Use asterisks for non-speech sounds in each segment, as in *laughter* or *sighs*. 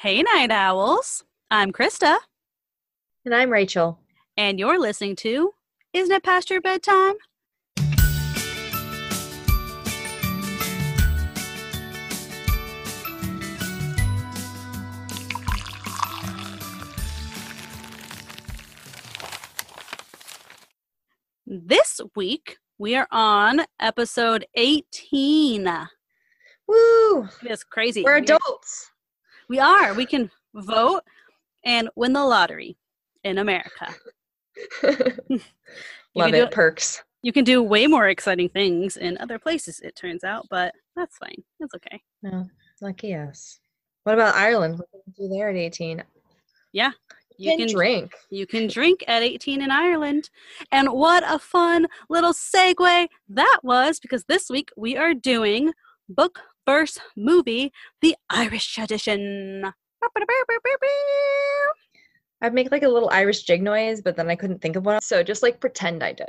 Hey, Night Owls. I'm Krista, And I'm Rachel. and you're listening to Isn't It Past Your Bedtime? This week, we are on episode 18. Woo! It's crazy. We're We- adults. We are. We can vote and win the lottery in America. *laughs* Love can do it. Perks. You can do way more exciting things in other places, it turns out, but that's fine. That's okay. No, lucky us. What about Ireland? What can you do there at 18? Yeah, You, You can, can drink. You can drink at 18 in Ireland. And what a fun little segue that was because this week we are doing book verse movie, the Irish edition. I'd make like a little Irish jig noise, but then I couldn't think of one. So just like pretend I did.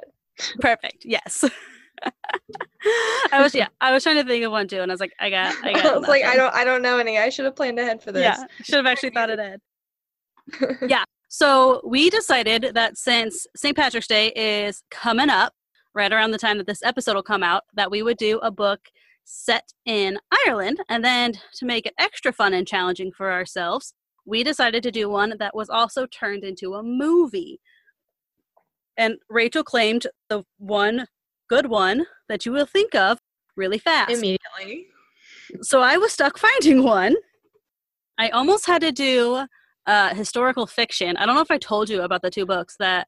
Perfect. Yes. *laughs* I was yeah, I was trying to think of one too, and I was like, I got I got I was like, I don't I don't know any. I should have planned ahead for this. Yeah, should have actually thought it ahead. *laughs* yeah. So we decided that since St. Patrick's Day is coming up, right around the time that this episode will come out, that we would do a book set in Ireland. And then to make it extra fun and challenging for ourselves, we decided to do one that was also turned into a movie. And Rachel claimed the one good one that you will think of really fast Immediately. so I was stuck finding one. I almost had to do uh, historical fiction. I don't know if I told you about the two books that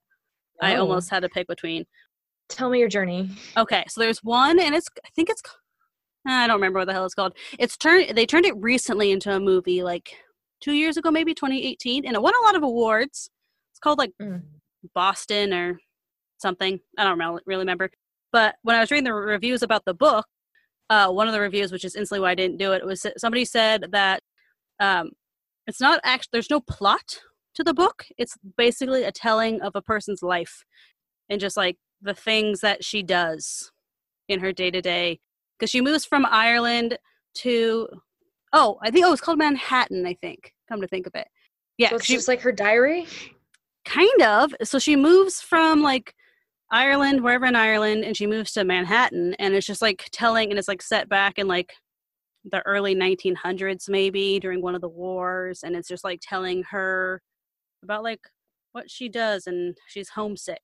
I Oh. almost had to pick between. Tell me your journey. Okay, so there's one, and it's I think it's I don't remember what the hell it's called. It's turned they turned it recently into a movie like two years ago, maybe 2018, and it won a lot of awards. It's called like Mm. Boston or something. I don't really remember. But when I was reading the reviews about the book, uh, one of the reviews, which is instantly why I didn't do it, was somebody said that um, it's not actually there's no plot to the book. It's basically a telling of a person's life and just like the things that she does in her day to day. Because she moves from Ireland to oh, I think oh, it's called Manhattan. I think. Come to think of it, yeah, So it's she- just like her diary. kind of so she moves from like ireland wherever in ireland and she moves to manhattan and it's just like telling and it's like set back in like the early 1900s maybe during one of the wars and it's just like telling her about like what she does and she's homesick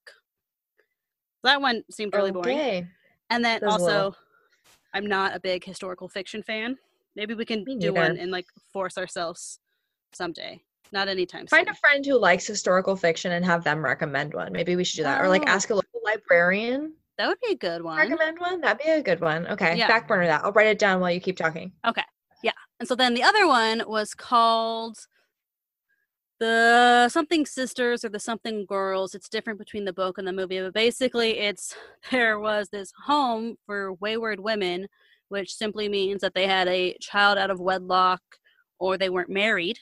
that one seemed really boring Okay. and then also. I'm not a big historical fiction fan maybe we can do one and like force ourselves someday not anytime soon. Find soon. a friend who likes historical fiction and have them recommend one. Maybe we should do that. Or like Oh. ask a oh. local librarian. that would be a good one Recommend one? That'd be a good one. Okay. Yeah. Back burner that. I'll write it down while you keep talking. Okay. Yeah. And so then the other one was called the something sisters or the something girls. It's different between the book and the movie, but basically it's *laughs* there was this home for wayward women, which simply means that they had a child out of wedlock or they weren't married.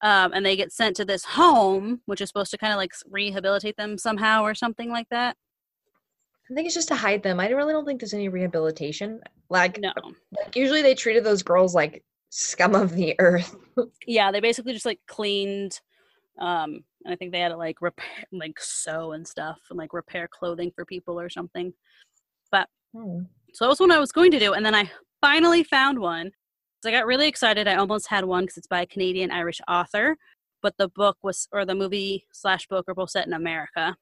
Um, and they get sent to this home, which is supposed to kind of like rehabilitate them somehow or something like that. I think it's just to hide them. I really don't think there's any rehabilitation. Like, No. like usually they treated those girls like scum of the earth. *laughs* yeah they basically just like cleaned um and i think they had to like repair like sew and stuff and like repair clothing for people or something Hmm. so that was what i was going to do and then i finally found one so i got really excited i almost had one because it's by a canadian irish author but the book was or the movie slash book are both set in america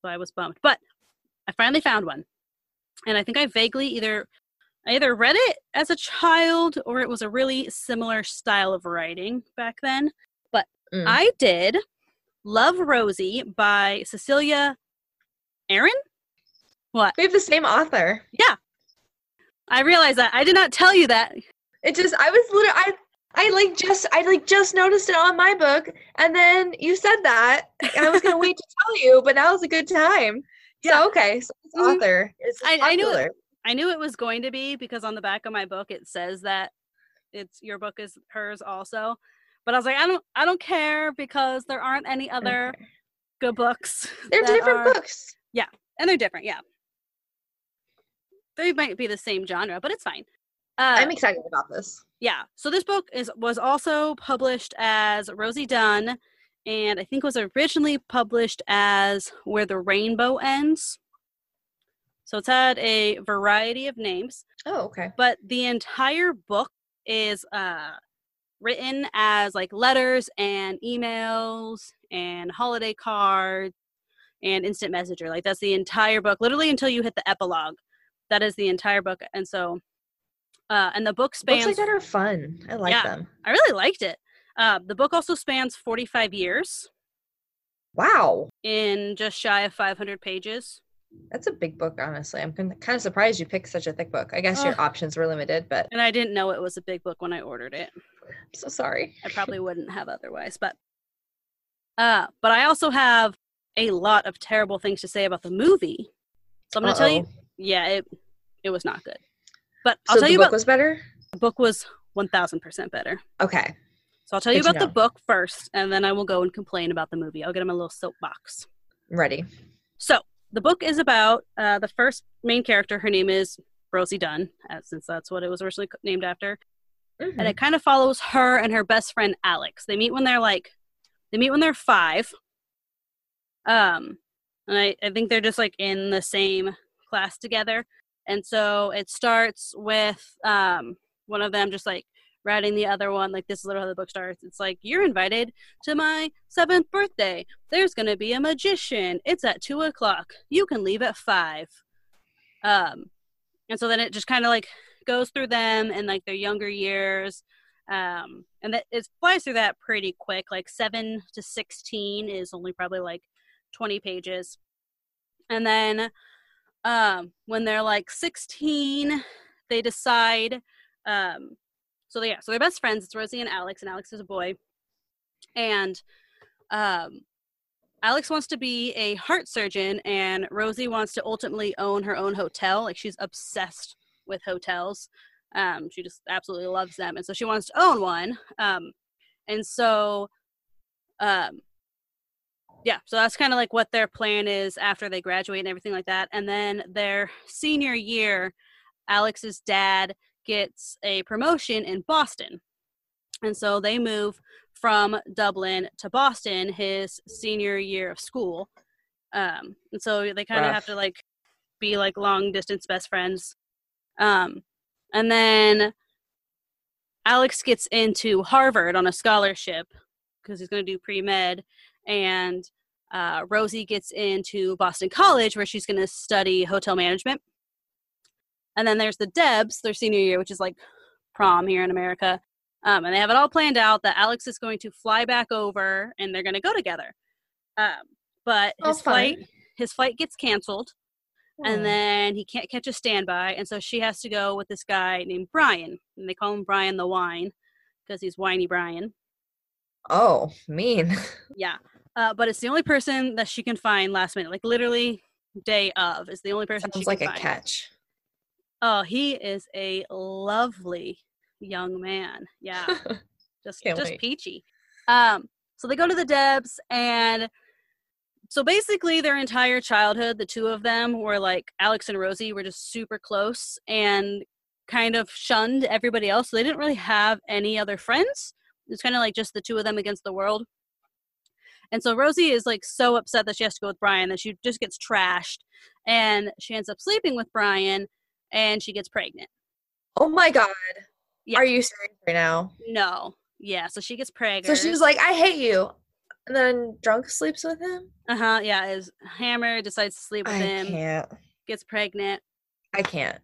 so i was bummed but i finally found one and i think i vaguely either I either read it as a child or it was a really similar style of writing back then. Mm. I did Love Rosie by Cecelia Ahern. What? we have the same author. Yeah. I realized that. I did not tell you that. It just I was literally I I like just I like just noticed it on my book and then you said that and I was gonna *laughs* wait to tell you, but now is a good time. Yeah. So okay, so this Mhm. author is I- I knew. I knew it was going to be because on the back of my book it says that it's your book is hers also. But I was like, I don't I don't care because there aren't any other Okay. good books. *laughs* They're different are- books. Yeah. And they're different, yeah. They might be the same genre, but it's fine. Uh, I'm excited about this. yeah. So this book is was also published as Rosie Dunn, and I think was originally published as Where the Rainbow Ends. So it's had a variety of names, Oh, okay. but the entire book is uh, written as like letters and emails and holiday cards and instant messenger. Like that's the entire book, literally until you hit the epilogue. That is the entire book, and so uh, and the book spans. Books like that are fun. I like Yeah. them. I really liked it. Uh, the book also spans 45 years Wow. in just shy of 500 pages. That's a big book, honestly. I'm kind of surprised you picked such a thick book. I guess your options were limited, but And I didn't know it was a big book when I ordered it. I'm so sorry. I probably wouldn't have otherwise, but uh but I also have a lot of terrible things to say about the movie. So I'm going to tell you yeah, it it was not good. But I'll So tell the you book about was better? the book was 1000% better. Okay. So I'll tell you Good about the book first and then I will go and complain about the movie. I'll get him a little soapbox. Ready. So the book is about uh, the first main character. Her name is Rosie Dunn, uh, since that's what it was originally named after. Mhm. And it kind of follows her and her best friend Alex. They meet when they're like, they meet when they're five. Um, and I, I think they're just like in the same class together. And so it starts with um, one of them just like writing the other one. Like, this is literally how the book starts. It's like, you're invited to my seventh birthday. There's to be a magician. It's at two o'clock. You can leave at five. Um, and so then it just kind of like goes through them and like their younger years. Um, and that it flies through that pretty quick. Like seven to 16 is only probably like 20 pages. And then um, when they're like 16, they decide. Um, so they, yeah, so they're best friends. It's Rosie and Alex, and Alex is a boy. And um, Alex wants to be a heart surgeon, and Rosie wants to ultimately own her own hotel. Like she's obsessed with hotels. Um, she just absolutely loves them, and so she wants to own one. Um, and so, um, yeah, so that's kind of like what their plan is after they graduate and everything like that. And then their senior year, Alex's dad gets a promotion in Boston, and so they move from Dublin to Boston his senior year of school. Um, and so they kind of have to like be like long distance best friends. Um, and then Alex gets into Harvard on a scholarship because he's going to do pre med, and uh, Rosie gets into Boston College where she's going to study hotel management. And then there's the Debs, their senior year, which is like prom here in America. Um, and they have it all planned out that Alex is going to fly back over and they're going to go together. Um, but Oh, his flight his flight gets canceled Oh. and then he can't catch a standby and so she has to go with this guy named brian and they call him brian the wine because he's whiny brian Oh, mean. *laughs* yeah uh, but it's the only person that she can find last minute like literally day of is the only person she Sounds like a find. catch. Oh he is a lovely young man yeah *laughs* just Can't just wait. peachy. Um, so they go to the Debs, and so basically their entire childhood, the two of them were like Alex and Rosie were just super close and kind of shunned everybody else. So they didn't really have any other friends. It's kind of like just the two of them against the world. And so Rosie is like so upset that she has to go with Brian that she just gets trashed, and she ends up sleeping with Brian, and she gets pregnant. Oh my god. Yeah. Are you serious right now? No, yeah, so she gets pregnant. So she's like, I hate you. And then drunk sleeps with him? Uh huh. Yeah, is Hammer decides to sleep with I him, can't. gets pregnant, I can't.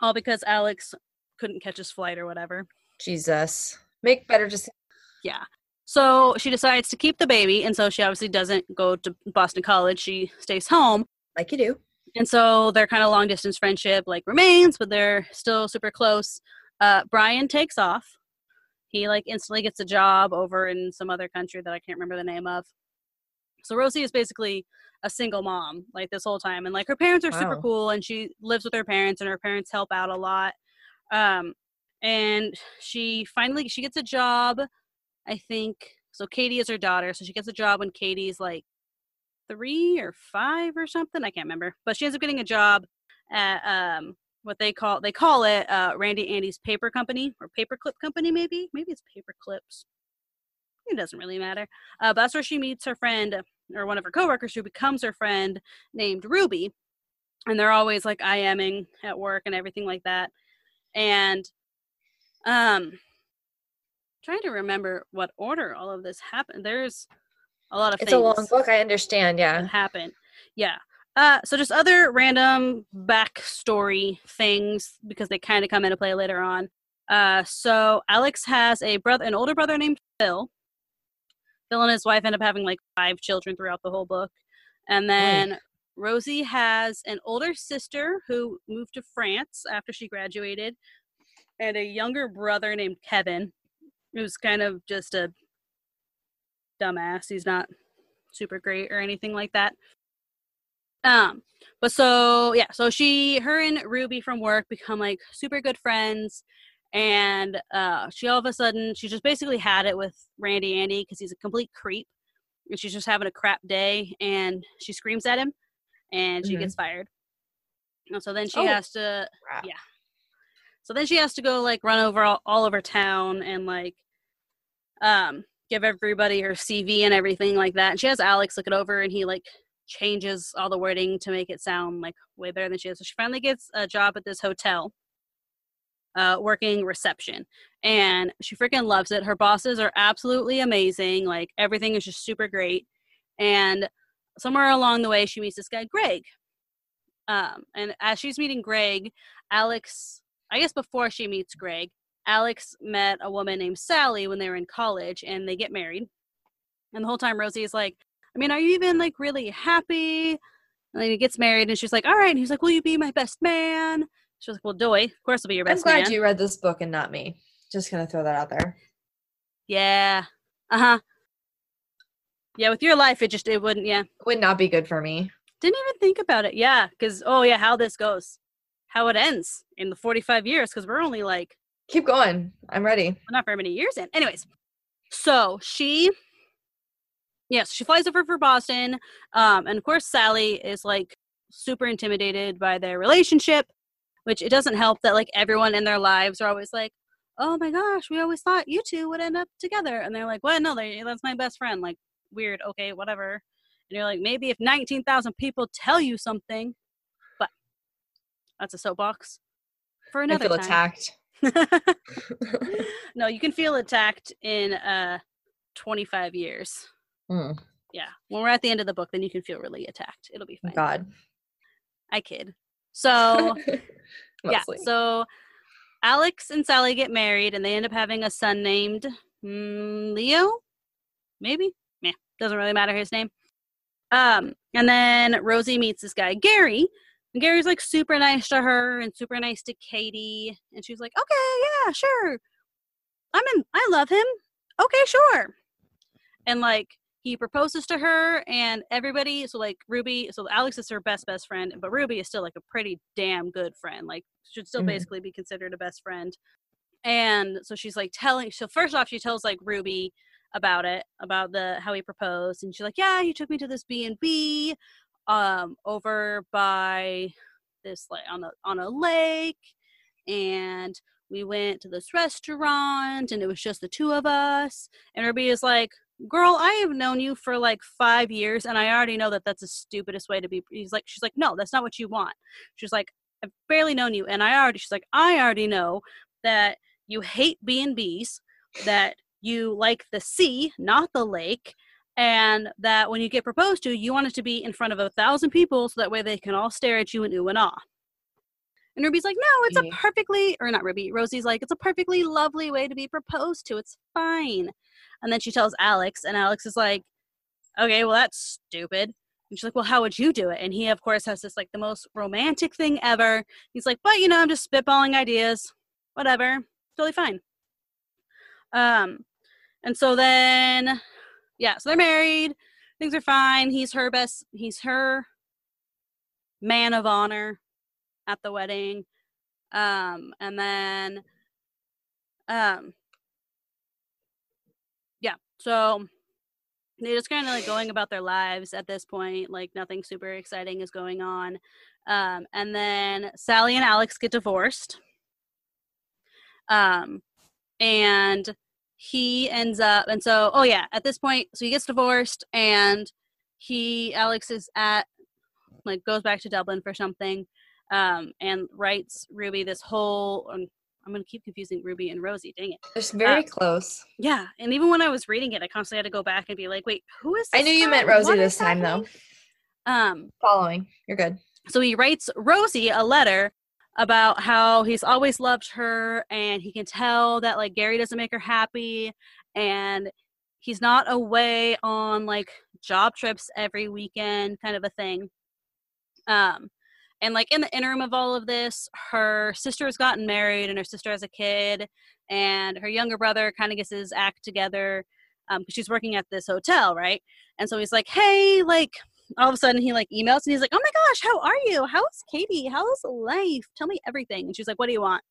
all because Alex couldn't catch his flight or whatever. Jesus. Make better just Yeah. So she decides to keep the baby, and so she obviously doesn't go to Boston College. She stays home, like you do. And so their kind of long distance friendship like remains, but they're still super close. Uh, Brian takes off. He like instantly gets a job over in some other country that I can't remember the name of. So Rosie is basically a single mom like this whole time, and like her parents are super cool, and she lives with her parents, and her parents help out a lot. Um, and she finally she gets a job, I think. So Katie is her daughter, so she gets a job when Katie's like three or five or something. I can't remember, but she ends up getting a job at um what they call they call it uh, Randy Andy's paper company or paperclip company maybe maybe it's paper clips. It doesn't really matter. Uh, but that's where she meets her friend or one of her coworkers who becomes her friend named Ruby, and they're always like IMing at work and everything like that. And um, trying to remember what order all of this happened. There's a lot of It's things a long book. I understand. Yeah. happen. Yeah. Uh, so just other random backstory things because they kind of come into play later on. Uh, so Alex has a brother, an older brother named Phil. Phil and his wife end up having like five children throughout the whole book, and then Rosie has an older sister who moved to France after she graduated, and a younger brother named Kevin, who's kind of just a dumbass. He's not super great or anything like that. Um, but so yeah, so she, her and Ruby from work become like super good friends, and uh, she all of a sudden she just basically had it with Randy Andy because he's a complete creep, and she's just having a crap day, and she screams at him, and she Mhm. gets fired. And so then she Oh. has to Crap. yeah. So then she has to go like run over all, all over town and like um give everybody her CV and everything like that. And she has Alex look it over and he like changes all the wording to make it sound like way better than she is. So she finally gets a job at this hotel uh working reception and she freaking loves it. Her bosses are absolutely amazing. Like everything is just super great. And somewhere along the way she meets this guy Greg. Um and as she's meeting Greg, Alex I guess before she meets Greg, Alex met a woman named Sally when they were in college and they get married. And the whole time Rosie is like, I mean, are you even like really happy? And then he gets married and she's like, All right. And he's like, Will you be my best man? She's like, Well, doy, of course I'll be your best man. I'm glad man. you read this book and not me. Just gonna throw that out there. yeah. Uh-huh. Yeah, with your life it just it wouldn't, yeah. It Would not be good for me. Didn't even think about it. Yeah, because oh yeah, how this goes. How it ends in the 45 years, because we're only like Keep going. I'm ready. well, not very many years in. Anyways, so she, yes, she flies over for Boston, um, and of course Sally is like super intimidated by their relationship, which it doesn't help that like everyone in their lives are always like, "Oh my gosh, we always thought you two would end up together," and they're like, "What? No, they, that's my best friend." Like weird. Okay, whatever. And you're like, maybe if 19,000 people tell you something, but that's a soapbox for I another feel time. attacked. *laughs* no, you can feel attacked in uh 25 years. Mm, Yeah. When we're at the end of the book, then you can feel really attacked. It'll be fine. God. I kid. So *laughs* yeah. So Alex and Sally get married and they end up having a son named mm, Leo. Maybe? Yeah. Doesn't really matter his name. Um, and then Rosie meets this guy, Gary. And Gary's like super nice to her and super nice to Katie. And she's like, okay, yeah, sure. I'm in, I love him. Okay, sure. And like, he proposes to her and everybody, so like Ruby, so Alex is her best, best friend, but Ruby is still like a pretty damn good friend. Like, should still Mhm. basically be considered a best friend. And so she's like telling, so first off, she tells like Ruby about it, about the how he proposed, and she's like, yeah, he took me to this B and B, um, over by this like on a on a lake, and we went to this restaurant, and it was just the two of us. And Ruby is like, girl, I have known you for like five years, and I already know that that's the stupidest way to be. He's like, she's like, no, that's not what you want. She's like, I've barely known you, and I already. She's like, I already know that you hate B and B's, that you like the sea, not the lake, and that when you get proposed to, you want it to be in front of a thousand people, so that way they can all stare at you and ooh and ah. And Ruby's like, no, it's a perfectly, or not Ruby, Rosie's like, it's a perfectly lovely way to be proposed to. It's fine. And then she tells Alex, and Alex is like, okay, well, that's stupid. And she's like, well, how would you do it? And he, of course, has this like the most romantic thing ever. He's like, but you know, I'm just spitballing ideas. Whatever. Totally fine. Um, and so then, yeah, so they're married. Things are fine. He's her best, he's her man of honor at the wedding. Um, and then, um, yeah, so they're just kind of like going about their lives at this point. Like nothing super exciting is going on. Um, and then Sally and Alex get divorced. Um, and he ends up, and so, oh yeah, at this point, so he gets divorced, and he, Alex is at, like, goes back to Dublin for something, um, and writes Ruby this whole, um, I'm to keep confusing Ruby and Rosie. Dang it. It's very uh, close. Yeah. And even when I was reading it, I constantly had to go back and be like, wait, who is I knew you meant Rosie this time, though. Um, Following. You're good. So he writes Rosie a letter about how he's always loved her and he can tell that like Gary doesn't make her happy and he's not away on like job trips every weekend kind of a thing. Um and like in the interim of all of this, her sister has gotten married and her sister has a kid, and her younger brother kind of gets his act together um, because um, she's working at this hotel, right? And so he's like, "Hey, like." All of a sudden, he like emails and he's like, "Oh my gosh, how are you? How's Katie? How's life? Tell me everything." And she's like, "What do you want?"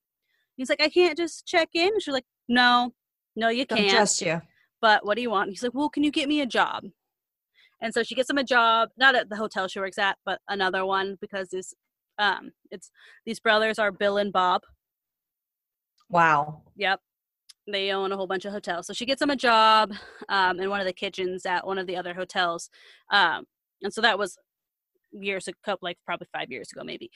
He's like, "I can't just check in." And she's like, "No, no, you can't." Don't trust you. But what do you want? he's like, "Well, can you get me a job?" and so she gets him a job not at the hotel she works at but another one because this um it's these brothers are bill and bob wow yep they own a whole bunch of hotels so she gets him a job um, in one of the kitchens at one of the other hotels um, and so that was years a couple like probably five years ago maybe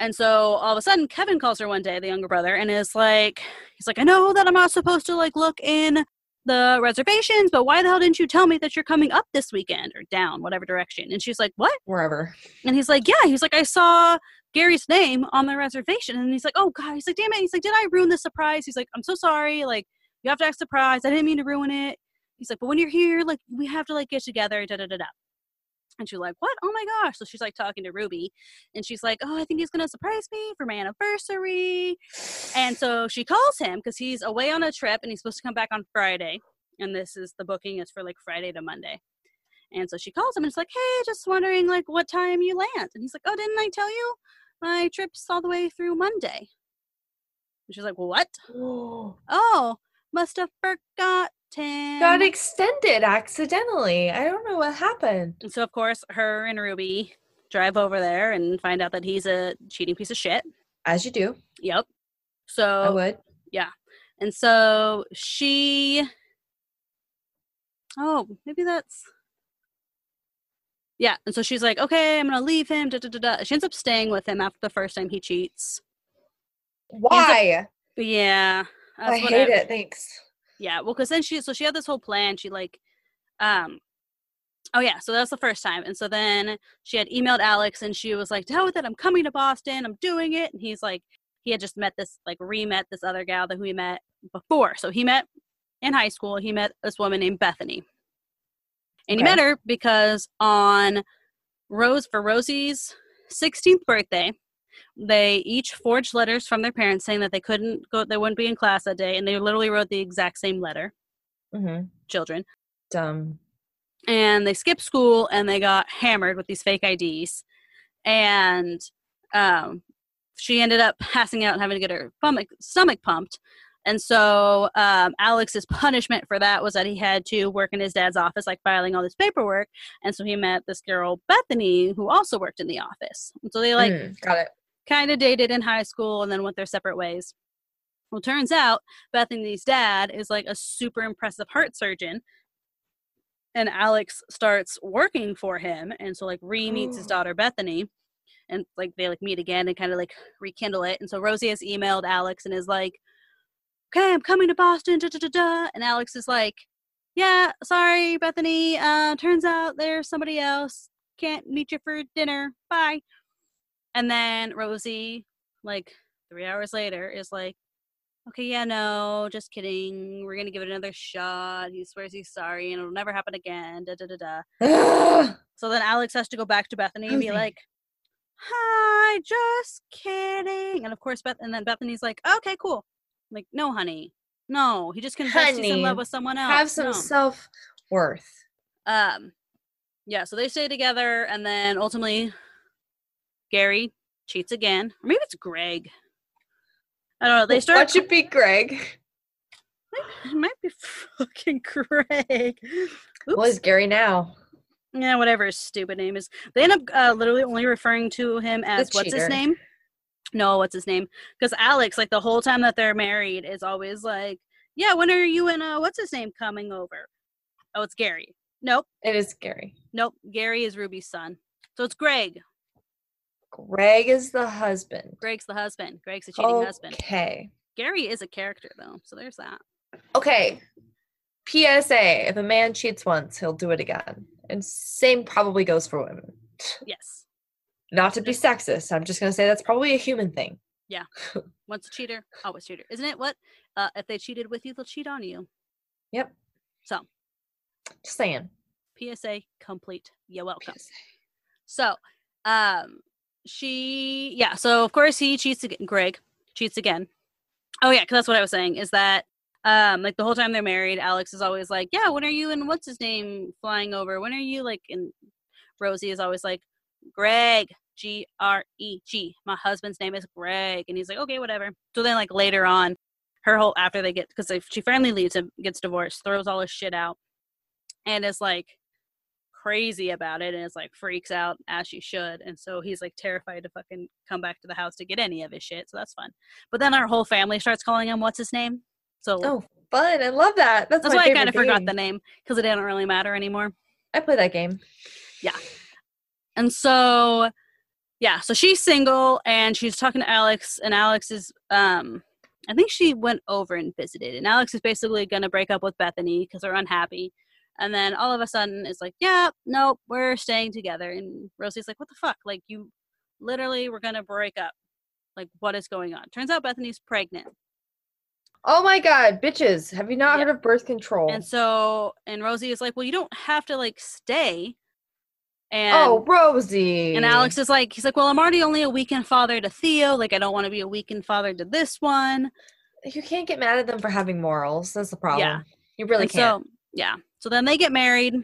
and so all of a sudden kevin calls her one day the younger brother and is like he's like i know that i'm not supposed to like look in the reservations, but why the hell didn't you tell me that you're coming up this weekend or down, whatever direction? And she's like, what? Wherever. And he's like, yeah. He's like, I saw Gary's name on the reservation. And he's like, oh God. He's like, damn it. He's like, did I ruin the surprise? He's like, I'm so sorry. Like, you have to act surprised. I didn't mean to ruin it. He's like, but when you're here, like, we have to like get together. Da da da da. And she's like, What? Oh my gosh. So she's like talking to Ruby and she's like, Oh, I think he's going to surprise me for my anniversary. And so she calls him because he's away on a trip and he's supposed to come back on Friday. And this is the booking is for like Friday to Monday. And so she calls him and it's like, Hey, just wondering like what time you land. And he's like, Oh, didn't I tell you? My trip's all the way through Monday. And she's like, What? *gasps* oh, must have forgot Tim. Got extended accidentally. I don't know what happened. And so, of course, her and Ruby drive over there and find out that he's a cheating piece of shit. As you do. Yep. So I would. Yeah. And so she. Oh, maybe that's. Yeah. And so she's like, okay, I'm going to leave him. Da, da, da, da. She ends up staying with him after the first time he cheats. Why? Up, yeah. I hate it. Thanks. Yeah, well, because then she so she had this whole plan. She like, um, oh yeah, so that was the first time, and so then she had emailed Alex, and she was like, "Tell with it, I'm coming to Boston. I'm doing it." And he's like, he had just met this like re-met this other gal that who he met before. So he met in high school. He met this woman named Bethany, and okay. he met her because on Rose for Rosie's 16th birthday, they each forged letters from their parents saying that they couldn't go they wouldn't be in class that day and they literally wrote the exact same letter mm-hmm. children dumb and they skipped school and they got hammered with these fake ids and um, she ended up passing out and having to get her stomach, stomach pumped and so um, Alex's punishment for that was that he had to work in his dad's office, like filing all this paperwork. And so he met this girl, Bethany, who also worked in the office. And so they like mm, got it kind of dated in high school and then went their separate ways. Well, turns out Bethany's dad is like a super impressive heart surgeon. And Alex starts working for him. And so, like, re meets his daughter Bethany. And, like, they, like, meet again and kind of, like, rekindle it. And so Rosie has emailed Alex and is like, okay, I'm coming to Boston. Da, da, da, da. And Alex is like, yeah, sorry, Bethany. Uh, turns out there's somebody else. Can't meet you for dinner. Bye. And then Rosie, like three hours later, is like, okay, yeah, no, just kidding. We're gonna give it another shot. He swears he's sorry and it'll never happen again. Da da da da. so then Alex has to go back to Bethany and be like, Hi, just kidding. And of course Beth and then Bethany's like, Okay, cool. I'm like, no, honey. No. He just confessed honey, he's in love with someone else. Have some no. self worth. Um yeah, so they stay together and then ultimately Gary cheats again. Or maybe it's Greg. I don't know. They start. Watch it be Greg. It might be fucking *laughs* Greg. What is Gary now? Yeah, whatever his stupid name is. They end up uh, literally only referring to him as what's his name? No, what's his name? Because Alex, like the whole time that they're married, is always like, "Yeah, when are you and uh, what's his name coming over?" Oh, it's Gary. Nope, It is Gary. nope. Gary is Ruby's son, so it's Greg. Greg is the husband. Greg's the husband. Greg's the cheating husband. Okay. Gary is a character though, so there's that. Okay. PSA: If a man cheats once, he'll do it again. And same probably goes for women. Yes. Not to be sexist, I'm just gonna say that's probably a human thing. Yeah. *laughs* Once a cheater, always cheater. Isn't it? What? Uh, if they cheated with you, they'll cheat on you. Yep. So, Just saying. PSA complete. You're welcome. PSA. So, um, she, yeah. So of course he cheats again. Greg cheats again. Oh yeah, because that's what I was saying. Is that um, like the whole time they're married, Alex is always like, "Yeah, when are you and what's his name flying over? When are you like?" And Rosie is always like, "Greg, G R E G. My husband's name is Greg," and he's like, "Okay, whatever." So then, like later on, her whole after they get because she finally leaves him, gets divorced, throws all his shit out, and is like crazy about it and is like freaks out as she should and so he's like terrified to fucking come back to the house to get any of his shit so that's fun but then our whole family starts calling him what's his name so Oh, fun! I love that. That's, that's why i kind of forgot the name because it didn't really matter anymore I play that game. Yeah. And so yeah so she's single and she's talking to alex and alex is um i think she went over and visited and alex is basically going to break up with bethany because they're unhappy and then all of a sudden it's like yeah nope we're staying together and rosie's like what the fuck like you literally were going to break up like what is going on turns out bethany's pregnant Oh my god, bitches! Have you not Yeah. heard of birth control? and so and rosie is like well you don't have to like stay oh, and oh, Rosie. And Alex is like, he's like, well, I'm already only a weekend father to Theo. Like, I don't want to be a weekend father to this one. you can't get mad at them for having morals. That's the problem. Yeah. You really and can't. so, yeah. So then they get married,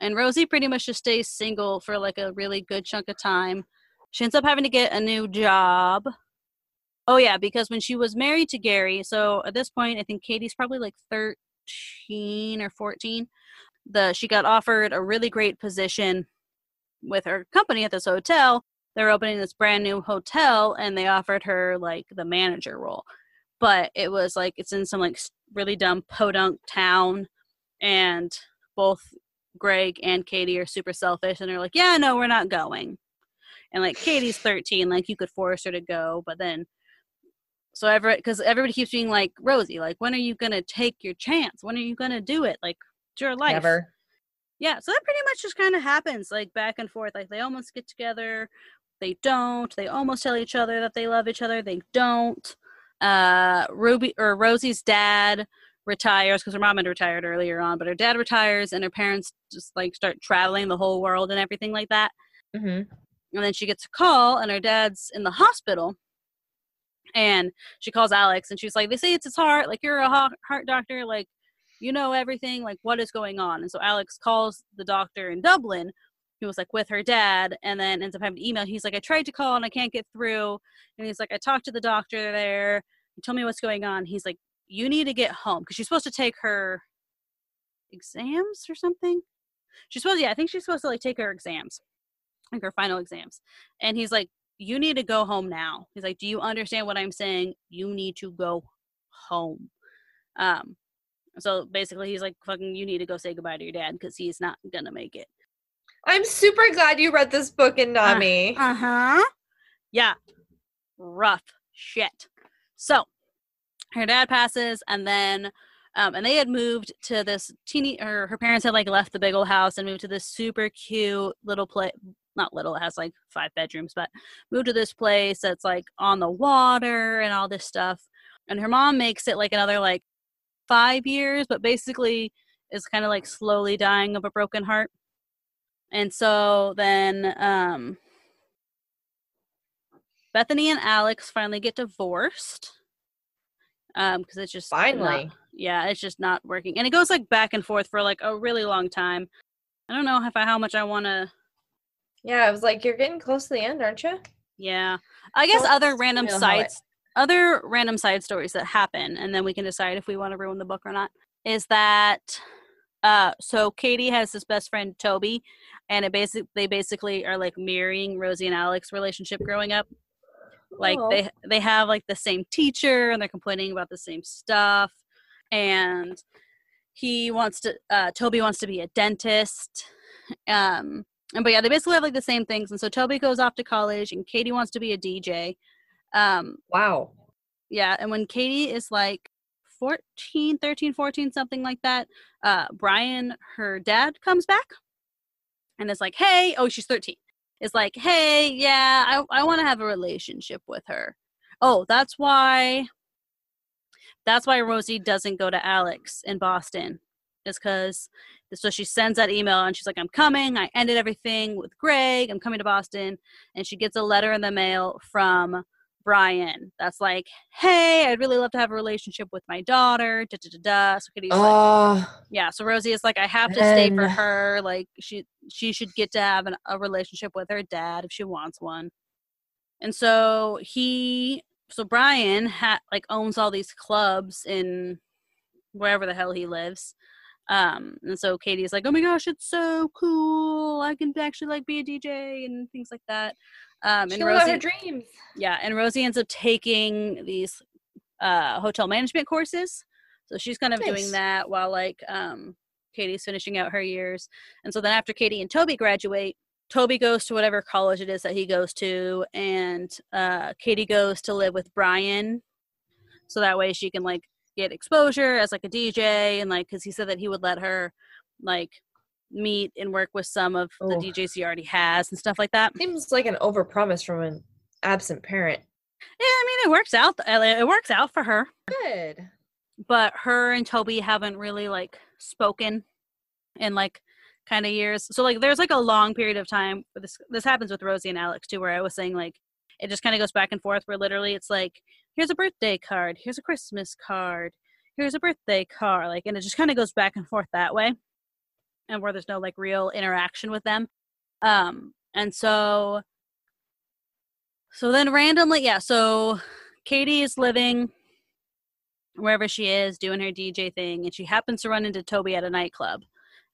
and Rosie pretty much just stays single for like a really good chunk of time. She ends up having to get a new job. Oh, yeah, because when she was married to Gary, so at this point, I think Katie's probably like 13 or 14. The she got offered a really great position with her company at this hotel. They're opening this brand new hotel, and they offered her like the manager role. But it was like it's in some like really dumb podunk town, and both Greg and Katie are super selfish, and they're like, "Yeah, no, we're not going." And like Katie's 13, like you could force her to go, but then so every because everybody keeps being like Rosie, like when are you gonna take your chance? When are you gonna do it? Like it's your life. Never. Yeah, so that pretty much just kind of happens, like back and forth. Like they almost get together, they don't. They almost tell each other that they love each other, they don't. Uh, Ruby or Rosie's dad retires because her mom had retired earlier on, but her dad retires, and her parents just like start traveling the whole world and everything like that. hmm And then she gets a call, and her dad's in the hospital. And she calls Alex, and she's like, "They say it's his heart. Like you're a heart doctor. Like you know everything. Like what is going on?" And so Alex calls the doctor in Dublin, who was like with her dad, and then ends up having to email. He's like, "I tried to call and I can't get through." And he's like, "I talked to the doctor there. He told me what's going on." He's like, "You need to get home because she's supposed to take her exams or something." She's supposed, yeah, I think she's supposed to like take her exams, like her final exams. And he's like, you need to go home now. He's like, do you understand what I'm saying? You need to go home. Um, so basically, he's like, fucking, you need to go say goodbye to your dad because he's not gonna make it. I'm super glad you read this book in Nami. Uh huh. Yeah. Rough shit. So her dad passes, and then, um, and they had moved to this teeny, or her parents had like left the big old house and moved to this super cute little place. Not little, it has like five bedrooms, but moved to this place that's like on the water and all this stuff. And her mom makes it like another like five years, but basically is kind of like slowly dying of a broken heart. And so then um Bethany and Alex finally get divorced. Um, because it's just not- Finally. yeah, it's just not working. And it goes like back and forth for like a really long time. I don't know if I how much I wanna Yeah, I was like, you're getting close to the end, aren't you? yeah. I guess Don't other random spoil how it- sides other random side stories that happen, and then we can decide if we want to ruin the book or not, is that Uh, so Katie has this best friend Toby, and it basically they basically are like mirroring Rosie and Alex' relationship growing up. Like Oh. they they have like the same teacher, and they're complaining about the same stuff, and he wants to. Uh, Toby wants to be a dentist. Um, and but yeah, they basically have like the same things, and so Toby goes off to college, and Katie wants to be a DJ. Um, Wow. yeah, and when Katie is like 14, 13, 14, something like that, uh Brian, her dad comes back and is like, "Hey, oh, she's 13." Is like, "Hey, yeah, I I want to have a relationship with her." Oh, that's why that's why Rosie doesn't go to Alex in Boston. Is cuz so she sends that email and she's like, "I'm coming. I ended everything with Greg. I'm coming to Boston." And she gets a letter in the mail from Brian that's like, hey, I'd really love to have a relationship with my daughter. Da, da, da, da. So Kitty's like, Uh, yeah. So Rosie is like, I have to stay for her. Like she she should get to have an, a relationship with her dad if she wants one. And so he, so Brian ha, like owns all these clubs in wherever the hell he lives. Um, and so Katie's like, oh my gosh, it's so cool. I can actually like be a DJ and things like that. Um, and Rosie, her dreams. yeah, and Rosie ends up taking these uh, hotel management courses. So she's kind of Nice. doing that while like um, Katie's finishing out her years. And so then after Katie and Toby graduate, Toby goes to whatever college it is that he goes to, and uh, Katie goes to live with Brian. So that way she can like get exposure as like a DJ and like because he said that he would let her like meet and work with some of the Oh. DJs he already has and stuff like that. Seems like an overpromise from an absent parent. Yeah, I mean it works out. uh, It works out for her. Good. but her and Toby haven't really like spoken in like kind of years. So like there's like a long period of time where this this happens with Rosie and Alex too where I was saying like it just kind of goes back and forth where literally it's like here's a birthday card, here's a Christmas card, here's a birthday card like and it just kind of goes back and forth that way. And where there's no like real interaction with them. Um and so so then randomly yeah, so Katie is living wherever she is doing her DJ thing, and she happens to run into Toby at a nightclub,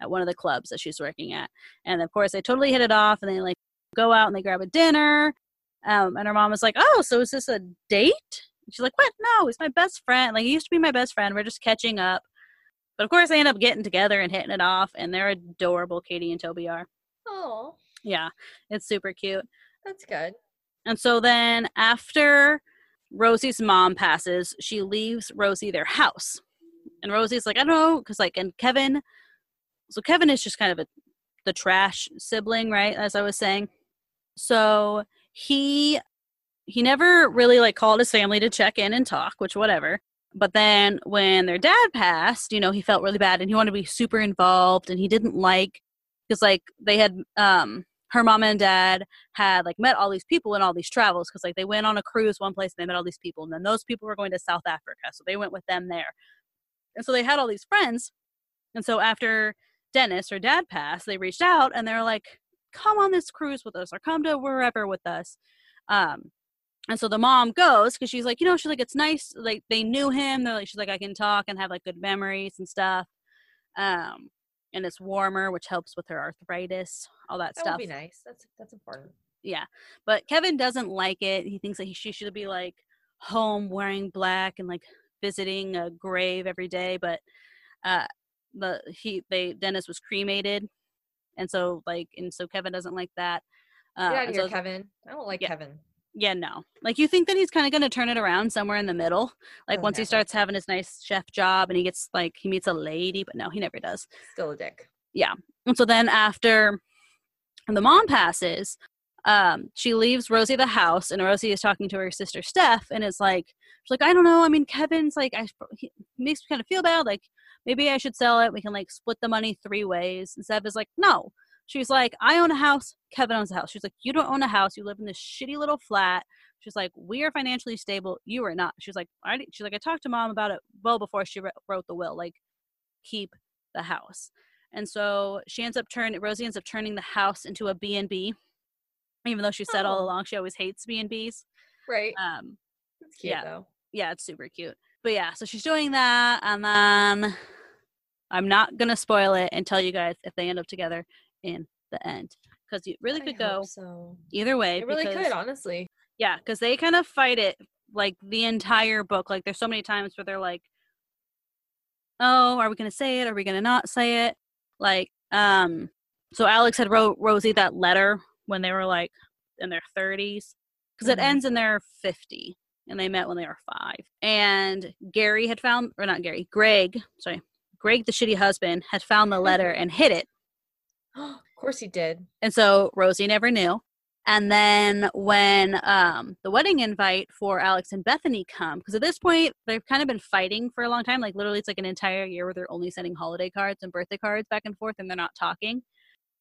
at one of the clubs that she's working at. And of course, they totally hit it off, and they like go out and they grab a dinner. Um, and her mom was like, "Oh, so is this a date?" And she's like, "What? No, he's my best friend. Like he used to be my best friend. We're just catching up." But of course, they end up getting together and hitting it off, and they're adorable. Katie and Toby are. Oh, Yeah, it's super cute. that's good. And so then after Rosie's mom passes, she leaves Rosie their house. And Rosie's like, I don't know, because like, and Kevin, so Kevin is just kind of a the trash sibling, right? As I was saying. So he he never really like called his family to check in and talk, which whatever. But then when their dad passed, you know, he felt really bad and he wanted to be super involved and he didn't like because like they had um her mom and dad had like met all these people in all these travels because like they went on a cruise one place and they met all these people and then those people were going to south africa so they went with them there. And so they had all these friends and so after dennis or dad passed they reached out and they're like come on this cruise with us or come to wherever with us. Um and so the mom goes because she's like you know she's like it's nice like they knew him they're like she's like i can talk and have like good memories and stuff um and it's warmer which helps with her arthritis all that, That stuff would be nice. That's that's important. yeah but kevin doesn't like it he thinks that he, she should be like home wearing black and like visiting a grave every day but uh the he they dennis was cremated and so like and so kevin doesn't like that uh, Get out of here, so- Kevin. I don't like Yeah. Kevin. Yeah no like you think that he's kind of going to turn it around somewhere in the middle like Oh, once he starts having his nice chef job and he gets like he meets a lady but no he never does Still a dick. Yeah. And so then after the mom passes, um, she leaves Rosie the house, and Rosie is talking to her sister Steph, and it's like she's like, I don't know. I mean, Kevin's like, I he makes me kind of feel bad. Like maybe I should sell it. We can like split the money three ways. And Steph is like, no. She's like, I own a house. Kevin owns a house. She's like, you don't own a house. You live in this shitty little flat. She's like, we are financially stable. You are not. She's like, I. She's like, I talked to mom about it well before she wr- wrote the will. Like, keep the house. And so she ends up turning Rosie ends up turning the house into a B&B. Even though she said all Oh. along she always hates B&Bs. Right. Um That's cute yeah. though. yeah, it's super cute. But yeah, so she's doing that and then I'm not gonna spoil it and tell you guys if they end up together in the end because it really could go so. either way. It really because- could, honestly. Yeah, because they kind of fight it like the entire book. Like there's so many times where they're like, "Oh, are we gonna say it? Are we gonna not say it?" Like, um, so Alex had wrote Rosie that letter when they were like in their 30s because it Mhm. ends in their 50 and they met when they were five. And Gary had found, or not Gary, Greg, sorry, Greg, the shitty husband, had found the letter *laughs* and hid it. *gasps* of course he did. And so Rosie never knew. And then when um, the wedding invite for Alex and Bethany come, because at this point they've kind of been fighting for a long time. Like literally, it's like an entire year where they're only sending holiday cards and birthday cards back and forth, and they're not talking.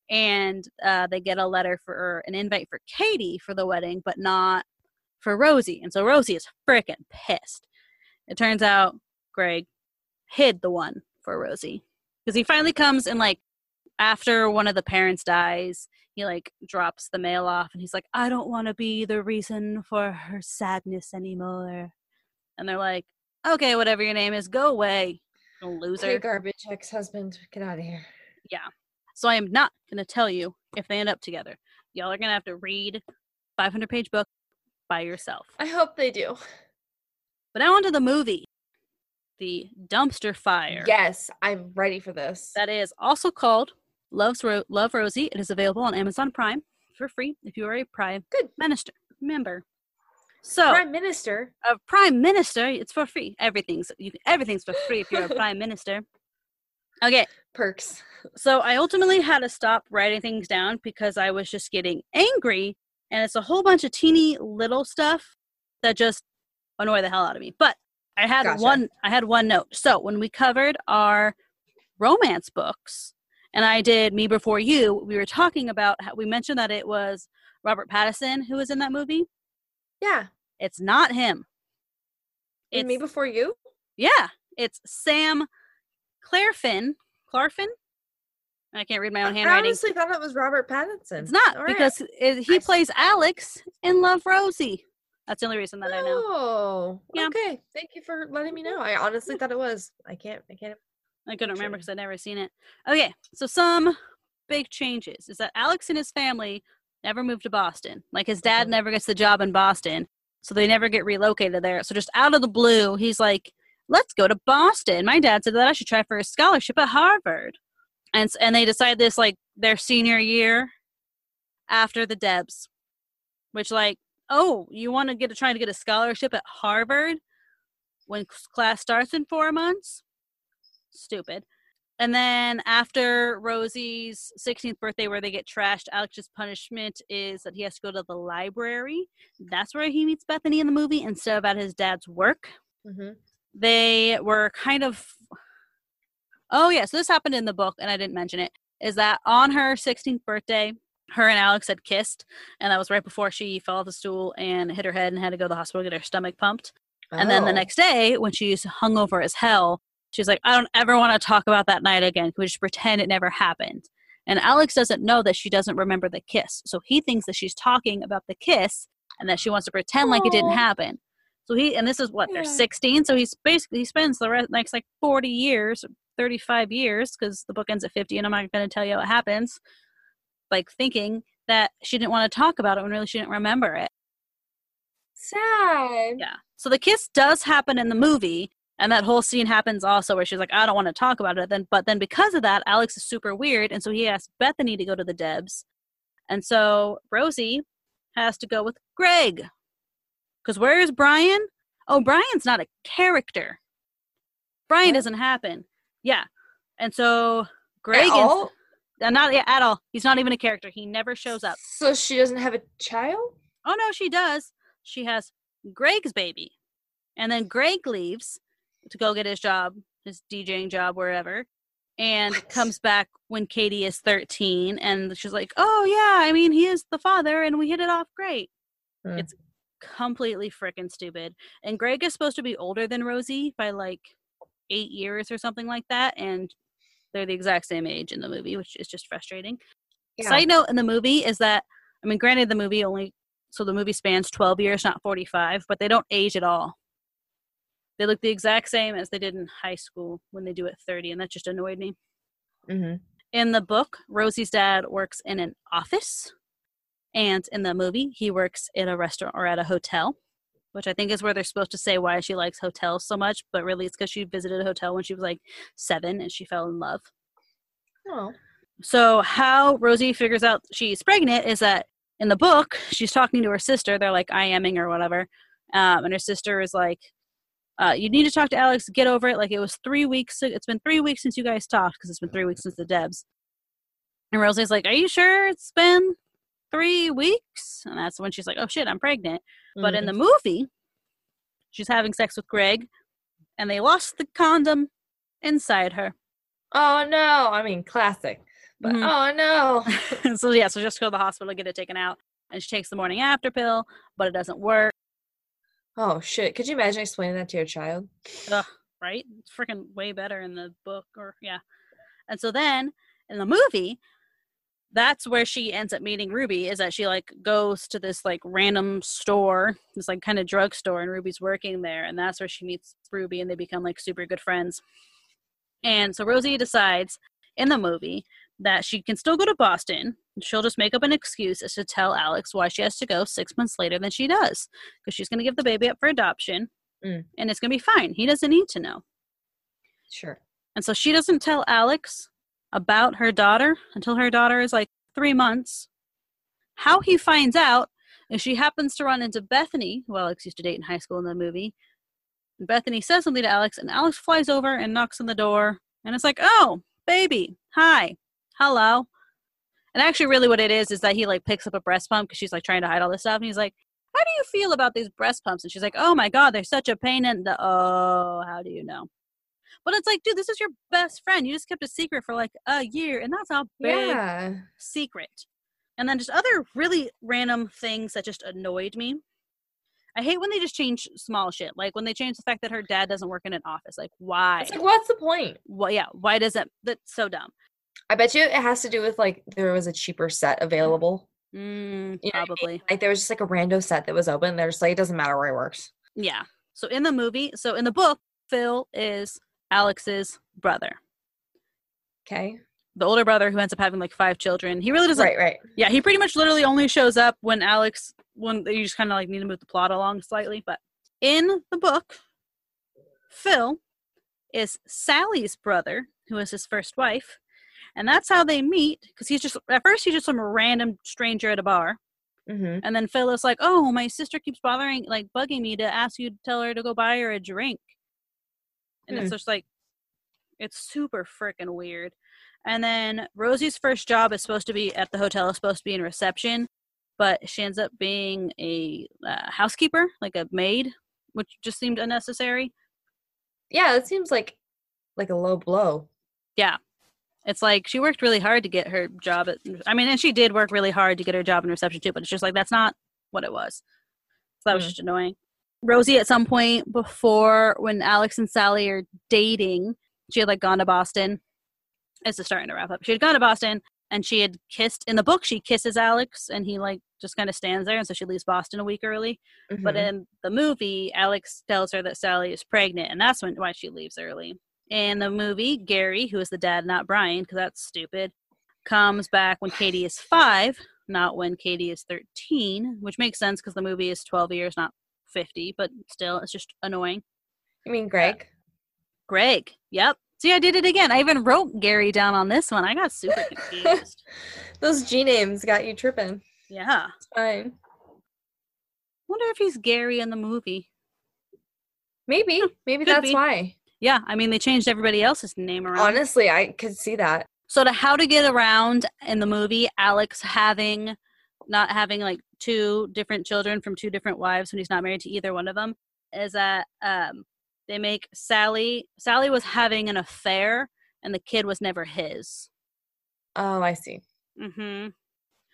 And uh, they get a letter for or an invite for Katie for the wedding, but not for Rosie. And so Rosie is freaking pissed. It turns out Greg hid the one for Rosie because he finally comes and like after one of the parents dies he like drops the mail off and he's like i don't want to be the reason for her sadness anymore and they're like okay whatever your name is go away loser garbage ex-husband, get out of here. Yeah. So i am not going to tell you if they end up together y'all are going to have to read 500 page book by yourself I hope they do. but now onto the movie the dumpster fire Yes, I'm ready for this. that is also called Love's Ro- Love Rosie. It is available on Amazon Prime for free if you are a Prime Good. Minister member. So, Prime Minister. a Prime Minister, it's for free. Everything's you, everything's for free if you're a *laughs* Prime Minister. Okay, Perks. so I ultimately had to stop writing things down because I was just getting angry, and it's a whole bunch of teeny little stuff that just annoy the hell out of me. But I had Gotcha. one. I had one note. So when we covered our romance books, and I did Me Before You, we were talking about. How, we mentioned that it was Robert Pattinson who was in that movie. Yeah. It's not him. In Me Before You? Yeah, it's Sam Clarfin. Clarfin? I can't read my own handwriting. I honestly thought it was Robert Pattinson. It's not All right. because it, he I plays Alex in Love Rosie. That's the only reason that I know. Oh, Yeah. okay. Thank you for letting me know. I honestly thought it was. I can't. I can't. I couldn't remember because I'd never seen it. Okay, so some big changes is that Alex and his family never moved to Boston. Like his dad never gets the job in Boston, so they never get relocated there. So just out of the blue, he's like, "Let's go to Boston." My dad said that I should try for a scholarship at Harvard, and and they decide this like their senior year after the Debs, which like, oh, you want to get a, trying to get a scholarship at Harvard when class starts in four months? Stupid. And then after Rosie's 16th birthday, where they get trashed, Alex's punishment is that he has to go to the library. That's where he meets Bethany in the movie instead of at his dad's work. Mm-hmm. They were kind of. Oh, yeah. So this happened in the book, and I didn't mention it. Is that on her 16th birthday, her and Alex had kissed, and that was right before she fell off the stool and hit her head and had to go to the hospital to get her stomach pumped. And then the Oh. next day, when she's hungover as hell, she's like, I don't ever want to talk about that night again. Can we just pretend it never happened? And Alex doesn't know that she doesn't remember the kiss. So he thinks that she's talking about the kiss and that she wants to pretend like it didn't happen. So he, and this is what, they're 16. So he's basically, he spends the rest, next like 40 years, 35 years, because the book ends at 50 and I'm not going to tell you what happens, like thinking that she didn't want to talk about it when really she didn't remember it. Sad. Yeah. So the kiss does happen in the movie, and that whole scene happens also where she's like, I don't want to talk about it. Then, but then because of that, Alex is super weird, and so he asks Bethany to go to the Debs, and so Rosie has to go with Greg. Because where is Brian? Oh, Brian's not a character. Brian What? doesn't happen. Yeah, and so Greg At is all? uh, not at all. He's not even a character. He never shows up. So she doesn't have a child? Oh no, she does. She has Greg's baby. And then Greg leaves to go get his job, his DJing job wherever, and What? comes back when Katie is 13 and she's like, "Oh yeah, I mean, he is the father and we hit it off great." Hmm. It's completely freaking stupid. And Greg is supposed to be older than Rosie by like 8 years or something like that and they're the exact same age in the movie, which is just frustrating. Yeah. Side note in the movie is that I mean, granted, the movie only so the movie spans twelve years, not forty-five, but they don't age at all. They look the exact same as they did in high school when they do at 30, and that just annoyed me. Mm-hmm. In the book, Rosie's dad works in an office, and in the movie, he works in a restaurant or at a hotel, which I think is where they're supposed to say why she likes hotels so much, but really it's because she visited a hotel when she was like seven and she fell in love. Oh. So, how Rosie figures out she's pregnant is that in the book, she's talking to her sister. They're like i IMing or whatever. Um, and her sister is like, uh, you need to talk to Alex, get over it. Like, it was three weeks. It's been three weeks since you guys talked because it's been three weeks since the Debs. And Rosie's like, Are you sure it's been three weeks? And that's when she's like, Oh shit, I'm pregnant. But in the movie, she's having sex with Greg and they lost the condom inside her. Oh no! I mean, classic. But Mhm. oh no! *laughs* so yeah, so just go to the hospital, get it taken out, and she takes the morning after pill, but it doesn't work. Oh shit! Could you imagine explaining that to your child? Right? It's freaking way better in the book, or yeah. And so then in the movie, that's where she ends up meeting Ruby. Is that she like goes to this like random store, this like kind of drugstore, and Ruby's working there, and that's where she meets Ruby, and they become like super good friends. And so Rosie decides in the movie that she can still go to Boston. She'll just make up an excuse as to tell Alex why she has to go six months later than she does, because she's going to give the baby up for adoption, Mm. and it's going to be fine. He doesn't need to know. Sure. And so she doesn't tell Alex about her daughter until her daughter is like three months. How he finds out is she happens to run into Bethany, who Alex used to date in high school in the movie. And Bethany says something to Alex, and Alex flies over and knocks on the door. And it's like, oh, baby, hi, hello. And actually, really, what it is is that he like picks up a breast pump because she's like trying to hide all this stuff. And he's like, how do you feel about these breast pumps? And she's like, oh my God, they're such a pain in the. Oh, how do you know? But it's like, dude, this is your best friend. You just kept a secret for like a year, and that's a big Yeah. secret. And then just other really random things that just annoyed me. I hate when they just change small shit. Like when they change the fact that her dad doesn't work in an office. Like why? It's like, what's the point? Well, yeah, why does it? That's so dumb. I bet you it has to do with like there was a cheaper set available. Mm, You know what I mean? probably. Like there was just like a rando set that was open. They're just like, it doesn't matter where he works. Yeah. So in the movie, so in the book, Phil is Alex's brother, Okay. the older brother who ends up having like five children. He really doesn't. Right, right. Yeah, he pretty much literally only shows up when Alex when you just kind of like need to move the plot along slightly. But in the book, Phil is Sally's brother, who is his first wife, and that's how they meet. Because he's just at first he's just some random stranger at a bar, Mm-hmm. and then Phil is like, "Oh, my sister keeps bothering, like bugging me to ask you to tell her to go buy her a drink," and it's Hmm. just like, it's super freaking weird. And then Rosie's first job is supposed to be at the hotel, is supposed to be in reception, but she ends up being a uh, housekeeper, like a maid, which just seemed unnecessary. Yeah, it seems like like a low blow. It's like she worked really hard to get her job at. I mean, and she did work really hard to get her job in reception too. But it's just like that's not what it was. So that was Mm. just annoying. Rosie, at some point before when Alex and Sally are dating, she had like gone to Boston. This is starting to wrap up. She had gone to Boston and she had kissed in the book. She kisses Alex and he like just kind of stands there, and so she leaves Boston a week early. But Mhm. in the movie, Alex tells her that Sally is pregnant, and that's when why she leaves early. In the movie, Gary, who is the dad, not Brian, because that's stupid, comes back when Katie is five, not when Katie is 13, which makes sense because the movie is 12 years, not 50, but still, it's just annoying. you mean Greg? Greg, yep. See, I did it again. I even wrote Gary down on this one. I got super *laughs* confused. Those G names got you tripping. yeah. It's fine. Wonder if he's Gary in the movie. Maybe. Maybe could that's be. why. Yeah, I mean, they changed everybody else's name around. Honestly, I could see that. So to how to get around in the movie, Alex having not having like two different children from two different wives when he's not married to either one of them is that um, they make Sally. Sally was having an affair, and the kid was never his. Oh, I see. Mm hmm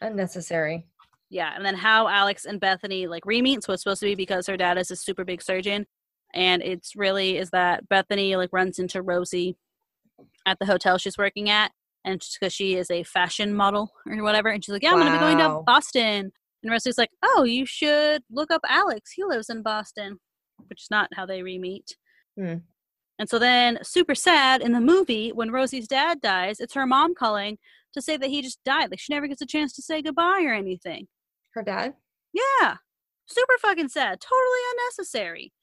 Unnecessary. Yeah, and then how Alex and Bethany like re-meets was supposed to be because her dad is a super big surgeon, and it's really is that Bethany like runs into Rosie at the hotel she's working at, and because she is a fashion model or whatever, and she's like, "Yeah, I'm gonna be going to Boston," and Rosie's like, "Oh, you should look up Alex. He lives in Boston," which is not how they re-meet. Hmm. And so then, super sad in the movie, when Rosie's dad dies, it's her mom calling to say that he just died. Like she never gets a chance to say goodbye or anything. Her dad? Yeah. Super fucking sad. Totally unnecessary.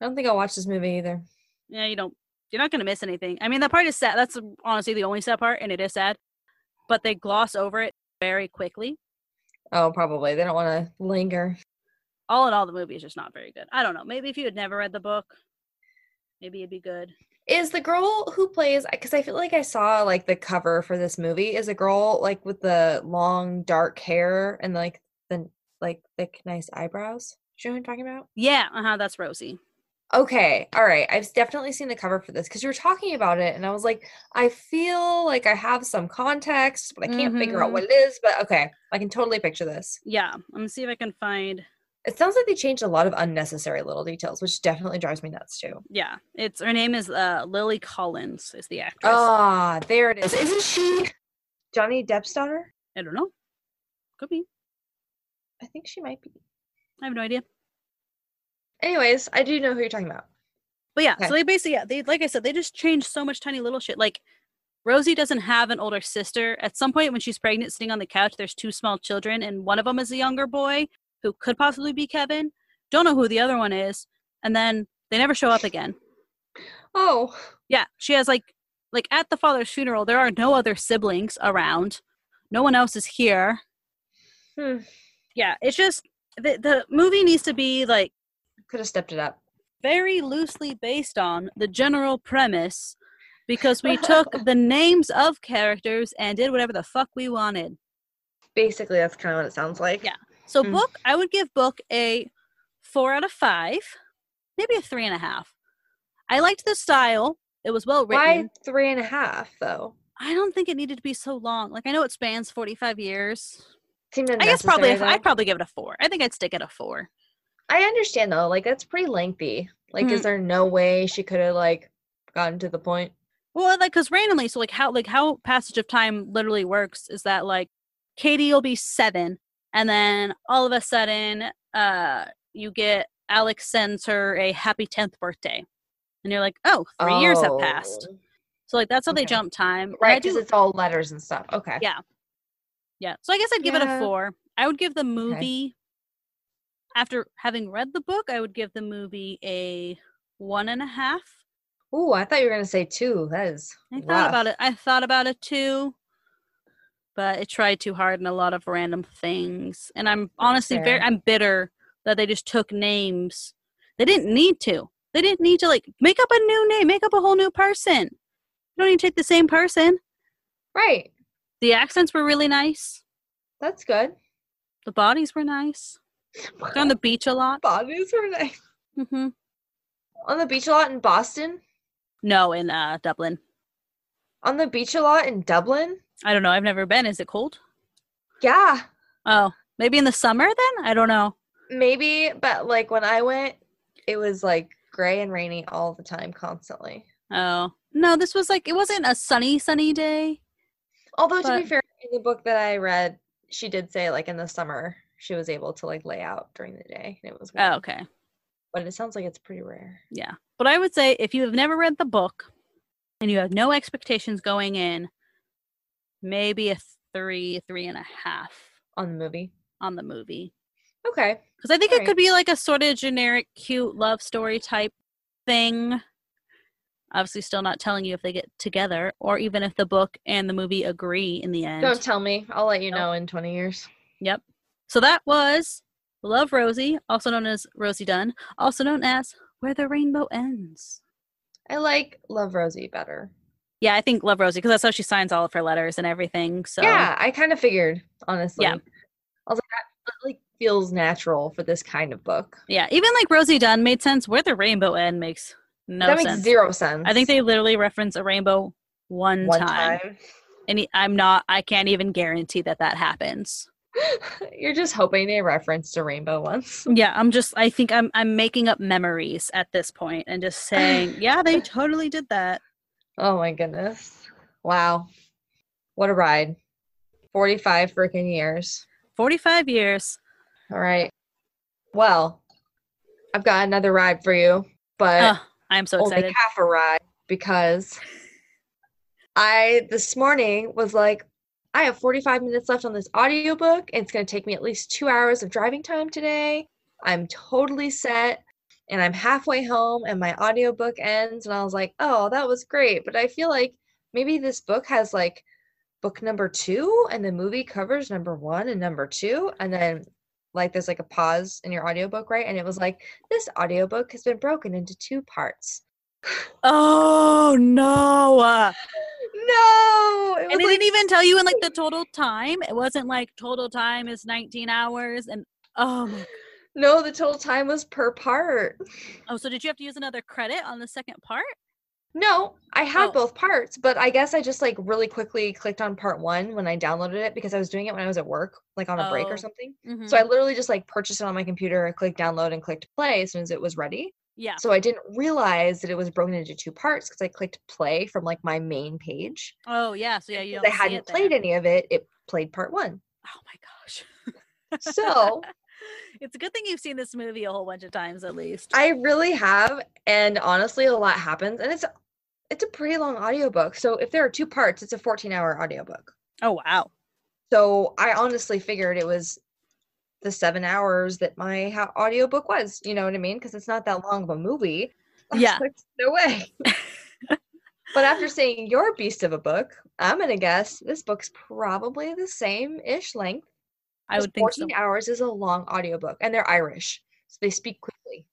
I don't think I'll watch this movie either. Yeah, you don't you're not gonna miss anything. I mean that part is sad. That's honestly the only sad part, and it is sad. But they gloss over it very quickly. Oh, probably. They don't want to linger. All in all, the movie is just not very good. I don't know. Maybe if you had never read the book, maybe it'd be good. Is the girl who plays because I feel like I saw like the cover for this movie is a girl like with the long dark hair and like the like thick nice eyebrows. Do you know what I'm talking about? Yeah, uh-huh, that's Rosie. Okay, all right. I've definitely seen the cover for this because you were talking about it, and I was like, I feel like I have some context, but I can't figure out Mhm. what it is. But okay, I can totally picture this. Yeah, I'm gonna see if I can find. It sounds like they changed a lot of unnecessary little details, which definitely drives me nuts too. Yeah, it's her name is uh, Lily Collins is the actress. Ah, there it is. Isn't she Johnny Depp's daughter? I don't know. Could be. I think she might be. I have no idea. Anyways, I do know who you're talking about. But yeah, Okay. so they basically, yeah, they like I said, they just changed so much tiny little shit. Like Rosie doesn't have an older sister. At some point when she's pregnant, sitting on the couch, there's two small children, and one of them is a younger boy who could possibly be Kevin. Don't know who the other one is, and then they never show up again. Oh, Yeah, she has like, like at the father's funeral, there are no other siblings around. No one else is here. hmm. Yeah, it's just the the movie needs to be like could have stepped it up. very loosely based on the general premise because we took *laughs* the names of characters and did whatever the fuck we wanted. Basically, that's kind of what it sounds like. Yeah. So Mm. book, I would give book a four out of five, maybe a three and a half. I liked the style. It was well written. Why three and a half though? I don't think it needed to be so long. Like I know it spans forty five years. Seemed I guess probably unnecessary, if, I'd probably give it a four. I think I'd stick at a four. I understand though. Like that's pretty lengthy. Like, Mhm. is there no way she could have like gotten to the point? Well, like, cause randomly, so like how like how passage of time literally works is that like Katie will be seven, and then all of a sudden, uh, you get Alex sends her a happy tenth birthday, and you're like, oh, three years have passed. Oh, So like that's how they jump time. Right, because it's all letters and stuff. Okay. Yeah. yeah. So I guess I'd give it a four. I would give the movie. After having read the book, I would give the movie a one and a half. Ooh, I thought you were gonna say two. That is. I thought about it. I thought about it too, but it tried too hard in a lot of random things. And I'm honestly very. I'm bitter that they just took names. They didn't need to. They didn't need to like make up a new name, make up a whole new person. You don't need to take the same person. Right. The accents were really nice. That's good. The bodies were nice. They're on the beach a lot. Bodies were nice. hmm On the beach a lot in Boston. No, in uh, Dublin. On the beach a lot in Dublin. I don't know. I've never been. Is it cold? Yeah, Oh, maybe in the summer then? I don't know. maybe. But like when I went, it was like gray and rainy all the time, constantly. Oh, no, this was like, it wasn't a sunny, sunny day. Although to be fair, in the book that I read, she did say like in the summer she was able to like lay out during the day and it was. Oh, okay. But it sounds like it's pretty rare. Yeah. But I would say if you have never read the book and you have no expectations going in, maybe a three, three and a half On the movie. on the movie. Okay. Because I think it Alright. could be like a sort of generic, cute love story type thing. Obviously, still not telling you if they get together or even if the book and the movie agree in the end. Don't tell me. I'll let you Nope. know in 20 years. Yep. So that was Love Rosie, also known as Rosie Dunn, also known as Where the Rainbow Ends. I like Love Rosie better. Yeah, I think Love Rosie because that's how she signs all of her letters and everything. So Yeah, I kind of figured, honestly. Yeah. I was like, that, like feels natural for this kind of book. yeah, even like Rosie Dunn made sense. Where the Rainbow End makes no that sense. makes zero sense. I think they literally reference a rainbow one, one time, time. and I'm not. I can't even guarantee that that happens. *laughs* You're just hoping they referenced a rainbow once. *laughs* Yeah, I'm just. I think I'm. I'm making up memories at this point and just saying, *laughs* yeah, they totally did that. Oh my goodness. Wow. What a ride. 45 freaking years. 45 years. All right. Well, I've got another ride for you, but I'm so only excited. half a ride because I this morning was like, I have 45 minutes left on this audiobook, and it's going to take me at least two hours of driving time today. I'm totally set, and I'm halfway home, and my audiobook ends. And I was like, oh, that was great. But I feel like maybe this book has like book number two, and the movie covers number one and number two, and then like there's like a pause in your audiobook, right? And it was like, this audiobook has been broken into two parts. Oh no! No, it and they like, didn't even tell you in like the total time. It wasn't like total time is 19 hours. And oh my. no, the total time was per part. Oh, so did you have to use another credit on the second part? No, I had Oh. both parts, but I guess I just like really quickly clicked on part one when I downloaded it because I was doing it when I was at work, like on a break Oh. or something. Mhm. So I literally just like purchased it on my computer, clicked download, and clicked play as soon as it was ready. Yeah. So I didn't realize that it was broken into two parts because I clicked play from like my main page. Oh yeah. So yeah, you I hadn't played any of it, it played part one. Oh my gosh. So *laughs* it's a good thing you've seen this movie a whole bunch of times at least. I really have, and honestly, a lot happens, and it's it's a pretty long audiobook. So if there are two parts, it's a 14 hour audiobook. oh wow. So I honestly figured it was the seven hours that my ho- audiobook was. You know what I mean? Because it's not that long of a movie. *laughs* Yeah. like, no way. *laughs* but after seeing your beast of a book, I'm gonna guess this book's probably the same ish length. I would think so. 14 hours is a long audiobook, and they're Irish, so they speak quickly.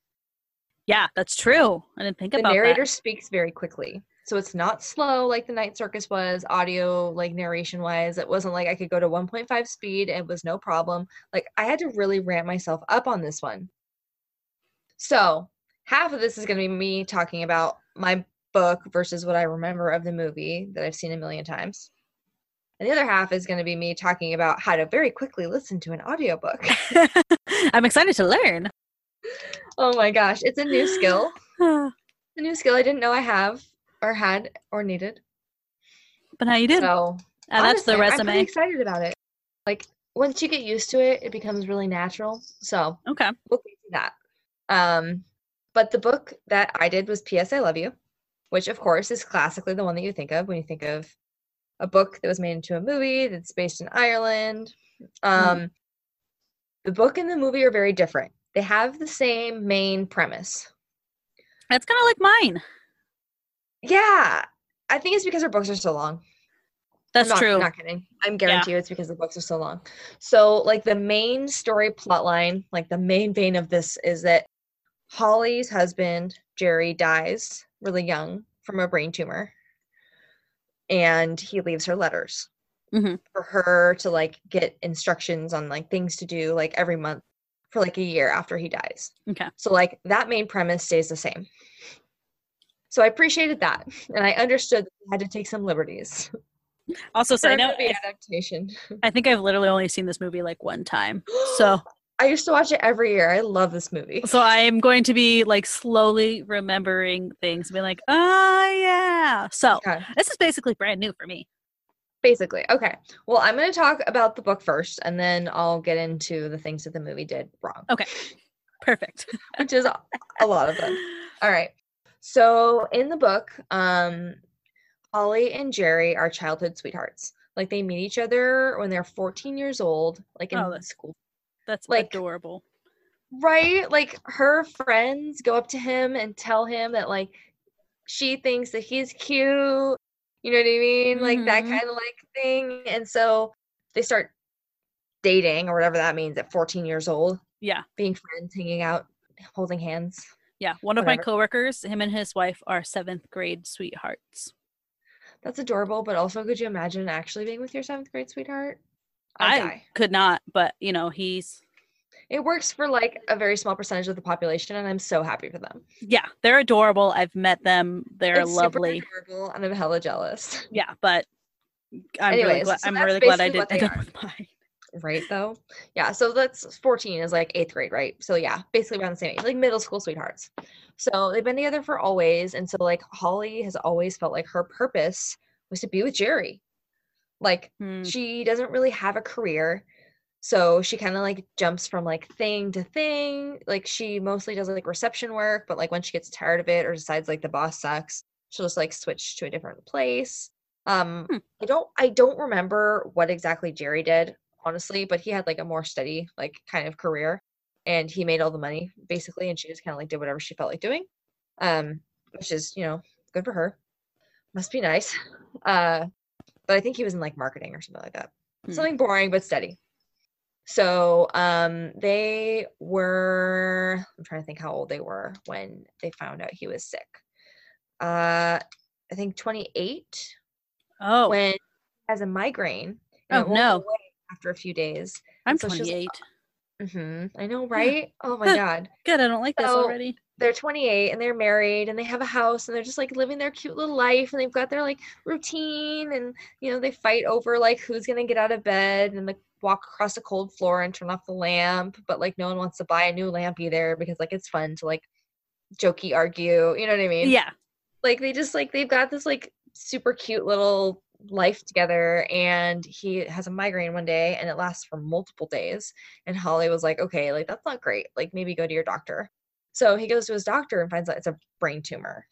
Yeah, that's true. I didn't think the about narrator that. Narrator speaks very quickly so it's not slow like the night circus was audio like narration wise. It wasn't like i could go to 1.5 speed it was no problem. Like i had to really ramp myself up on this one. So half of this is going to be me talking about my book versus what i remember of the movie that i've seen a million times. And the other half is going to be me talking about how to very quickly listen to an audiobook. *laughs* I'm excited to learn. oh my gosh it's a new skill. *sighs* A new skill i didn't know i have or had or needed but now you did. So and that's the honestly, I'm pretty resume. excited about it. Like once you get used to it, it becomes really natural. So Okay. we'll get to that. Um, but the book that I did was P.S. I Love You, which of course is classically the one that you think of when you think of a book that was made into a movie that's based in Ireland. Um, The book and the movie are very different. They have the same main premise. That's kind of like mine. Yeah, I think it's because her books are so long. That's I'm not, true. Not kidding. I'm guarantee you it's because the books are so long. So, like the main story plot line, like the main vein of this is that Holly's husband Gerry dies really young from a brain tumor, and he leaves her letters Mhm. for her to like get instructions on like things to do like every month for like a year after he dies. Okay. So like that main premise stays the same. So I appreciated that, and I understood that I had to take some liberties. Also, side a note, I, adaptation. I think I've literally only seen this movie like one time. So, *gasps* I used to watch it every year. I love this movie. so I am going to be like slowly remembering things, being like, oh yeah. So Okay. this is basically brand new for me. Basically. Okay. Well, I'm going to talk about the book first and then I'll get into the things that the movie did wrong, Okay. Perfect. which is a lot of them. *laughs* All right. So, in the book, um Holly and Gerry are childhood sweethearts. Like they meet each other when they're 14 years old, like in Oh, that's- school. That's Like- adorable. Right? Like her friends go up to him and tell him that like she thinks that he's cute. You know what I mean? Like that Mhm. kind of like thing. And so they start dating or whatever that means at 14 years old, Yeah. being friends, hanging out, holding hands. Yeah. One of my Whatever. coworkers, him and his wife are seventh grade sweethearts. That's adorable, but also could you imagine actually being with your seventh grade sweetheart? I I'd die. could not, but you know, he's It works for like a very small percentage of the population, and I'm so happy for them. yeah, they're adorable. I've met them. They're It's lovely. adorable, and I'm hella jealous. Yeah, but I'm really glad so I'm really glad I didn't they end up with mine. Right though yeah so that's 14 is like eighth grade right so yeah basically around the same age like middle school sweethearts so they've been together for always and so like holly has always felt like her purpose was to be with gerry like Hmm. she doesn't really have a career So she kind of like jumps from like thing to thing. Like she mostly does like reception work, but like when she gets tired of it or decides like the boss sucks, she'll just like switch to a different place. Um Hmm. I don't I don't remember what exactly Gerry did, honestly, but he had like a more steady like kind of career and he made all the money basically and she just kind of like did whatever she felt like doing. Um which is, you know, good for her. Must be nice. Uh but I think he was in like marketing or something like that. Hmm. Something boring but steady. So um they were I'm trying to think how old they were when they found out he was sick. Uh I think 28 Oh, when he has a migraine. Oh, no. After a few days. I'm so she's like, 28. hmm I know, right? Oh my god. Good, I don't like this already. They're 28 and they're married and they have a house and they're just like living their cute little life and they've got their like routine and you know they fight over like who's gonna get out of bed and like walk across a cold floor and turn off the lamp but like no one wants to buy a new lamp either because like it's fun to like jokey argue you know what I mean Yeah. like they just like they've got this like super cute little life together and he has a migraine one day and it lasts for multiple days and holly was like okay like that's not great like maybe go to your doctor so he goes to his doctor and finds out it's a brain tumor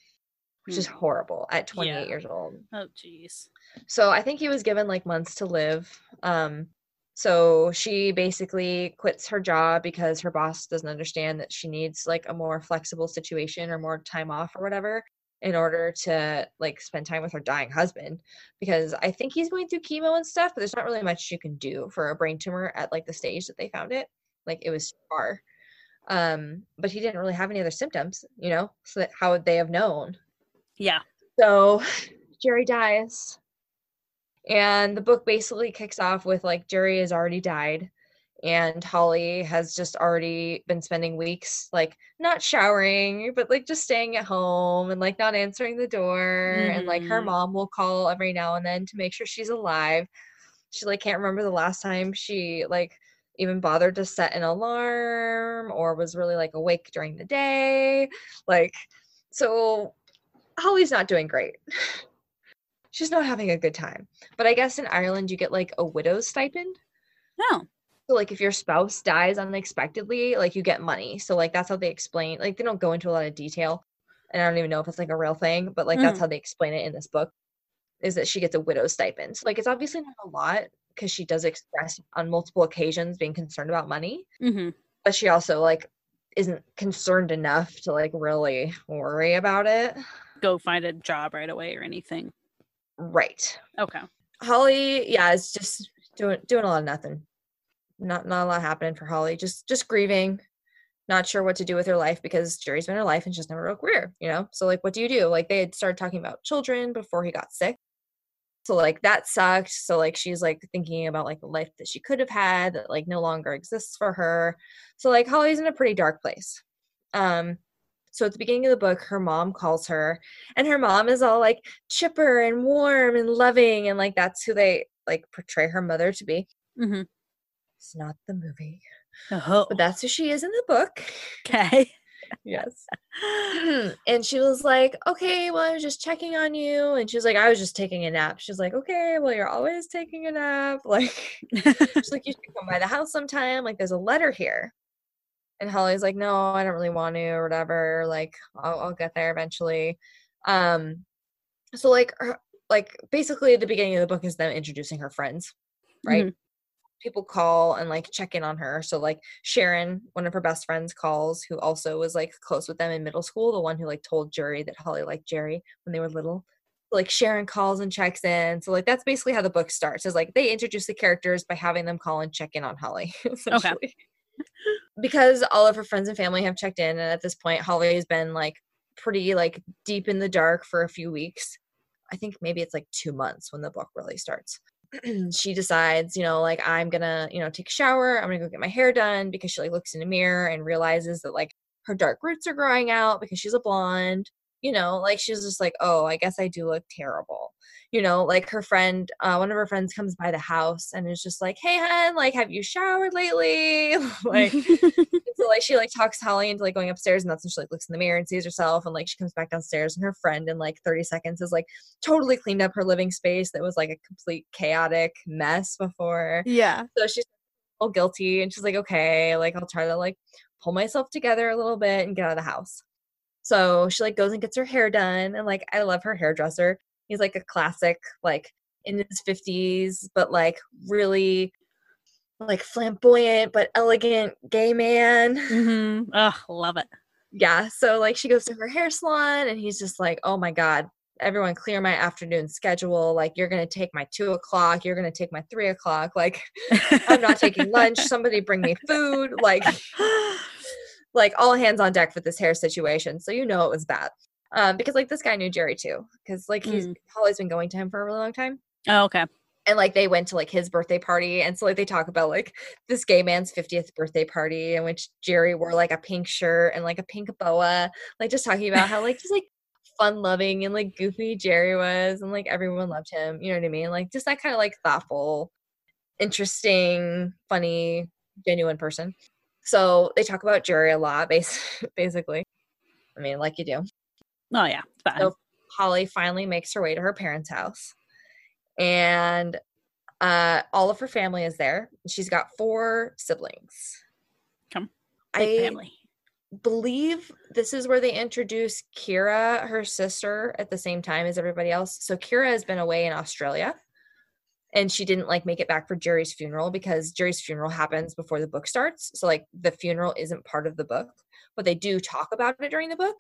which is Hmm. horrible at 28 Yeah. years old Oh, jeez. so I think he was given like months to live. Um, so she basically quits her job because her boss doesn't understand that she needs like a more flexible situation or more time off or whatever in order to like spend time with her dying husband because I think he's going through chemo and stuff, but there's not really much you can do for a brain tumor at like the stage that they found it. Like it was far. Um, but he didn't really have any other symptoms, you know, so that how would they have known? Yeah. So *sighs* Gerry dies. And the book basically kicks off with like Gerry has already died. And Holly has just already been spending weeks like not showering, but like just staying at home and like not answering the door. And like her Mhm. mom will call every now and then to make sure she's alive. She like can't remember the last time she like even bothered to set an alarm or was really like awake during the day. Like, so Holly's not doing great. She's not having a good time. But I guess in Ireland you get like a widow's stipend. No. So like if your spouse dies unexpectedly, like you get money. So like that's how they explain. Like they don't go into a lot of detail. And I don't even know if it's like a real thing, but like that's Mm. how they explain it in this book. Is that she gets a widow's stipend. So like it's obviously not a lot because she does express on multiple occasions being concerned about money. Mm-hmm. But she also like isn't concerned enough to like really worry about it. Go find a job right away or anything. Right. Okay. Holly, yeah, is just doing doing a lot of nothing. Not not a lot happening for Holly. Just just grieving, not sure what to do with her life because Gerry's been her life and she's never real career, you know? So like what do you do? Like they had started talking about children before he got sick. So like that sucked. So like she's like thinking about like the life that she could have had that like no longer exists for her. So like Holly's in a pretty dark place. Um so at the beginning of the book, her mom calls her, and her mom is all like chipper and warm and loving, and like that's who they like portray her mother to be. Mm-hmm. It's not the movie, Oh. but that's who she is in the book. Okay. *laughs* Yes. *clears throat* and she was like, okay, well, I was just checking on you. And she was like, I was just taking a nap. She's like, okay, well, you're always taking a nap. *laughs* Like, she's like, you should come by the house sometime. Like, there's a letter here. And Holly's like, no, I don't really want to, or whatever. Like, I'll, I'll get there eventually. Um, so like, her, like basically, at the beginning of the book is them introducing her friends, right? People call and like check in on her. So like Sharon, one of her best friends, calls, who also was like close with them in middle school, the one who like told Gerry that Holly liked Gerry when they were little. Like Sharon calls and checks in. So like that's basically how the book starts. Is like they introduce the characters by having them call and check in on Holly. *laughs* essentially. because all of her friends and family have checked in, and at this point, Holly has been like pretty like deep in the dark for a few weeks. I think maybe it's like two months when the book really starts. *clears throat* she decides, you know, like I'm gonna, you know, take a shower. I'm gonna go get my hair done because she like looks in a mirror and realizes that like her dark roots are growing out because she's a blonde. You know, like she's just like, oh, I guess I do look terrible. You know, like her friend, uh, one of her friends comes by the house and is just like, hey, hun, like, have you showered lately? *laughs* like, *laughs* so like she like talks Holly into like going upstairs, and that's when she like looks in the mirror and sees herself, and like she comes back downstairs, and her friend in like 30 seconds has like totally cleaned up her living space that was like a complete chaotic mess before. yeah. So she's all guilty. And she's like, okay, like I'll try to like pull myself together a little bit and get out of the house. So she like goes and gets her hair done. And like I love her hairdresser. He's like a classic, like in his 50s, but like really like flamboyant but elegant gay man. Mm-hmm. Oh, love it. Yeah. So like she goes to her hair salon and he's just like, oh my God, everyone clear my afternoon schedule. Like you're gonna take my two o'clock, you're gonna take my three o'clock. Like I'm not taking lunch. *laughs* Somebody bring me food. Like *laughs* like all hands on deck for this hair situation. So you know it was bad. Um, because like this guy knew Gerry too. Because like he's Mm. Holly's been going to him for a really long time Oh, okay. And like they went to like his birthday party and so like they talk about like this gay man's 50th birthday party in which gerry wore like a pink shirt and like a pink boa like just talking about how like just like fun loving and like goofy gerry was and like everyone loved him you know what i mean? Like just that kind of like thoughtful interesting funny genuine person. So they talk about gerry a lot *laughs* basically. I mean like you do. Oh yeah. So- Holly finally makes her way to her parents' house, and uh, all of her family is there. She's got four siblings. Come. I family. believe this is where they introduce Ciara, her sister, at the same time as everybody else. So Ciara has been away in Australia. And she didn't like make it back for Gerry's funeral because Gerry's funeral happens before the book starts. So like the funeral isn't part of the book, but they do talk about it during the book.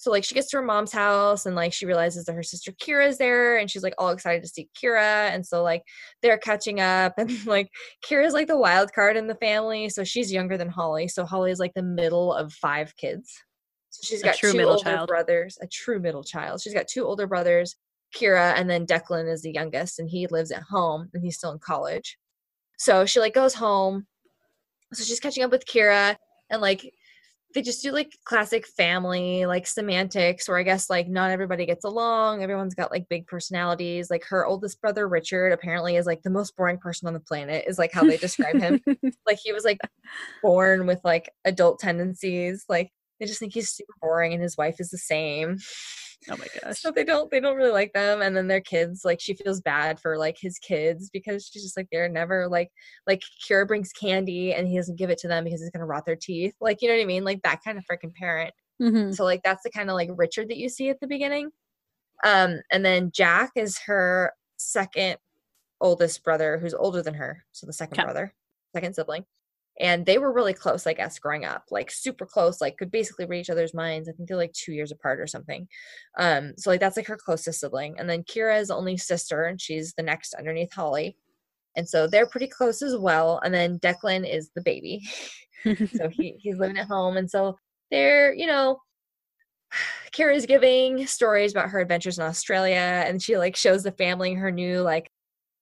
So like she gets to her mom's house and like she realizes that her sister Ciara's there and she's like all excited to see Ciara and so like they're catching up *laughs* and like Ciara's like the wild card in the family so she's younger than Holly so Holly is like the middle of five kids. So she's got two middle older child. brothers, a true middle child. She's got two older brothers, Ciara and then Declan is the youngest and he lives at home and he's still in college. So she like goes home. So she's catching up with Ciara and like they just do like classic family like semantics where I guess like not everybody gets along. Everyone's got like big personalities. Like her oldest brother Richard apparently is like the most boring person on the planet is like how they describe him. *laughs* like he was like born with like adult tendencies. Like they just think he's super boring and his wife is the same. oh my *laughs* gosh. So they don't they don't really like them. And then their kids, like she feels bad for like his kids because she's just like they're never like like Ciara brings candy and he doesn't give it to them because he's gonna rot their teeth. Like you know what I mean? Like that kind of freaking parent. Mhm. So like that's the kind of like Richard that you see at the beginning. Um, and then Jack is her second oldest brother who's older than her. So the second Okay. brother, second sibling. And they were really close, I guess, growing up, like super close, like could basically read each other's minds. I think they're like two years apart or something. Um, so like that's like her closest sibling. And then Ciara is only sister, and she's the next underneath Holly. And so they're pretty close as well. And then Declan is the baby. *laughs* so he he's living at home and so they're you know *sighs* Ciara's giving stories about her adventures in australia and she like shows the family her new like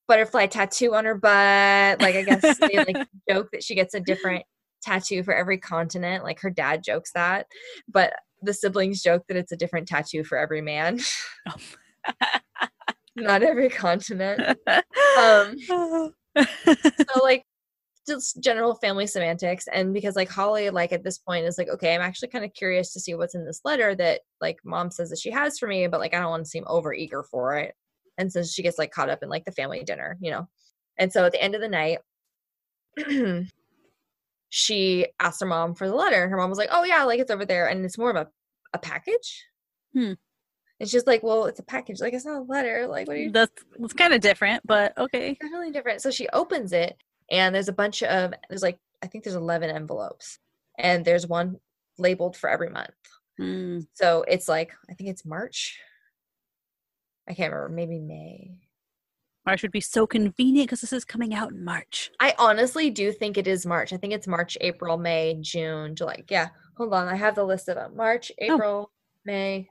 butterfly tattoo on her butt. Like i guess they like *laughs* joke that she gets a different tattoo for every continent. Like her dad jokes that but the siblings joke that it's a different tattoo for every man. *laughs* *laughs* Not every continent. Um so like just general family semantics. And because like holly like at this point is like okay i'm actually kind of curious to see what's in this letter that like mom says that she has for me but like i don't want to seem over eager for it and so she gets like caught up in like the family dinner you know and so at the end of the night *clears throat* she asked her mom for the letter and her mom was like oh yeah like it's over there and it's more of a, a package Hmm. and she's like well it's a package like it's not a letter like what are you That's it's kind of different, but okay. It's definitely different. So she opens it, and there's a bunch of there's like I think there's eleven envelopes, and there's one labeled for every month. Mm. So it's like I think it's March. I can't remember. Maybe May. March would be so convenient because this is coming out in March. I honestly do think it is March. I think it's March, April, May, June, July. Yeah, hold on. I have the list of them. March, oh. April, May,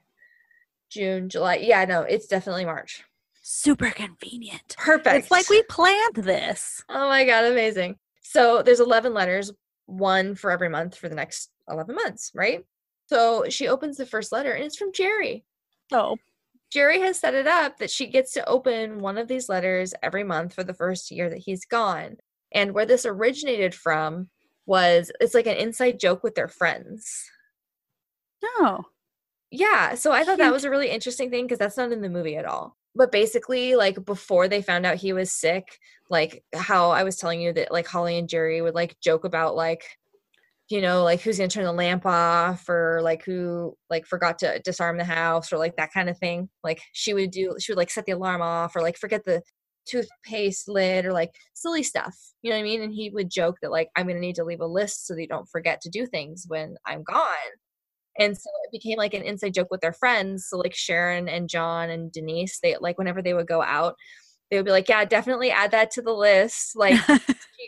June, July. Yeah, no, it's definitely March. Super convenient. Perfect. It's like we planned this. Oh my god, amazing. So there's 11 letters, one for every month for the next 11 months, right? So she opens the first letter and it's from Gerry. Oh, Gerry has set it up that she gets to open one of these letters every month for the first year that he's gone. And where this originated from was it's like an inside joke with their friends. no. Yeah, so I thought that was a really interesting thing because that's not in the movie at all. but basically like before they found out he was sick like how i was telling you that like holly and gerry would like joke about like you know like who's gonna turn the lamp off or like who like forgot to disarm the house or like that kind of thing. Like she would do she would like set the alarm off or like forget the toothpaste lid or like silly stuff you know what i mean? And he would joke that like i'm gonna need to leave a list so that you don't forget to do things when i'm gone. And so it became like an inside joke with their friends. So like sharon and john and denise they like whenever they would go out they would be like yeah definitely add that to the list. Like *laughs*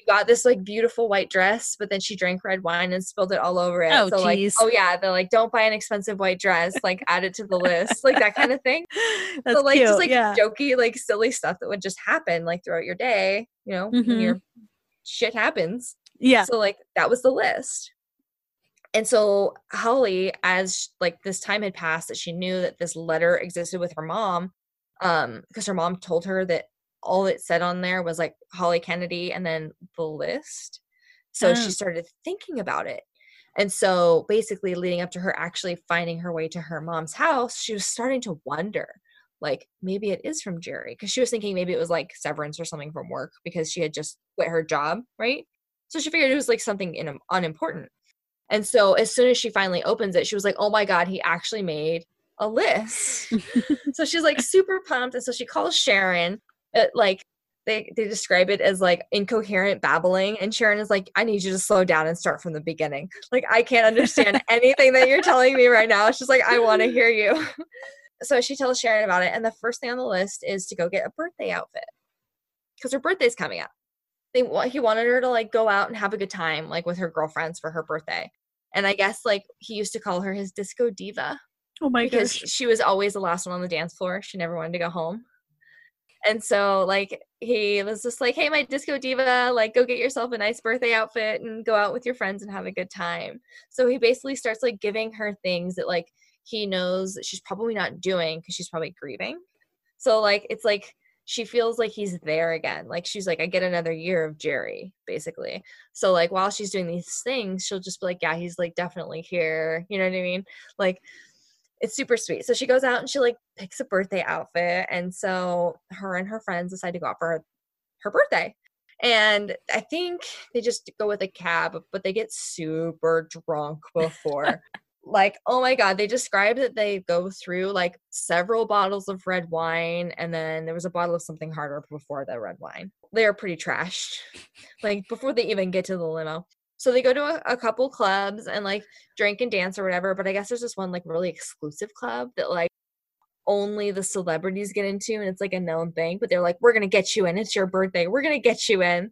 got this like beautiful white dress but then she drank red wine and spilled it all over it Oh, so like oh yeah they're like don't buy an expensive white dress like add it to the list like that kind of thing *laughs* That's so like cute. just like yeah. jokey like silly stuff that would just happen like throughout your day you know when Mhm. your shit happens yeah. so like that was the list. And so Holly, as like this time had passed, that she knew that this letter existed with her mom, um, because her mom told her that all it said on there was like Holly Kennedy and then the list. So Oh. she mm. started thinking about it. And so basically leading up to her actually finding her way to her mom's house, she was starting to wonder like maybe it is from Gerry because she was thinking maybe it was like severance or something from work because she had just quit her job, right? So she figured it was like something in, unimportant. And so as soon as she finally opens it, she was like, "Oh my god, he actually made a list." *laughs* so she's like super pumped, and so she calls Sharon. Uh like they they describe it as like incoherent babbling, and Sharon is like, "I need you to slow down and start from the beginning. Like I can't understand *laughs* anything that you're telling me right now." She's like, "I want to hear you." *laughs* so she tells Sharon about it, and the first thing on the list is to go get a birthday outfit because her birthday's coming up. They he wanted her to like go out and have a good time like with her girlfriends for her birthday. And I guess like he used to call her his disco diva oh my because gosh. she was always the last one on the dance floor. She never wanted to go home. And so like he was just like, "Hey, my disco diva, like go get yourself a nice birthday outfit and go out with your friends and have a good time." So he basically starts like giving her things that like he knows she's probably not doing because she's probably grieving. So like it's like she feels like he's there again. Like she's like, I get another year of Gerry, basically. So like while she's doing these things, she'll just be like, Yeah, he's like definitely here. You know what I mean? Like it's super sweet. So she goes out and she like picks a birthday outfit. And so her and her friends decide to go out for her, her birthday. And I think they just go with a cab, but they get super drunk before. *laughs* like, oh my God, they describe that they go through like several bottles of red wine. And then there was a bottle of something harder before the red wine. They are pretty trashed, *laughs* like before they even get to the limo. So they go to a, a couple clubs and like drink and dance or whatever. But I guess there's this one like really exclusive club that like only the celebrities get into and it's like a known thing. But they're like, we're gonna get you in. It's your birthday. We're gonna get you in.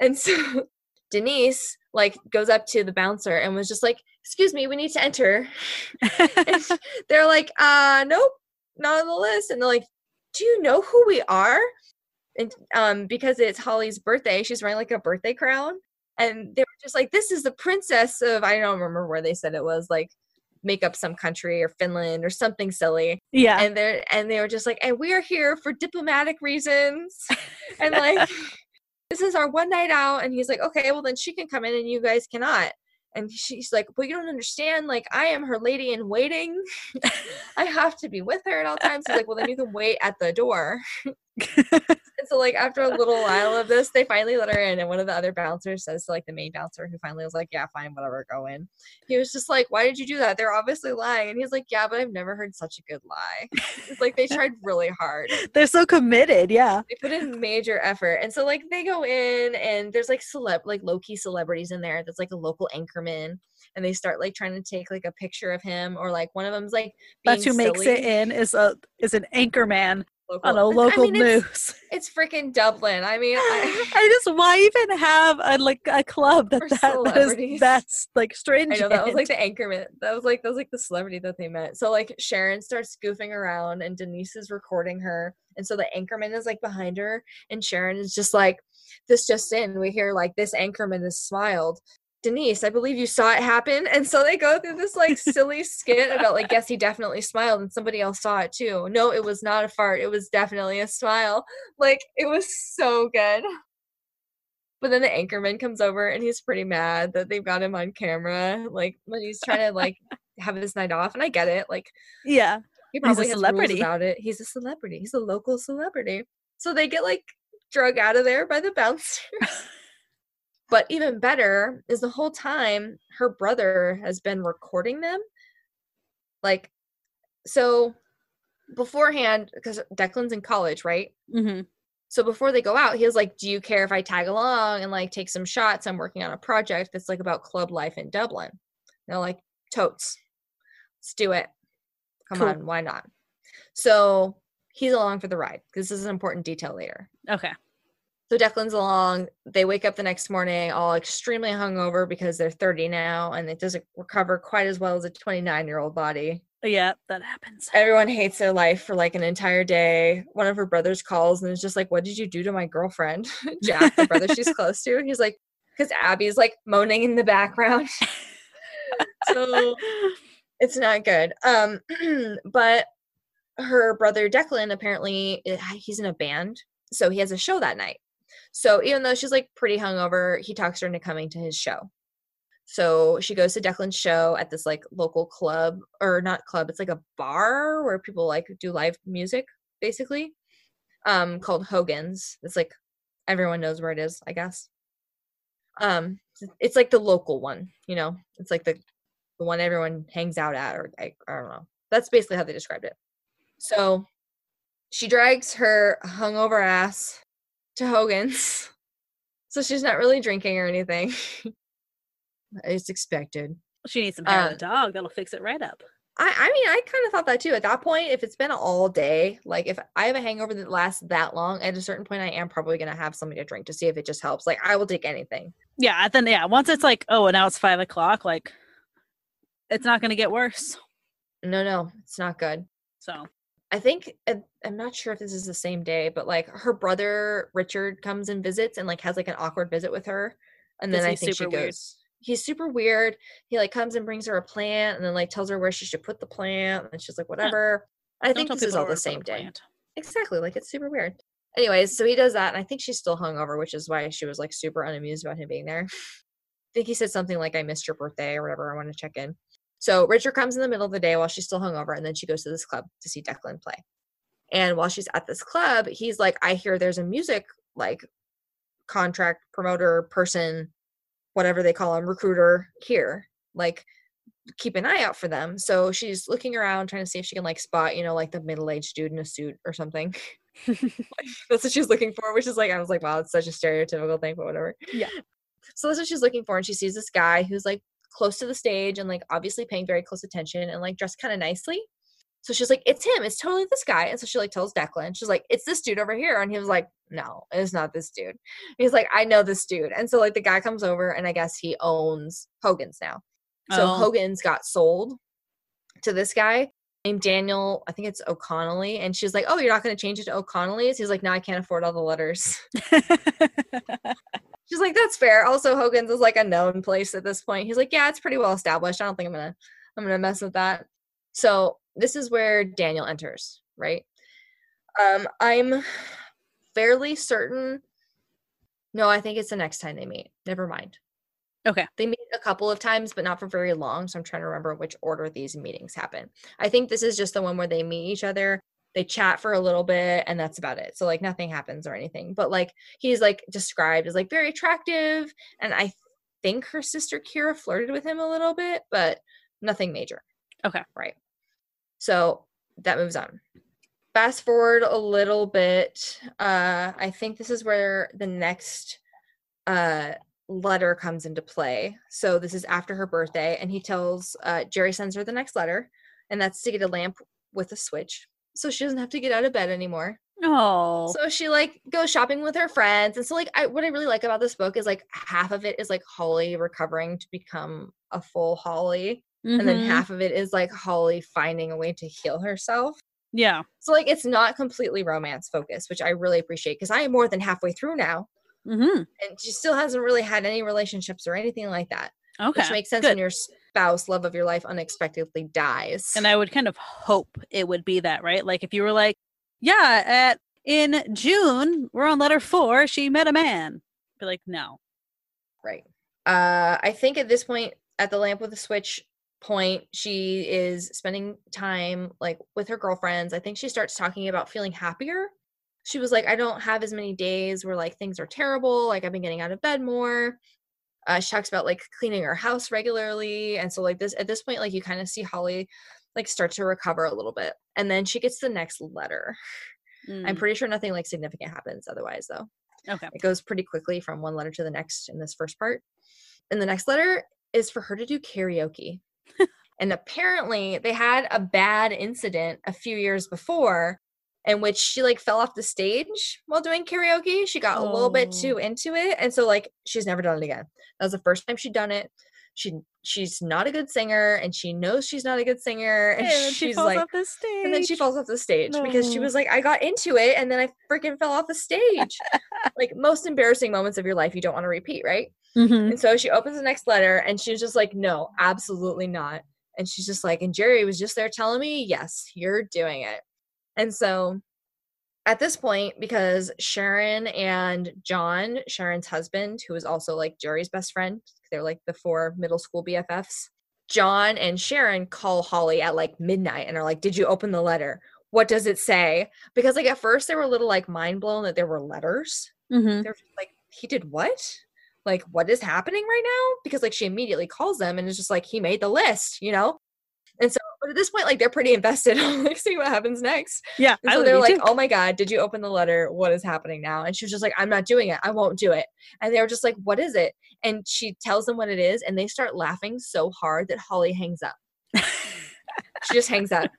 And so *laughs* Denise like goes up to the bouncer and was just like, excuse me, we need to enter. *laughs* And *laughs* they're like, uh, nope, not on the list. And they're like, do you know who we are? And um, because it's Holly's birthday, she's wearing like a birthday crown. And they were just like, this is the princess of, I don't remember where they said it was, like make up some country or Finland or something silly. yeah. And they're and they were just like, and we are here for diplomatic reasons. *laughs* and like this is our one night out. And he's like, okay, well then she can come in and you guys cannot. And she's like, but you don't understand. Like, I am her lady in waiting. *laughs* I have to be with her at all times. He's like, well, then you can wait at the door. *laughs* And *laughs* so, like, after a little while of this, they finally let her in. And one of the other bouncers says to, like, the main bouncer, who finally was like, yeah, fine, whatever, go in. He was just like, why did you do that? They're obviously lying. And he's like, yeah, but I've never heard such a good lie. It's like they *laughs* tried really hard They're so committed. Yeah. they put in major effort and so like they go in and there's like celeb like low-key celebrities in there that's like a local anchorman and they start like trying to take like a picture of him or like one of them's like That's who being makes it in is a is an anchor man Local- on a local I mean, it's, news. it's freaking dublin i mean I, *laughs* I just why even have a like a club that that, that is that's like strange. I know that was like the anchorman. That was like that was like the celebrity that they met. So like Sharon starts goofing around and Denise is recording her. And so the anchorman is like behind her and Sharon is just like, This just in. We hear like this anchorman has smiled. Denise, I believe you saw it happen. And so they go through this like silly *laughs* skit about like, yes, he definitely smiled and somebody else saw it too. No, it was not a fart. It was definitely a smile. Like it was so good. But then the anchorman comes over and he's pretty mad that they've got him on camera. Like when he's trying to like *laughs* have his night off. And I get it. Like yeah. He He's a probably has rules celebrity. about it. He's a celebrity. He's a local celebrity. So they get like drug out of there by the *laughs* bouncer. But even better is the whole time her brother has been recording them. Like, so beforehand, because Declan's in college, right? hmm So before they go out, he was like, Do you care if I tag along and like take some shots? I'm working on a project that's like about club life in Dublin. And they're like, Totes, let's do it. Come Cool. on, why not? So he's along for the ride. This is an important detail later. Okay. So Declan's along. They wake up the next morning all extremely hungover because they're 30 now and it doesn't recover quite as well as a 29 year old body. Yeah, that happens. Everyone hates their life for like an entire day. One of her brothers calls and is just like, What did you do to my girlfriend? *laughs* Jack, the brother she's *laughs* close to. He's like, Because Abby's like moaning in the background. *laughs* so it's not good. Um, *clears throat* but her brother Declan apparently eh, he's in a band, so he has a show that night. So even though she's like pretty hungover, he talks her into coming to his show. So she goes to Declan's show at this like local club or not club, it's like a bar where people like do live music basically. Um called Hogan's. It's like everyone knows where it is, I guess. Um it's like the local one, you know. It's like the the one everyone hangs out at or I, I don't know. That's basically how they described it. So she drags her hungover ass to Hogan's. So she's not really drinking or anything. *laughs* it's expected. She needs some hair of Um, the dog. That'll fix it right up. I, I mean, I kind of thought that too. At that point, if it's been all day, like if I have a hangover that lasts that long, at a certain point, I am probably going to have something to drink to see if it just helps. Like, I will take anything. Yeah, then yeah, once it's like, oh, and now it's five o'clock, like it's not gonna get worse. No, no, it's not good. So I think uh, I'm not sure if this is the same day, but like her brother Richard comes and visits and like has like an awkward visit with her, and then I think she super weird? goes. He's super weird. He like comes and brings her a plant, and then like tells her where she should put the plant, and she's like, whatever. I don't think this is all the to put a same day. plant. Exactly, like it's super weird. Anyways, so he does that, and I think she's still hungover, which is why she was like super unamused about him being there. I think he said something like, "I missed your birthday" or whatever. I want to check in. So Richard comes in the middle of the day while she's still hungover, and then she goes to this club to see Declan play. And while she's at this club, he's like, "I hear there's a music like contract promoter person, whatever they call him, recruiter here. Like, keep an eye out for them." So she's looking around, trying to see if she can like spot, you know, like the middle-aged dude in a suit or something. *laughs* *laughs* that's what she's looking for, which is like I was like, wow, it's such a stereotypical thing, but whatever. Yeah. So that's what she's looking for, and she sees this guy who's like close to the stage and like obviously paying very close attention and like dressed kind of nicely. So she's like, it's him, it's totally this guy. And so she like tells Declan, she's like, it's this dude over here. And he was like, no, it's not this dude. He's like, I know this dude. And so like the guy comes over and I guess he owns Hogan's now. So Oh. Hogan's got sold to this guy named Daniel, I think it's O'Connelly. And she's like, Oh, you're not going to change it to O'Connelly's? He's like, No, I can't afford all the letters. *laughs* *laughs* She's like, That's fair. Also, Hogan's is like a known place at this point. He's like, Yeah, it's pretty well established. I don't think I'm going to, I'm to mess with that. So this is where Daniel enters, right? Um, I'm fairly certain. No, I think it's the next time they meet. Never mind. okay. They meet a couple of times, but not for very long. So I'm trying to remember which order these meetings happen. I think this is just the one where they meet each other, they chat for a little bit, and that's about it. So like nothing happens or anything. But like he's like described as like very attractive, and I think her sister Ciara flirted with him a little bit, but nothing major. Okay. Right. So that moves on. Fast forward a little bit. Uh, I think this is where the next uh letter comes into play. So this is after her birthday, and he tells uh, Gerry sends her the next letter, and that's to get a lamp with a switch, so she doesn't have to get out of bed anymore. Oh. So she like goes shopping with her friends, and so like I, what I really like about this book is like half of it is like Holly recovering to become a full Holly, and then Mhm. half of it is like Holly finding a way to heal herself. Yeah. So like it's not completely romance focused, which I really appreciate because I am more than halfway through now, hmm and she still hasn't really had any relationships or anything like that. Okay. which makes sense good. when your spouse, love of your life, unexpectedly dies. And I would kind of hope it would be that, right? Like if you were like, yeah, at in June, we're on letter four, she met a man. Be like, no. right. Uh, I think at this point, at the lamp with the switch, point she is spending time like with her girlfriends i think she starts talking about feeling happier she was like i don't have as many days where like things are terrible like i've been getting out of bed more uh, she talks about like cleaning her house regularly and so like this at this point like you kind of see holly like start to recover a little bit and then she gets the next letter i'm Mm, pretty sure nothing like significant happens otherwise though okay. it goes pretty quickly from one letter to the next in this first part. And the next letter is for her to do karaoke. *laughs* and apparently they had a bad incident a few years before in which she like fell off the stage while doing karaoke. She got a little bit Oh. too into it. And so like she's never done it again. That was the first time she'd done it. She she's not a good singer and she knows she's not a good singer. And And she's she falls like off the stage. and then she falls off the stage because she was like, I got into it and then I freaking fell off the stage. *laughs* like most embarrassing moments of your life you don't want to repeat, right? Mhm. And so she opens the next letter and she's just like, No, absolutely not. And she's just like, and Gerry was just there telling me, Yes, you're doing it. And so at this point, because Sharon and John, Sharon's husband, who is also like Gerry's best friend, they're like the four middle school BFFs. John and Sharon call Holly at like midnight and are like, Did you open the letter? What does it say? Because like at first they were a little like mind blown that there were letters. Mhm. They're just like, He did what? Like, what is happening right now? Because like she immediately calls them and is just like, He made the list, you know? And so, but at this point, like they're pretty invested *laughs* like see what happens next. Yeah, And so they're like, too. "Oh my god, did you open the letter? What is happening now?" And she was just like, "I'm not doing it. I won't do it." And they were just like, "What is it?" And she tells them what it is, and they start laughing so hard that Holly hangs up. *laughs* she just hangs up.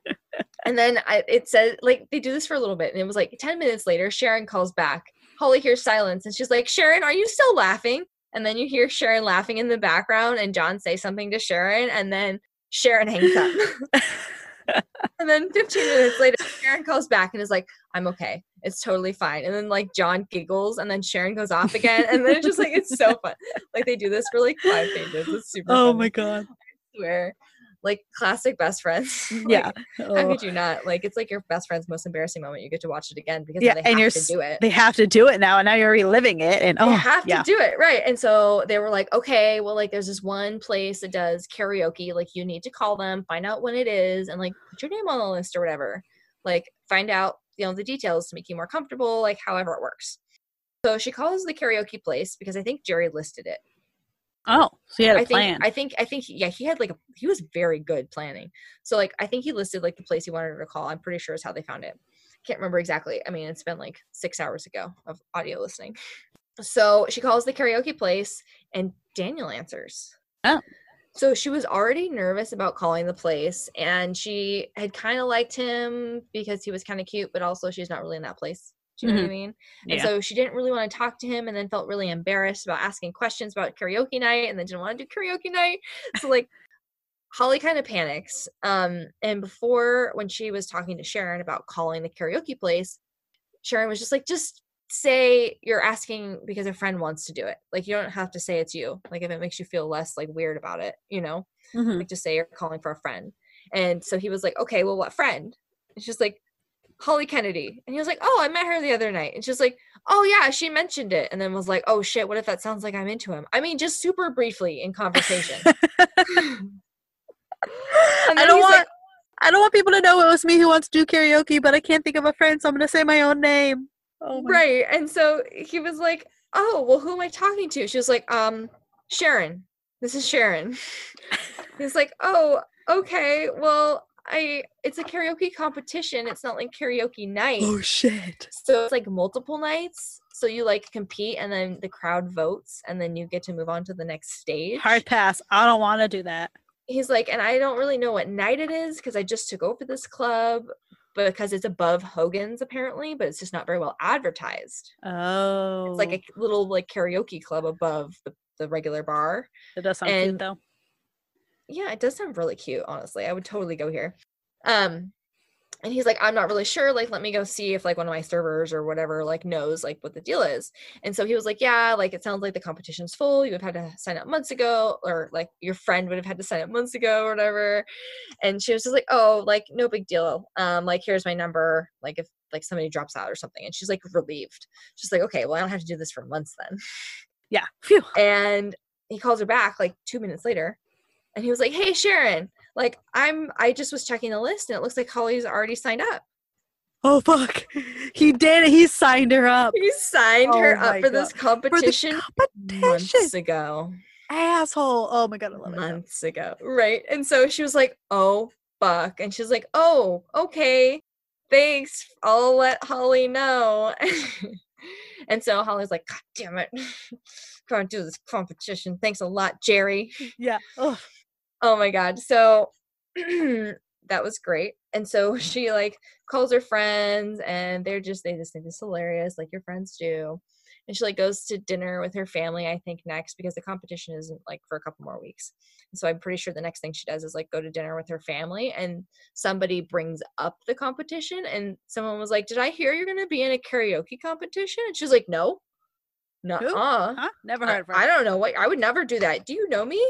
And then I, it says like they do this for a little bit, and it was like ten minutes later. Sharon calls back. Holly hears silence, and she's like, "Sharon, are you still laughing?" And then you hear Sharon laughing in the background, and John say something to Sharon, and then Sharon hangs *laughs* up. And then 15 minutes later, Sharon calls back and is like, I'm okay. It's totally fine. And then like John giggles and then Sharon goes off again. And then it's just like, it's so fun. Like they do this for like five pages. It's super oh funny. my god. I swear. Like classic best friends. *laughs* Like, Yeah. How Oh. could you not? Like it's like your best friend's most embarrassing moment. You get to watch it again because Yeah, they and you're to do it. They have to do it now, and now you're reliving it, and They oh, have yeah. to do it right and so they were like okay well like there's this one place that does karaoke like you need to call them find out when it is and like put your name on the list or whatever like find out you know the details to make you more comfortable like however it works so she calls the karaoke place because i think gerry listed it Oh, so you had a I think plan. I think I think yeah, he had like a he was very good planning. So like I think he listed like the place he wanted her to call. I'm pretty sure is how they found it. Can't remember exactly. I mean, it's been like six hours ago of audio listening. So she calls the karaoke place and Daniel answers. Oh. So she was already nervous about calling the place and she had kind of liked him because he was kind of cute, but also she's not really in that place. Do you know what I mean? And Yeah. so she didn't really want to talk to him and then felt really embarrassed about asking questions about karaoke night and then didn't want to do karaoke night. So like Holly kind of panics. Um and before when she was talking to Sharon about calling the karaoke place, Sharon was just like just say you're asking because a friend wants to do it. Like you don't have to say it's you. Like if it makes you feel less like weird about it, you know? Mhm. like just say you're calling for a friend. And so he was like, okay, well, what friend? And she's like, Holly Kennedy. And he was like, oh, I met her the other night. And she's like, oh, yeah, she mentioned it. And then was like, oh, shit, what if that sounds like I'm into him? I mean, just super briefly in conversation. *laughs* and I don't want. like, I don't want people to know it was me who wants to do karaoke, but I can't think of a friend, so I'm gonna say my own name. Oh my right. And so he was like, oh, well, who am I talking to? She was like, um, Sharon. This is Sharon. *laughs* He's like, oh, okay, well, I it's a karaoke competition. It's not like karaoke night. Oh shit. So it's like multiple nights. So you like compete and then the crowd votes and then you get to move on to the next stage. Hard pass. I don't want to do that. He's like, and I don't really know what night it is because I just took over this club because it's above Hogan's apparently, but it's just not very well advertised. Oh, It's like oh. a little like karaoke club above the, the regular bar. it does sound and- cute though. Yeah, it does sound really cute, honestly. I would totally go here. Um and he's like, I'm not really sure. Like, let me go see if like one of my servers or whatever like knows like what the deal is. And so he was like, Yeah, like it sounds like the competition's full. You would have had to sign up months ago, or like your friend would have had to sign up months ago or whatever. And she was just like, Oh, like no big deal. Um, like here's my number. Like if like somebody drops out or something. And she's like relieved. She's like, Okay, well, I don't have to do this for months then. Yeah. Phew. And he calls her back like two minutes later and he was like, "Hey, Sharon, like I'm I just was checking the list and it looks like Holly's already signed up." Oh fuck! He did. He signed her up. He signed Oh her up for this God. For the competition months ago. Asshole. Oh my god, I love it. months ago. Right. And so she was like, oh, fuck. And she's like, oh, okay. Thanks. I'll let Holly know. *laughs* and so Holly's like, God damn it. *laughs* Gotta do this competition. Thanks a lot, Gerry. Yeah. Oh, Oh my God. So *clears throat* that was great. And so *laughs* she like calls her friends and they're just, they just think it's hilarious, like your friends do. And she like goes to dinner with her family, I think, next because the competition isn't like for a couple more weeks. So I'm pretty sure the next thing she does is like go to dinner with her family and somebody brings up the competition and someone was like, Did I hear you're gonna be in a karaoke competition? And she's like, No. No, uh. huh? Never heard of her. I don't know what I would never do that. Do you know me?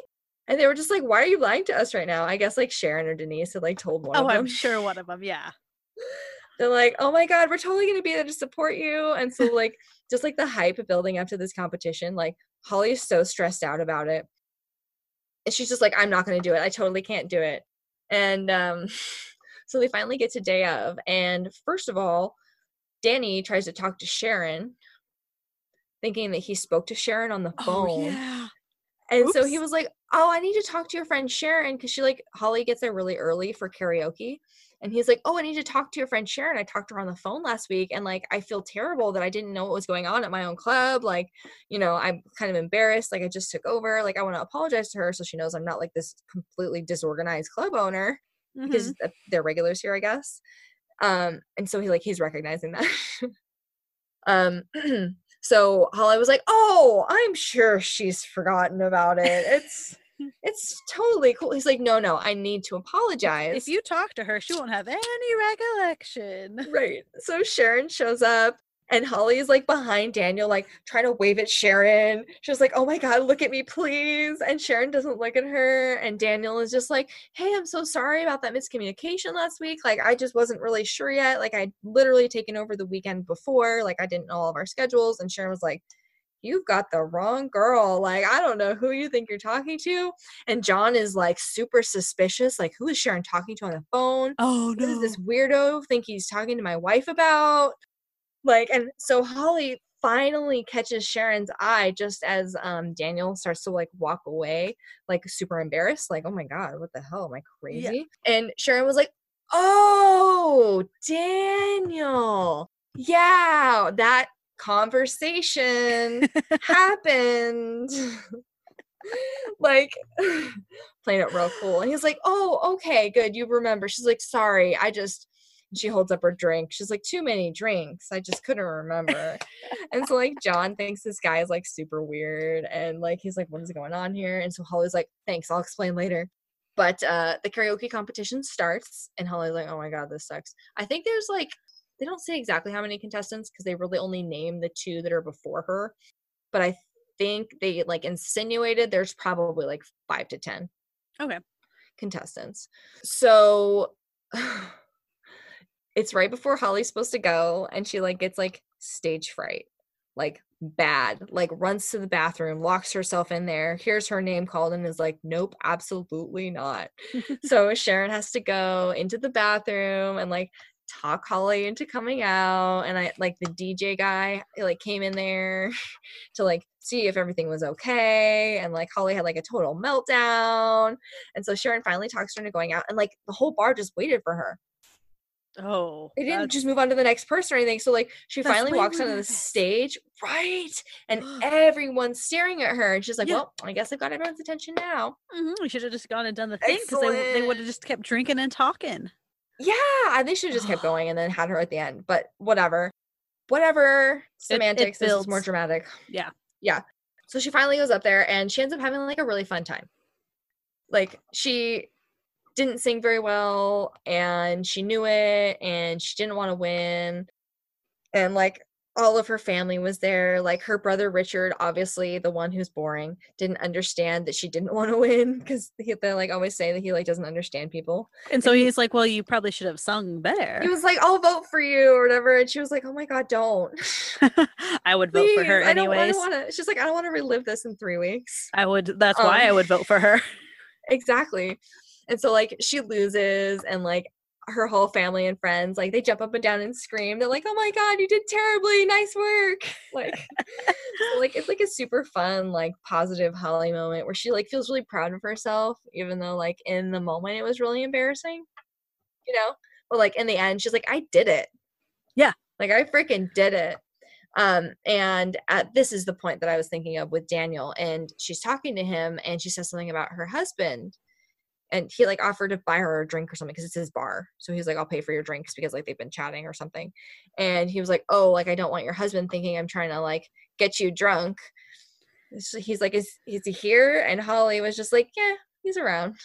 And they were just like, Why are you lying to us right now? I guess like Sharon or Denise had like told one oh, of them. Oh, I'm sure one of them. Yeah. *laughs* They're like, Oh my god, we're totally gonna be there to support you. And so like just like the hype building up to this competition, like Holly is so stressed out about it. And she's just like, I'm not gonna do it. I totally can't do it. And um *laughs* so they finally get to day of. And first of all, Danny tries to talk to Sharon, thinking that he spoke to Sharon on the phone. Oh yeah. And so he was like, "Oh, I need to talk to your friend Sharon because she like Holly gets there really early for karaoke." And he's like, "Oh, I need to talk to your friend Sharon. I talked to her on the phone last week, and like I feel terrible that I didn't know what was going on at my own club. Like, you know, I'm kind of embarrassed. Like I just took over. Like I want to apologize to her so she knows I'm not like this completely disorganized club owner because Mhm. th- they're regulars here, I guess." Um, and so he like he's recognizing that. *laughs* um *clears throat* so Holly was like, "Oh, I'm sure she's forgotten about it. It's *laughs* it's totally cool." He's like, "No, no, I need to apologize." if you talk to her, she won't have any recollection. right. So Sharon shows up and Holly is like behind Daniel like trying to wave at Sharon. She's like, "Oh my god, look at me, please." And Sharon doesn't look at her and Daniel is just like, "Hey, I'm so sorry about that miscommunication last week. Like I just wasn't really sure yet. Like I'd literally taken over the weekend before. Like I didn't know all of our schedules." And Sharon was like, you've got the wrong girl. Like, I don't know who you think you're talking to. And John is like super suspicious. Like, who is Sharon talking to on the phone? Oh What no. does this weirdo think he's talking to my wife about? Like, and so Holly finally catches Sharon's eye just as um Daniel starts to like walk away, like super embarrassed, like, oh my god, what the hell? Am I crazy? And Sharon was like, Oh, Daniel. Yeah, that conversation *laughs* happened. *laughs* like *sighs* playing it real cool. And he's like, Oh, okay, good. You remember. She's like, Sorry, I just she holds up her drink. She's like, Too many drinks. I just couldn't remember. *laughs* and so like John thinks this guy is like super weird and like he's like, What is going on here? And so Holly's like, Thanks, I'll explain later. But uh the karaoke competition starts and Holly's like, Oh my god, this sucks. I think there's like they don't say exactly how many contestants because they really only name the two that are before her. But I think they like insinuated there's probably like five to ten Okay. contestants. So *sighs* it's right before Holly's supposed to go, and she like gets like stage fright, like bad, like runs to the bathroom, locks herself in there, hears her name called, and is like, nope, absolutely not. *laughs* so Sharon has to go into the bathroom and like talk Holly into coming out. And I like the DJ guy like came in there *laughs* to like see if everything was okay. And like Holly had like a total meltdown. And so Sharon finally talks her into going out and like the whole bar just waited for her. Oh. They didn't that's- just move on to the next person or anything. So like she That's finally walks onto the stage, right? And *gasps* everyone's staring at her. And she's like, Yeah. Well, I guess I've got everyone's attention now. Mhm, We should have just gone and done the thing because they, they would have just kept drinking and talking. Yeah, I- they should have just kept *sighs* going and then had her at the end. But whatever. Whatever. Semantics. this is more dramatic. Yeah. Yeah. So she finally goes up there and she ends up having like a really fun time. Like she didn't sing very well and she knew it and she didn't want to win. And like all of her family was there. Like her brother Richard, obviously the one who's boring, didn't understand that she didn't *laughs* want to win because they like always say that he like doesn't understand people. And so he's like, "Well, you probably should have sung better." He was like, "I'll vote for you" or whatever, and she was like, "Oh my god, don't." *laughs* I would vote for her Please, I don't, I don't want to. She's like, "I don't want to relive this in three weeks." I would. That's why I Um, would vote for her. *laughs* exactly. And so like she loses and like her whole family and friends like they jump up and down and scream. They're like, "Oh my god, you did terribly. Nice work." *laughs* Like so, like it's like a super fun like positive Holly moment where she like feels really proud of herself even though like in the moment it was really embarrassing. You know? But like in the end she's like, "I did it." Yeah. Like I freaking did it. Um, and at, this is the point that I was thinking of with Daniel, and she's talking to him, and she says something about her husband, and he like offered to buy her a drink or something because it's his bar. So he's like, "I'll pay for your drinks" because like they've been chatting or something, and he was like, "Oh, like I don't want your husband thinking I'm trying to like get you drunk." So he's like, "Is is he here?" And Holly was just like, "Yeah, he's around."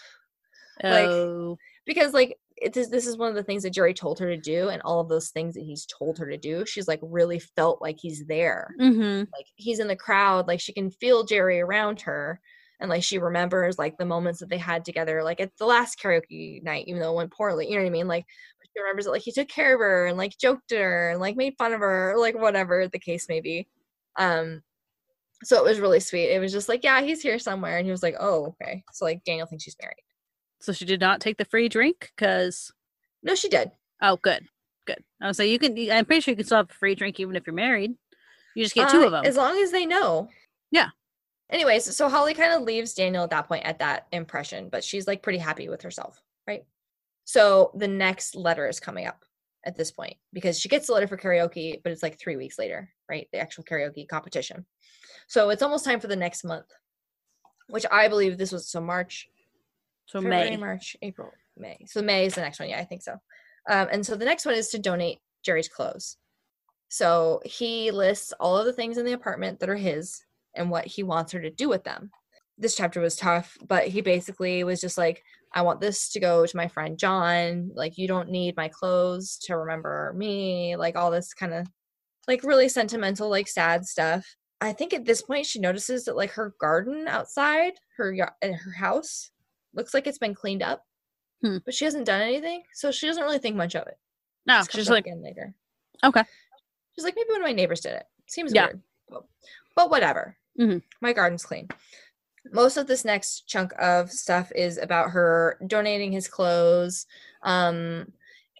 Oh. Like, because like it is this is one of the things that Gerry told her to do and all of those things that he's told her to do she's like really felt like he's there mm-hmm. like he's in the crowd like she can feel Gerry around her and like she remembers like the moments that they had together like at the last karaoke night even though it went poorly you know what I mean like she remembers that like he took care of her and like joked at her and like made fun of her or, like whatever the case may be um so it was really sweet it was just like yeah he's here somewhere and he was like oh okay so like Daniel thinks she's married So she did not take the free drink because. no she did Oh, good, good. I was say you can. I'm pretty sure you can still have a free drink even if you're married. You just get two Uh, of them. As long as they know. Yeah. Anyways, so Holly kind of leaves Daniel at that point at that impression, but she's like pretty happy with herself, right? So the next letter is coming up at this point because she gets the letter for karaoke, but it's like three weeks later, right? The actual karaoke competition. So it's almost time for the next month, which I believe this was so March, so February, May. March, April, May. So May is the next one. Yeah, I think so. Um, and so the next one is to donate Gerry's clothes. So he lists all of the things in the apartment that are his and what he wants her to do with them. This chapter was tough, but he basically was just like, I want this to go to my friend John. Like, you don't need my clothes to remember me. Like, all this kind of like really sentimental, like sad stuff. I think at this point she notices that like her garden outside her in her house looks like it's been cleaned up, Hmm. but she hasn't done anything, so she doesn't really think much of it. No, she's like, again later. okay. She's like, maybe one of my neighbors did it. Seems Yeah. weird, but, but whatever. Mhm. My garden's clean. Most of this next chunk of stuff is about her donating his clothes, um,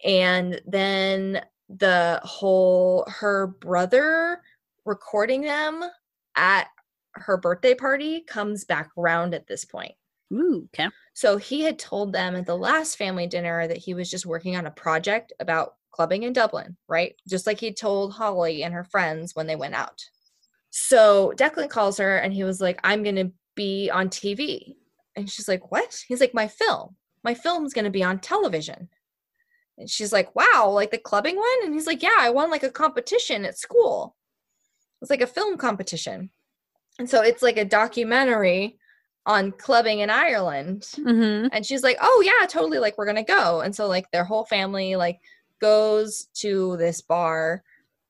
and then the whole her brother recording them at her birthday party comes back round at this point. Ooh, okay. So he had told them at the last family dinner that he was just working on a project about clubbing in Dublin, right? Just like he told Holly and her friends when they went out. So Declan calls her and he was like, I'm going to be on TV. And she's like, What? He's like, My film. My film's going to be on television. And she's like, Wow, like the clubbing one? And he's like, Yeah, I won like a competition at school. It's like a film competition. And so it's like a documentary on clubbing in Ireland Mm-hmm. and she's like oh yeah totally like we're gonna go and so like their whole family like goes to this bar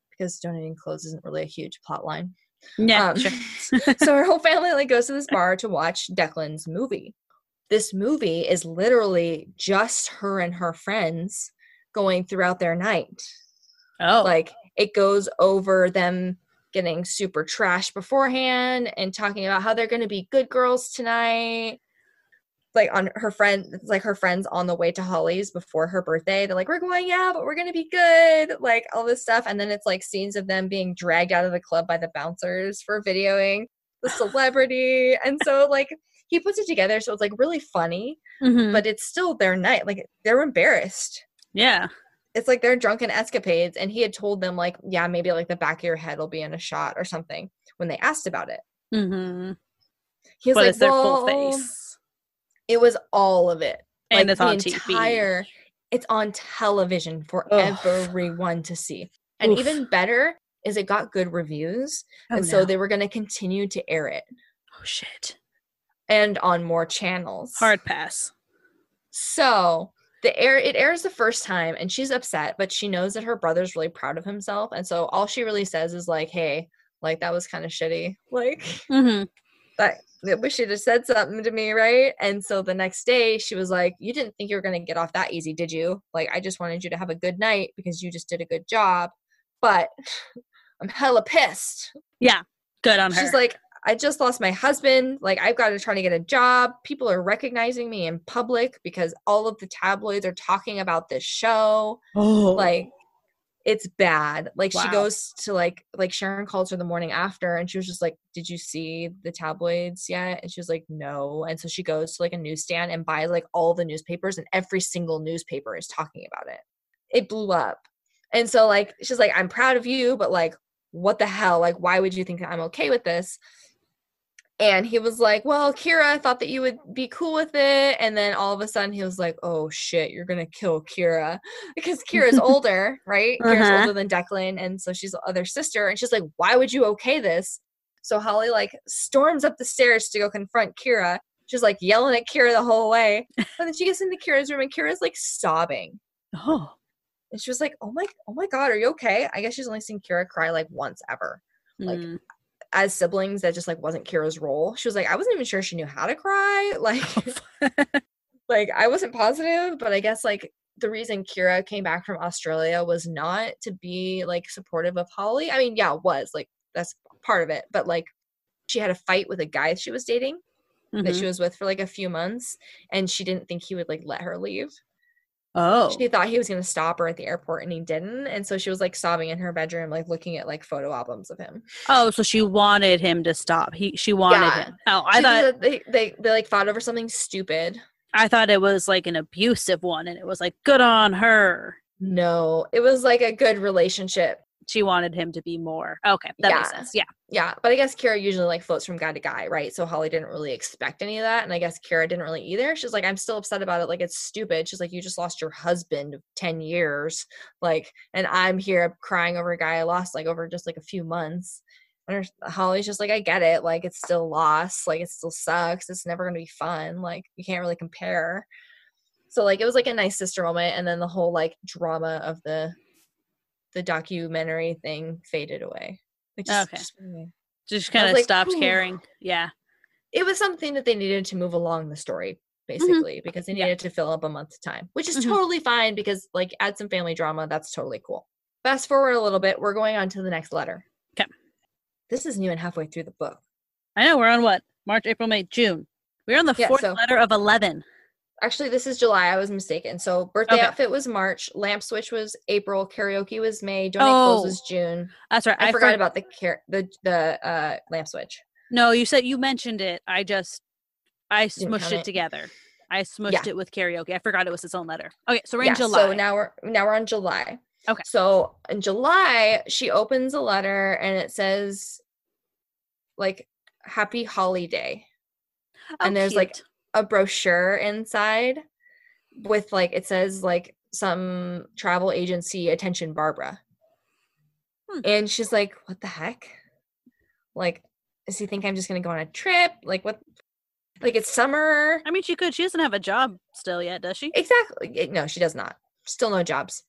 because donating clothes isn't really a huge plot line Yeah, Um, sure. *laughs* so her whole family like goes to this bar to watch declan's movie. This movie is literally just her and her friends going throughout their night. Oh, like it goes over them getting super trash beforehand and talking about how they're going to be good girls tonight like on her friend it's like her friends on the way to holly's before her birthday they're like we're going yeah but we're going to be good like all this stuff and then it's like scenes of them being dragged out of the club by the bouncers for videoing the celebrity and so like he puts it together so it's like really funny mhm. but it's still their night like they're embarrassed yeah. it's like their drunken escapades and he had told them like yeah maybe like the back of your head will be in a shot or something when they asked about it Mm-hmm. he was But like it's their full face, it was all of it and like, it's on the TV. entire it's on television for Ugh. everyone to see and Oof. even better is it got good reviews Oh, and so they were going to continue to air it Oh shit! and on more channels Hard pass. So the air it airs the first time and she's upset, but she knows that her brother's really proud of himself. And so all she really says is like, hey, like that was kind of shitty. *laughs* Like Mm-hmm. that I wish you'd have said something to me, right? And so the next day she was like, You didn't think you were gonna get off that easy, did you? Like I just wanted you to have a good night because you just did a good job. But *laughs* I'm hella pissed. Yeah, good on her. She's like, I just lost my husband. Like, I've got to try to get a job. People are recognizing me in public because all of the tabloids are talking about this show. Oh, Like, it's bad. Like, she goes to like, like Sharon calls her the morning after and she was just like, Did you see the tabloids yet? And she was like, No. And so she goes to like a newsstand and buys like all the newspapers, and every single newspaper is talking about it. It blew up. And so, like, she's like, I'm proud of you, but like, what the hell? Like, why would you think I'm okay with this? And he was like, Well, Ciara, I thought that you would be cool with it. And then all of a sudden he was like, Oh shit, you're gonna kill Ciara. *laughs* Because Ciara's *laughs* older, right? Ciara's Uh-huh. older than Declan, and so she's the other sister. And she's like, Why would you okay this? So Holly like storms up the stairs to go confront Ciara. She's like yelling at Ciara the whole way. *laughs* And then she gets into Ciara's room and Ciara's like sobbing. oh, And she was like, Oh my, oh my god, are you okay? I guess she's only seen Ciara cry like once ever like, Mm. As siblings that just like wasn't Ciara's role. She was like, I wasn't even sure she knew how to cry. *laughs* Like, *laughs* *laughs* like I wasn't positive, but I guess like the reason Ciara came back from Australia was not to be like supportive of Holly. I mean, yeah, it was like that's part of it, but like she had a fight with a guy she was dating that Mhm. she was with for like a few months, and she didn't think he would like let her leave. Oh, She thought he was gonna stop her at the airport, and he didn't. And so she was like sobbing in her bedroom, like looking at like photo albums of him. oh, so she wanted him to stop. He, she wanted Yeah. him. Oh, I She thought they, they they like fought over something stupid. I thought it was like an abusive one, and it was like good on her. No, it was like a good relationship. She wanted him to be more. Okay, that makes Yeah. sense. Yeah. Yeah, but I guess Ciara usually like floats from guy to guy, right? So Holly didn't really expect any of that, and I guess Ciara didn't really either. She's like, I'm still upset about it. Like it's stupid. She's like, you just lost your husband ten years, like, and I'm here crying over a guy I lost like over just like a few months. And Holly's just like, I get it. Like it's still lost. Like it still sucks. It's never gonna be fun. Like you can't really compare. So like it was like a nice sister moment, and then the whole like drama of the the documentary thing faded away. Like, just- Okay. just. Just kind of like, stopped "Ooh." caring. Yeah. It was something that they needed to move along the story, basically, because they Mm-hmm. Yeah. needed to fill up a month's time, which is Mhm. totally fine because like add some family drama, that's totally cool. Fast forward a little bit, we're going on to the next letter. Okay. This isn't even halfway through the book. I know we're on what March, April, May, June. We're on the Yeah, fourth so- letter of eleven. Actually, this is July. I was mistaken. So birthday Okay. outfit was March, lamp switch was April, karaoke was May, donate Oh, clothes was June. That's right. I, I, forgot for- about the car- the the uh lamp switch. No, you said you mentioned it. I just I smushed it it. together. I smushed Yeah. it with karaoke. I forgot it was its own letter. Okay, so we're yeah, in July. So now we're now we're on July. Okay. So in July, she opens a letter and it says like happy holiday. Oh, and there's, like, cute. A brochure inside with like it says like some travel agency attention Barbara. Hmm. And she's like, "What the heck? Like does he think I'm just going to go on a trip? Like what like it's summer. I mean, she could. She doesn't have a job still yet, does she? Exactly. No, she does not. Still no jobs.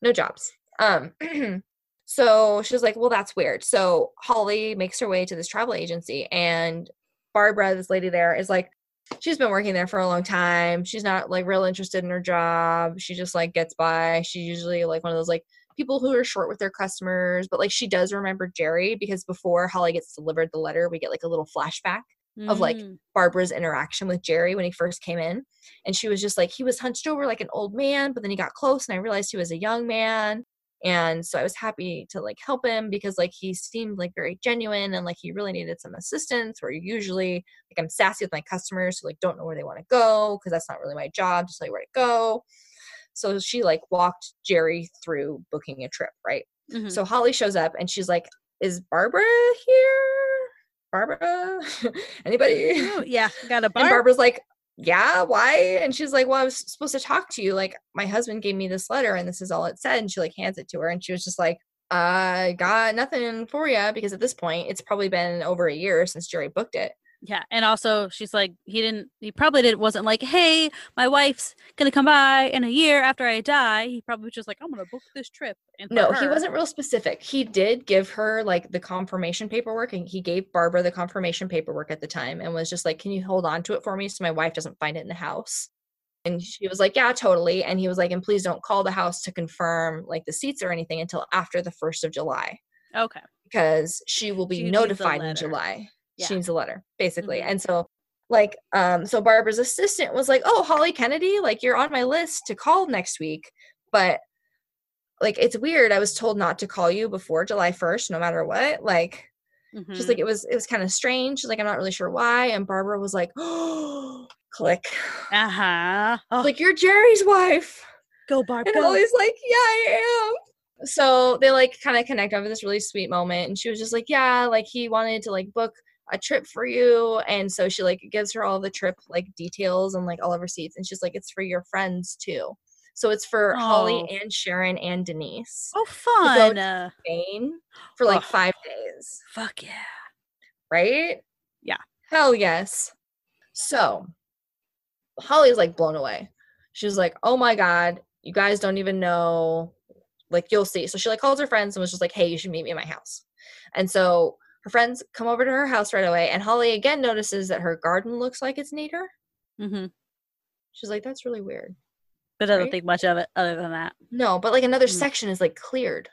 No jobs. Um *clears throat* so she was like, "Well, that's weird." So Holly makes her way to this travel agency and Barbara, this lady there is like she's been working there for a long time. She's not like real interested in her job. She just like gets by. She's usually like one of those like people who are short with their customers, but like she does remember Gerry because before Holly gets delivered the letter, we get like a little flashback of, like, Mm. Barbara's interaction with Gerry when he first came in. And she was just like, he was hunched over like an old man, but then he got close and I realized he was a young man. And so I was happy to like help him because like he seemed like very genuine and like he really needed some assistance where usually like I'm sassy with my customers who like don't know where they want to go because that's not really my job to tell you where to go. So she like walked Gerry through booking a trip, right? Mhm. So Holly shows up and she's like, Is Barbara here? Barbara? *laughs* Anybody? Oh, yeah, got a And bar. Barbara's like, Yeah, why? And she's like, Well, I was supposed to talk to you. Like, my husband gave me this letter and this is all it said. And she like hands it to her and she was just like, I got nothing for you because at this point it's probably been over a year since Gerry booked it. Yeah, and also she's like, he didn't. He probably didn't. Wasn't like, hey, my wife's gonna come by in a year after I die. He probably was just like, I'm gonna book this trip. No, he wasn't real specific. He did give her like the confirmation paperwork and he gave Barbara the confirmation paperwork at the time and was just like, Can you hold on to it for me so my wife doesn't find it in the house? And she was like, Yeah, totally. And he was like, And please don't call the house to confirm like the seats or anything until after the first of July Okay. because she will be the notified in. July. Yeah. She needs a letter, basically. Mhm. And so like um so Barbara's assistant was like, "Oh, Holly Kennedy, like you're on my list to call next week." But like it's weird. I was told not to call you before July 1st no matter what. Like She's Mhm. like, it was it was kind of strange. She's like, I'm not really sure why. And Barbara was like, oh, *gasps* click. uh-huh. Oh, Like, you're Gerry's wife. go barbara And. Holly's like, yeah, I am. So they like kind of connect over this really sweet moment. And she was just like, yeah, like he wanted to like book a trip for you. And so she like gives her all the trip like details and like all of her seats. And she's like, it's for your friends too. So it's for Holly Oh. and Sharon and Denise. oh, fun. to- Uh, Spain for like Ugh. five days. fuck yeah. right? Yeah. Hell yes. So Holly's like blown away. She was like, oh my God, you guys don't even know. Like, you'll see. So she like calls her friends and was just like, hey, you should meet me at my house. And so her friends come over to her house right away. And Holly again notices that her garden looks like it's neater. hmm She's like, that's really weird. But I don't Right? think much of it other than that. No, but like another Hmm. section is like cleared.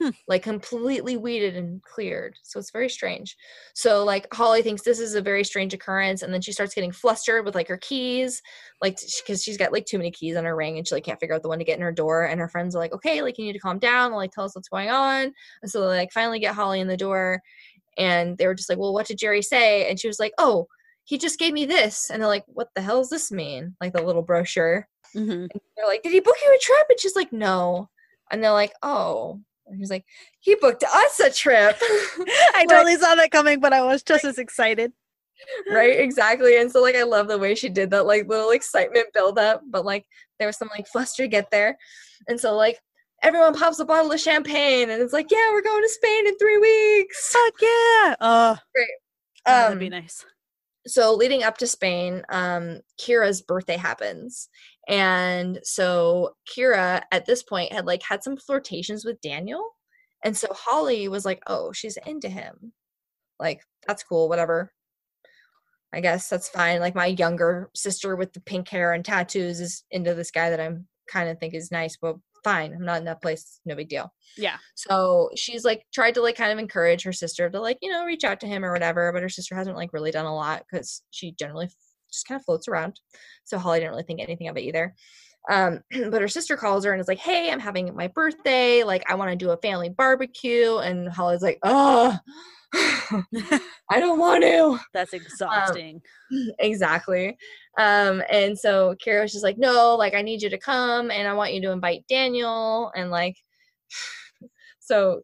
Hmm. Like completely weeded and cleared. So it's very strange. So like Holly thinks this is a very strange occurrence and then she starts getting flustered with like her keys, like because she's got like too many keys on her ring and she like can't figure out the one to get in her door and her friends are like, "Okay, like you need to calm down, like tell us what's going on." And so they like finally get Holly in the door and they were just like, "Well, what did Gerry say?" And she was like, "Oh, he just gave me this." And they're like, "What the hell does this mean?" Like the little brochure hmm and they're like, "Did he book you a trip?" And she's like, "No." And they're like, "Oh." And he's like, "He booked us a trip." *laughs* I Like- totally saw that coming, but I was just as excited. right? Exactly. And so like I love the way she did that like little excitement build up, but like there was some like fluster get there. And so like everyone pops a bottle of champagne and it's like, "Yeah, we're going to Spain in 3 weeks." Fuck yeah. Oh, Great. that'd be Um, nice. So leading up to Spain, um, Ciara's birthday happens. And so Ciara at this point had like had some flirtations with Daniel. And so Holly was like, oh, she's into him. Like, that's cool, whatever. I guess that's fine. Like my younger sister with the pink hair and tattoos is into this guy that I'm kind of think is nice, but fine. I'm not in that place. No big deal. Yeah. So she's like tried to like kind of encourage her sister to like, you know, reach out to him or whatever, but her sister hasn't like really done a lot because she generally just kind of floats around. So Holly didn't really think anything of it either. Um, *clears throat* but her sister calls her and is like, Hey, I'm having my birthday. Like, I want to do a family barbecue. And Holly's like, Oh, *laughs* *laughs* I don't want to That's exhausting. *laughs* exactly. Um, and so Ciara was just like, no, like I need you to come and I want you to invite Daniel. And like, so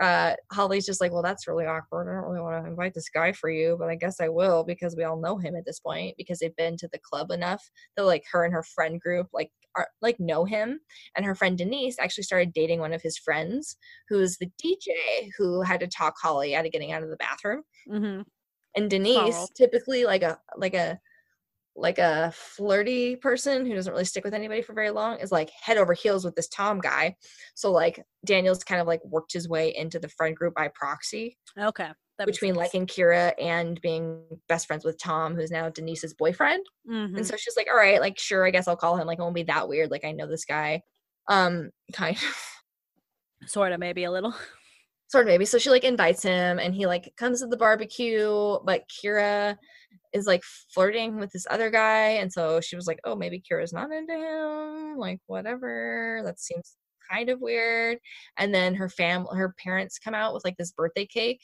uh, Holly's just like, well, that's really awkward. I don't really want to invite this guy for you, but I guess I will because we all know him at this point because they've been to the club enough that like her and her friend group like are like know him. And her friend Denise actually started dating one of his friends who's the DJ who had to talk Holly out of getting out of the bathroom hmm and Denise typically like a like a like a flirty person who doesn't really stick with anybody for very long is like head over heels with this Tom guy. So like Daniel's kind of like worked his way into the friend group by proxy Okay. That between sense. liking Ciara and being best friends with Tom, who's now Denise's boyfriend. Mhm. And so she's like, all right, like sure, I guess I'll call him. Like it won't be that weird. Like I know this guy. Um, *laughs* kind of. sort of, maybe a little. sort of maybe so she like invites him and he like comes to the barbecue but ciara is like flirting with this other guy and so she was like oh maybe ciara's not into him like whatever that seems kind of weird and then her fam her parents come out with like this birthday cake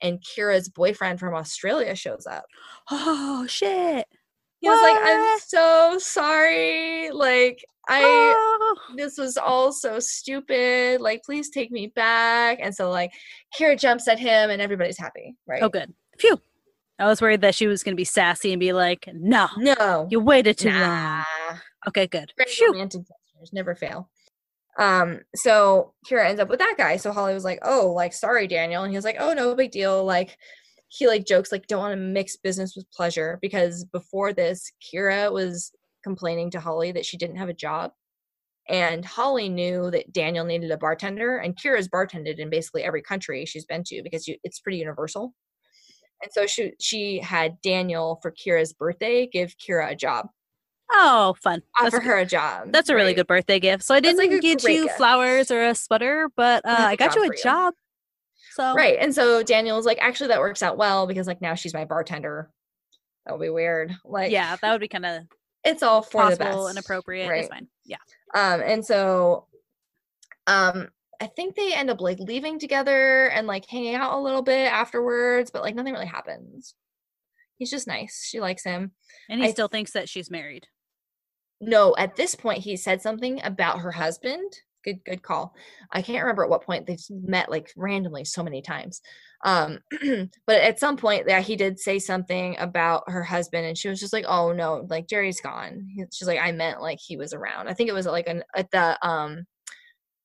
and ciara's boyfriend from australia shows up Oh shit. he was like i'm so sorry like i Oh. this was all so stupid. Like, please take me back. And so, like, Ciara jumps at him, and everybody's happy, right? Oh, good. Phew. I was worried that she was going to be sassy and be like, no, No, you waited too nah. long. Okay, good. Phew. romantic gestures never fail. Um, so Ciara ends up with that guy. So Holly was like, "Oh, like, sorry, Daniel," and he was like, "Oh, no big deal." Like, he like jokes like, "Don't want to mix business with pleasure," because before this, Ciara was complaining to Holly that she didn't have a job. And Holly knew that Daniel needed a bartender, and Ciara's bartended in basically every country she's been to because you, it's pretty universal. And so she she had Daniel for Ciara's birthday give Ciara a job, Oh, fun. That's, offer good. her a job. That's a really right? good birthday gift. So I didn't like, get you gift. flowers or a sweater, but uh, I got you a you. job. So Right. And so Daniel was like, actually, that works out well because like now she's my bartender. That would be weird. Like, yeah, that would be kind of it's all for the best. and appropriate. Right. It's fine. Yeah. Um, and so, um, I think they end up like leaving together and like hanging out a little bit afterwards, but like nothing really happens. He's just nice. She likes him. And he I still thinks that she's married. No, at this point, he said something about her husband. Good, good call. I can't remember at what point they've met like randomly so many times. Um, *clears throat* but at some point, yeah, he did say something about her husband, and she was just like, "Oh no, like Gerry's gone." She's like, "I meant like he was around." I think it was like an at the um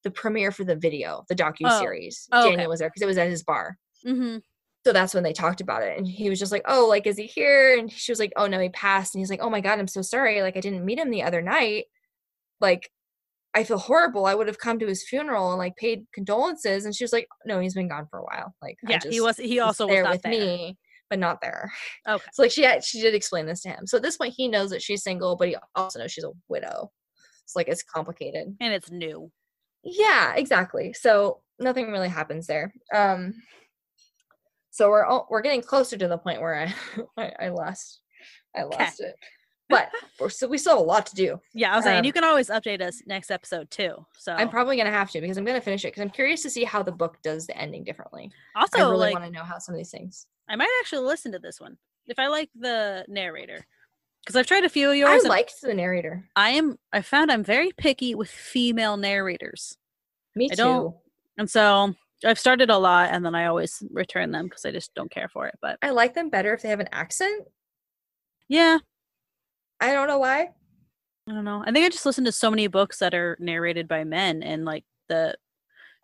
the premiere for the video, the docu series. Oh, okay. Daniel was there because it was at his bar. Mm-hmm. So that's when they talked about it. And he was just like, Oh, like, is he here? And she was like, Oh, no, he passed. And he's like, Oh my God, I'm so sorry. Like, I didn't meet him the other night. Like, I feel horrible. I would have come to his funeral and like paid condolences. And she was like, No, he's been gone for a while. Like, I Yeah, just, he was. He also was there not with there. me, but not there. Okay. So like she had, she did explain this to him. So at this point, he knows that she's single, but he also knows she's a widow. It's like it's complicated. And it's new. Yeah, exactly. So nothing really happens there. Um so we're all, we're getting closer to the point where I *laughs* I, I lost I lost it. But we're so we still have a lot to do. Yeah, I was saying Um, you can always update us next episode too. So I'm probably gonna have to because I'm gonna finish it because I'm curious to see how the book does the ending differently. also I really like want to know how some of these things. I might actually listen to this one if I like the narrator because I've tried a few of I yours. and liked the narrator. I am. I found I'm very picky with female narrators, Me I too. don't- and so I've started a lot and then I always return them because I just don't care for it. But I like them better if they have an accent. yeah, I don't know why. I don't know. I think I just listened to so many books that are narrated by men and like the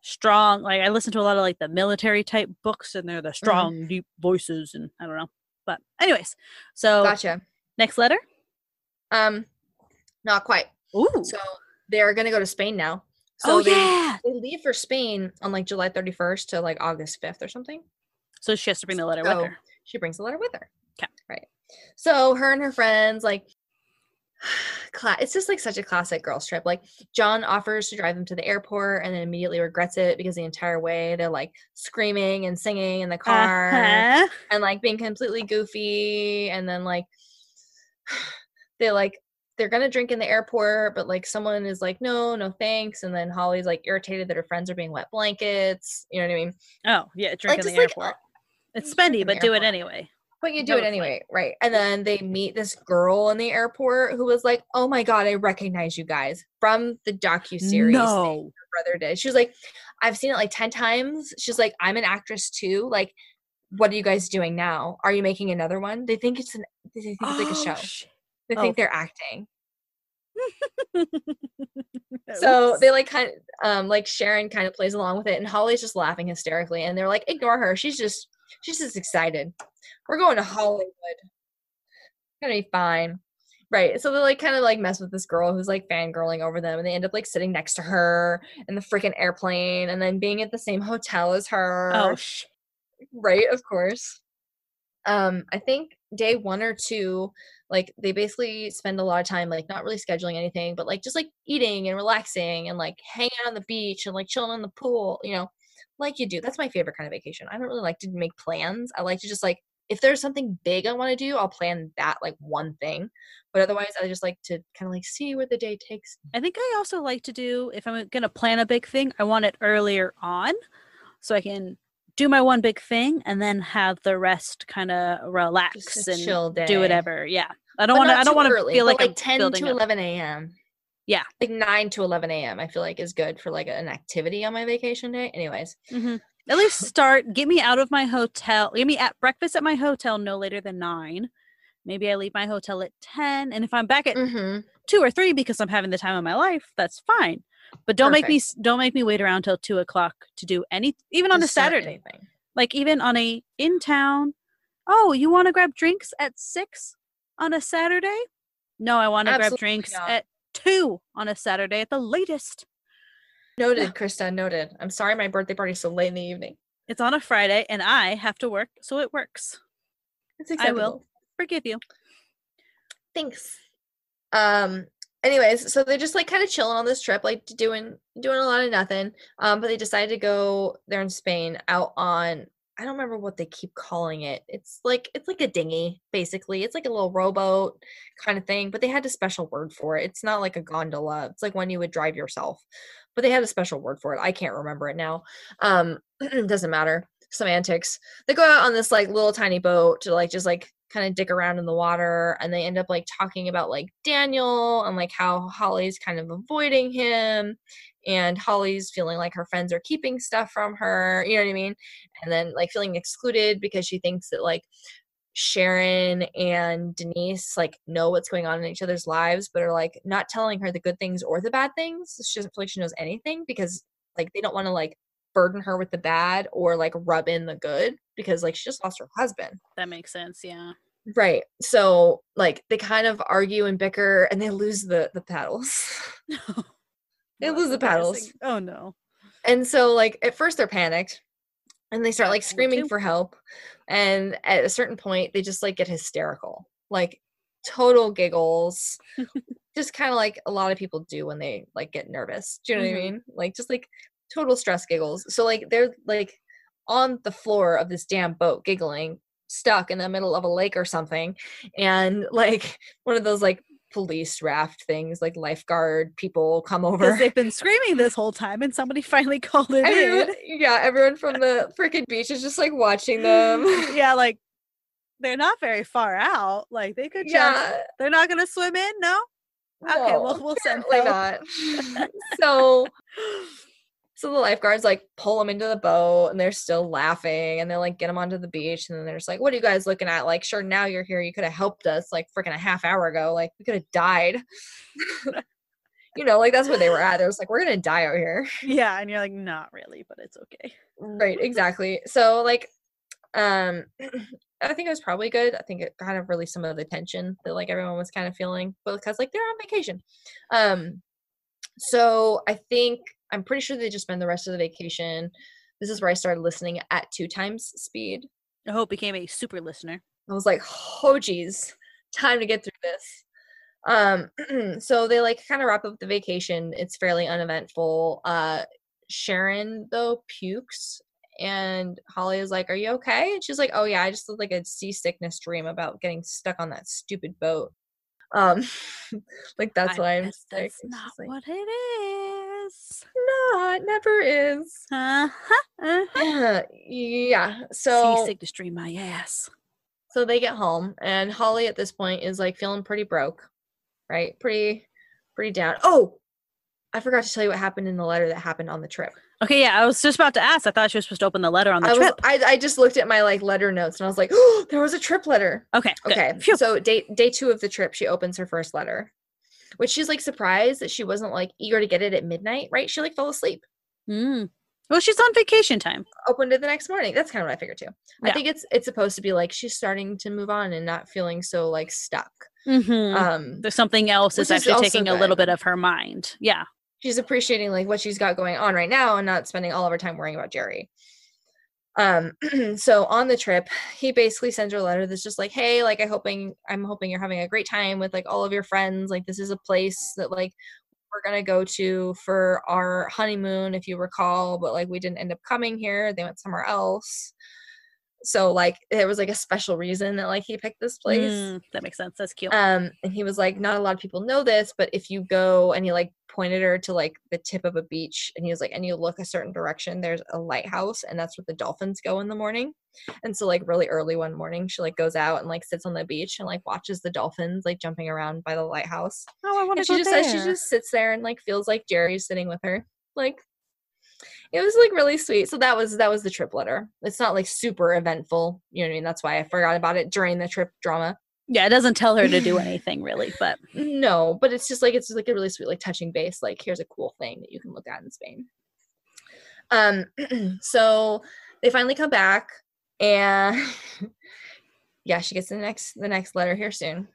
strong like I listen to a lot of like the military type books and they're the strong mm-hmm. deep voices and I don't know. But anyways, so Gotcha. Next letter. Um, not quite. Ooh. So they're gonna go to Spain now. So oh they, yeah. they leave for Spain on like July 31st to like August 5th or something. So she has to bring the letter So with her. she brings the letter with her. Okay. Right. So her and her friends like *sighs* cla- it's just like such a classic girls trip. Like John offers to drive them to the airport and then immediately regrets it because the entire way they're like screaming and singing in the car Uh-huh. and like being completely goofy and then like *sighs* they like they're gonna drink in the airport but like someone is like no no thanks and then holly's like irritated that her friends are being wet blankets you know what i mean Oh yeah, drink in just the like, airport. Uh, it's spendy, but do it anyway. but you That do it anyway right and then they meet this girl in the airport who was like oh my god i recognize you guys from the docu-series No. her brother did she was like i've seen it like 10 times she's like i'm an actress too like what are you guys doing now? Are you making another one? They think it's an they think it's like a Oh, show. sh- they Oh. think they're acting. *laughs* So they like kind of um like sharon kind of plays along with it and holly's just laughing hysterically and they're like ignore her. She's just she's just excited. We're going to hollywood. It's gonna be fine. Right so they like kind of like mess with this girl who's like fangirling over them and they end up like sitting next to her in the freaking airplane and then being at the same hotel as her. oh sh- right of course. Um i think day one or two like they basically spend a lot of time like not really scheduling anything but like just like eating and relaxing and like hanging out on the beach and like chilling in the pool you know like you do. That's my favorite kind of vacation. I don't really like to make plans. I like to just like if there's something big i want to do i'll plan that like one thing but otherwise i just like to kind of like see where the day takes. I think I also like to do if I'm gonna plan a big thing, I want it earlier on, so I can do my one big thing and then have the rest kind of relax and chill day do whatever. Yeah, I don't want to. I don't want to feel like, I'm like 10 to 11 a.m Yeah. like 9 to 11 a.m i feel like is good for like an activity on my vacation day anyways Mhm. At least *laughs* start. Get me out of my hotel. Get me at breakfast at my hotel no later than nine. Maybe I leave my hotel at ten, and if I'm back at mm-hmm. two or three because I'm having the time of my life, that's fine. But don't make me don't make me wait around till two o'clock to do any even on a Saturday. Thing. Like even on a in town. Oh, you want to grab drinks at six on a Saturday? No, I want to grab drinks not. at two on a Saturday at the latest. Noted, Krista. Noted. I'm sorry my birthday party's so late in the evening. It's on a Friday, and I have to work, so it works. It's I will. Forgive you. Thanks. Um. Anyways, so they're just like kind of chilling on this trip, like doing doing a lot of nothing. Um, but they decided to go there in Spain out on I don't remember what they keep calling it. It's like it's like a dinghy, basically. It's like a little rowboat kind of thing, but they had a special word for it. It's not like a gondola. It's like one you would drive yourself. But they had a special word for it. I can't remember it now. Um *clears throat* doesn't matter. Semantics. They go out on this like little tiny boat to like just like kind of dig around in the water and they end up like talking about like Daniel and like how Holly's kind of avoiding him and Holly's feeling like her friends are keeping stuff from her, you know what I mean? And then like feeling excluded because she thinks that like Sharon and Denise like know what's going on in each other's lives, but are like not telling her the good things or the bad things. She doesn't feel like she knows anything because like they don't want to like burden her with the bad or like rub in the good because like she just lost her husband. That makes sense, yeah. Right. So like they kind of argue and bicker and they lose the the paddles. *laughs* *laughs* they lose the paddles. Oh no. And so like at first they're panicked and they start like screaming for help and at a certain point they just like get hysterical. Like total giggles. just kind of like a lot of people do when they like get nervous. Do you know what I Mhm. mean? Like just like total stress giggles. So like they're like on the floor of this damn boat giggling stuck in the middle of a lake or something and like *laughs* one of those like police raft things like lifeguard people come over they've been screaming this whole time and somebody *laughs* finally called it everyone, in. yeah everyone from the freaking beach is just like watching them *laughs* yeah, like they're not very far out. Like they could just yeah they're not gonna swim in, no? Okay, no, well we'll send help. not so so the lifeguards like pull them into the boat and they're still laughing and they like get them onto the beach and then they're just like what are you guys looking at? Like sure now you're here. You could have helped us like freaking a half hour ago. Like we could have died. *laughs* You know like that's what they were at. They was like we're gonna die out here. *laughs* Yeah, and you're like, not really, but it's okay. right exactly. So like um *clears throat* i think it was probably good. I think it kind of released some of the tension that like everyone was kind of feeling because like they're on vacation. Um so i think i'm pretty sure they just spend the rest of the vacation this is where i started listening at two times speed I hope became a super listener. I was like, oh geez, time to get through this. Um, *clears throat* so they like kind of wrap up the vacation. It's fairly uneventful. Uh, Sharon though pukes, and Holly is like, "Are you okay?" And she's like, "Oh yeah, I just had like a seasickness dream about getting stuck on that stupid boat." Um, *laughs* like that's I why I'm. That's not like, what it is. No, it never is. Uh-huh. uh-huh. yeah. So Seasickness dream my ass. So they get home, and Holly at this point is like feeling pretty broke, right? Pretty, pretty down. Oh, I forgot to tell you what happened in the letter that happened on the trip. Okay, yeah, I was just about to ask. I thought she was supposed to open the letter on the I was, trip. I, I just looked at my like letter notes, and I was like, oh, *gasps* there was a trip letter. okay. Okay, Phew. so day day two of the trip, she opens her first letter, which she's like surprised that she wasn't like eager to get it at midnight. Right? She like fell asleep. Mm. Well, she's on vacation time. Opened it the next morning. That's kind of what I figured too. I think it's it's supposed to be like she's starting to move on and not feeling so like stuck. Mm-hmm. Um, There's something else that's actually taking a little bit of her mind. Yeah. she's appreciating like what she's got going on right now and not spending all of her time worrying about Gerry. Um *clears throat* so on the trip, he basically sends her a letter that's just like, "Hey, like I hoping I'm hoping you're having a great time with like all of your friends. Like this is a place that like we're to go to for our honeymoon if you recall, but like we didn't end up coming here. They went somewhere else." So like there was like a special reason that like he picked this place. Mm, that makes sense. That's cute. Um, and he was like, not a lot of people know this, but if you go and he like pointed her to like the tip of a beach, and he was like, and you look a certain direction, there's a lighthouse, and that's where the dolphins go in the morning. And so like really early one morning, she like goes out and like sits on the beach and like watches the dolphins like jumping around by the lighthouse. oh, I want to she just there. says she just sits there and like feels like Gerry's sitting with her. Like it was like really sweet. So that was that was the trip letter. It's not like super eventful, you know what I mean? That's why I forgot about it during the trip drama. yeah, it doesn't tell her to do *laughs* anything really, but No, but it's just like it's just like a really sweet, like touching base. Like here's a cool thing that you can look at in Spain. Um, *clears throat* so they finally come back, and *laughs* yeah, she gets the next the next letter here soon.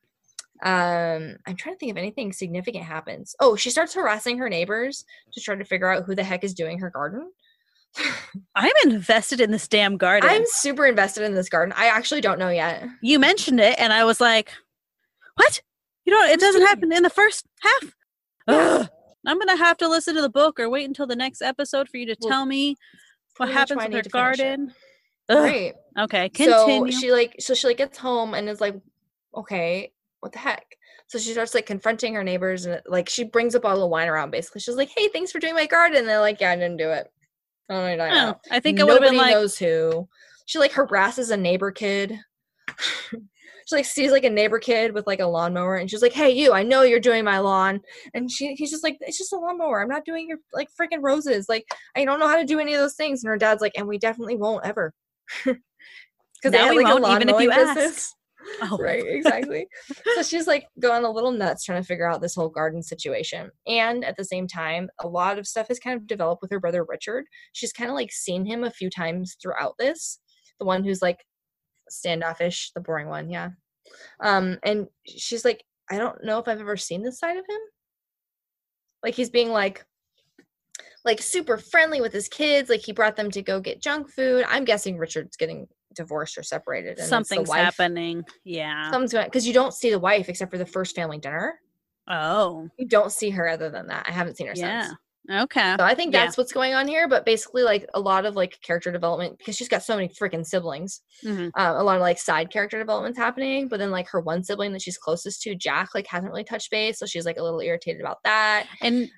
Um, I'm trying to think if anything significant happens. Oh, she starts harassing her neighbors to try to figure out who the heck is doing her garden. *laughs* I'm invested in this damn garden. I'm super invested in this garden. I actually don't know yet. you mentioned it, and I was like, "What? You know, it doesn't happen in the first half." Ugh. I'm gonna have to listen to the book or wait until the next episode for you to Well, tell me what happens why I with her to finish it. garden. Right. Okay, continue. So she like so she like gets home and is like, okay, what the heck? So she starts like confronting her neighbors and like she brings a bottle of wine around basically. She's like, Hey, thanks for doing my garden. And they're like, Yeah, I didn't do it. I don't know what you're talking Oh. I think it would have Nobody been like knows who. She like harasses a neighbor kid. *laughs* she like sees like a neighbor kid with like a lawnmower and she's like, Hey you, I know you're doing my lawn. And she he's just like, It's just a lawnmower. I'm not doing your like freaking roses. Like I don't know how to do any of those things. And her dad's like, and we definitely won't ever. *laughs* Because Now we won't, even if you ask. Oh, Right, exactly. so she's like going a little nuts trying to figure out this whole garden situation. And at the same time, a lot of stuff has kind of developed with her brother Richard. She's kind of like seen him a few times throughout this. The one who's like standoffish, the boring one, yeah. Um, and she's like, I don't know if I've ever seen this side of him. Like he's being like like super friendly with his kids, like he brought them to go get junk food. I'm guessing Richard's getting divorced or separated. And something's wife- happening. Yeah. Something's going because you don't see the wife except for the first family dinner. oh, You don't see her other than that. I haven't seen her yeah. since. Okay. So I think Yeah. that's what's going on here. But basically, like a lot of like character development because she's got so many freaking siblings. Mhm. Um, a lot of like side character developments happening. But then like her one sibling that she's closest to, Jack, like hasn't really touched base, so she's like a little irritated about that. And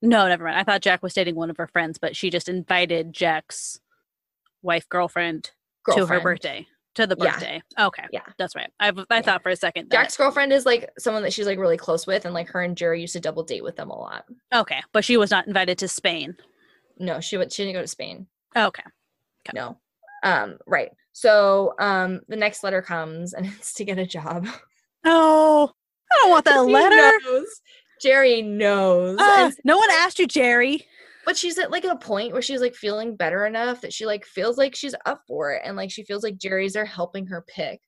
no, never mind. I thought Jack was dating one of her friends, but she just invited Jack's wife girlfriend, to her birthday. To the Yeah. birthday. Okay. Yeah. That's right. I, I Yeah. thought for a second that Jack's girlfriend is like someone that she's like really close with, and like her and Gerry used to double date with them a lot. Okay, but she was not invited to Spain. No, she went, she didn't go to Spain. Okay. Okay. No. Um, right. So um the next letter comes and *laughs* it's to get a job. Oh, I don't want that *laughs* letter. knows. Gerry knows. And- no one asked you, Gerry. But she's at like a point where she's like feeling better enough that she like feels like she's up for it and like she feels like Gerry's are helping her pick.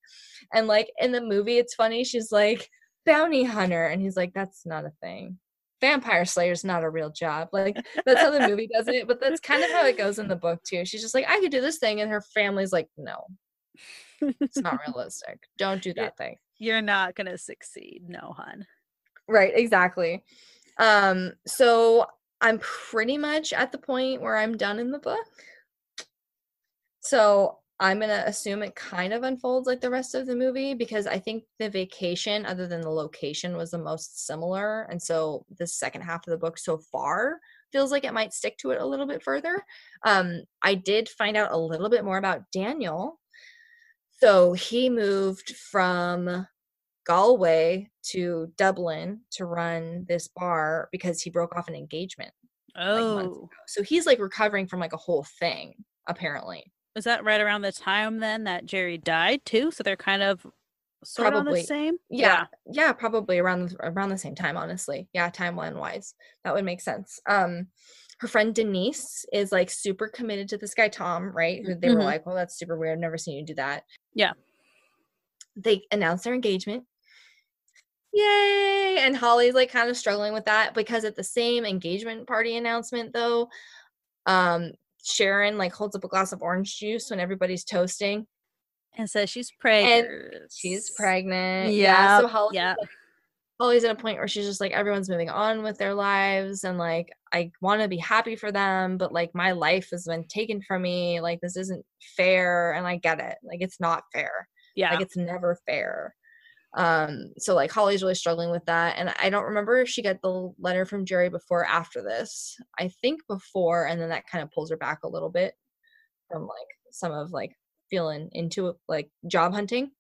And like in the movie it's funny, she's like bounty hunter and he's like that's not a thing. Vampire Slayer's not a real job. Like that's how the movie does it, but that's kind of how it goes in the book too. She's just like I could do this thing and her family's like no. It's not *laughs* realistic. Don't do that thing. You're not gonna succeed, no, hun. Right, exactly. Um, so I'm pretty much at the point where I'm done in the book. So I'm gonna assume it kind of unfolds like the rest of the movie because I think the vacation, other than the location, was the most similar. And so the second half of the book so far feels like it might stick to it a little bit further. Um, I did find out a little bit more about Daniel. So he moved from Galway to Dublin to run this bar because he broke off an engagement. Oh, So he's like recovering from like a whole thing, apparently. is that right around the time then that Gerry died too? So they're kind of sort of the same. Yeah, yeah, probably around the- around the same time, honestly. Yeah, timeline wise, that would make sense. Um, her friend Denise is like super committed to this guy Tom, right? Who they were Mhm. like, "Well, that's super weird. I've never seen you do that." Yeah. They announced their engagement. Yay! And Holly's like kind of struggling with that because at the same engagement party announcement, though, um, Sharon like holds up a glass of orange juice when everybody's toasting. And says she's pregnant. She's pregnant. Yeah. So Holly Yeah. Holly's at a point where she's just like everyone's moving on with their lives and like I want to be happy for them but like my life has been taken from me like this isn't fair and I get it like it's not fair Yeah. like it's never fair um so like Holly's really struggling with that and I don't remember if she got the letter from Gerry before or after this. I think before and then that kind of pulls her back a little bit from like some of like feeling into like job hunting.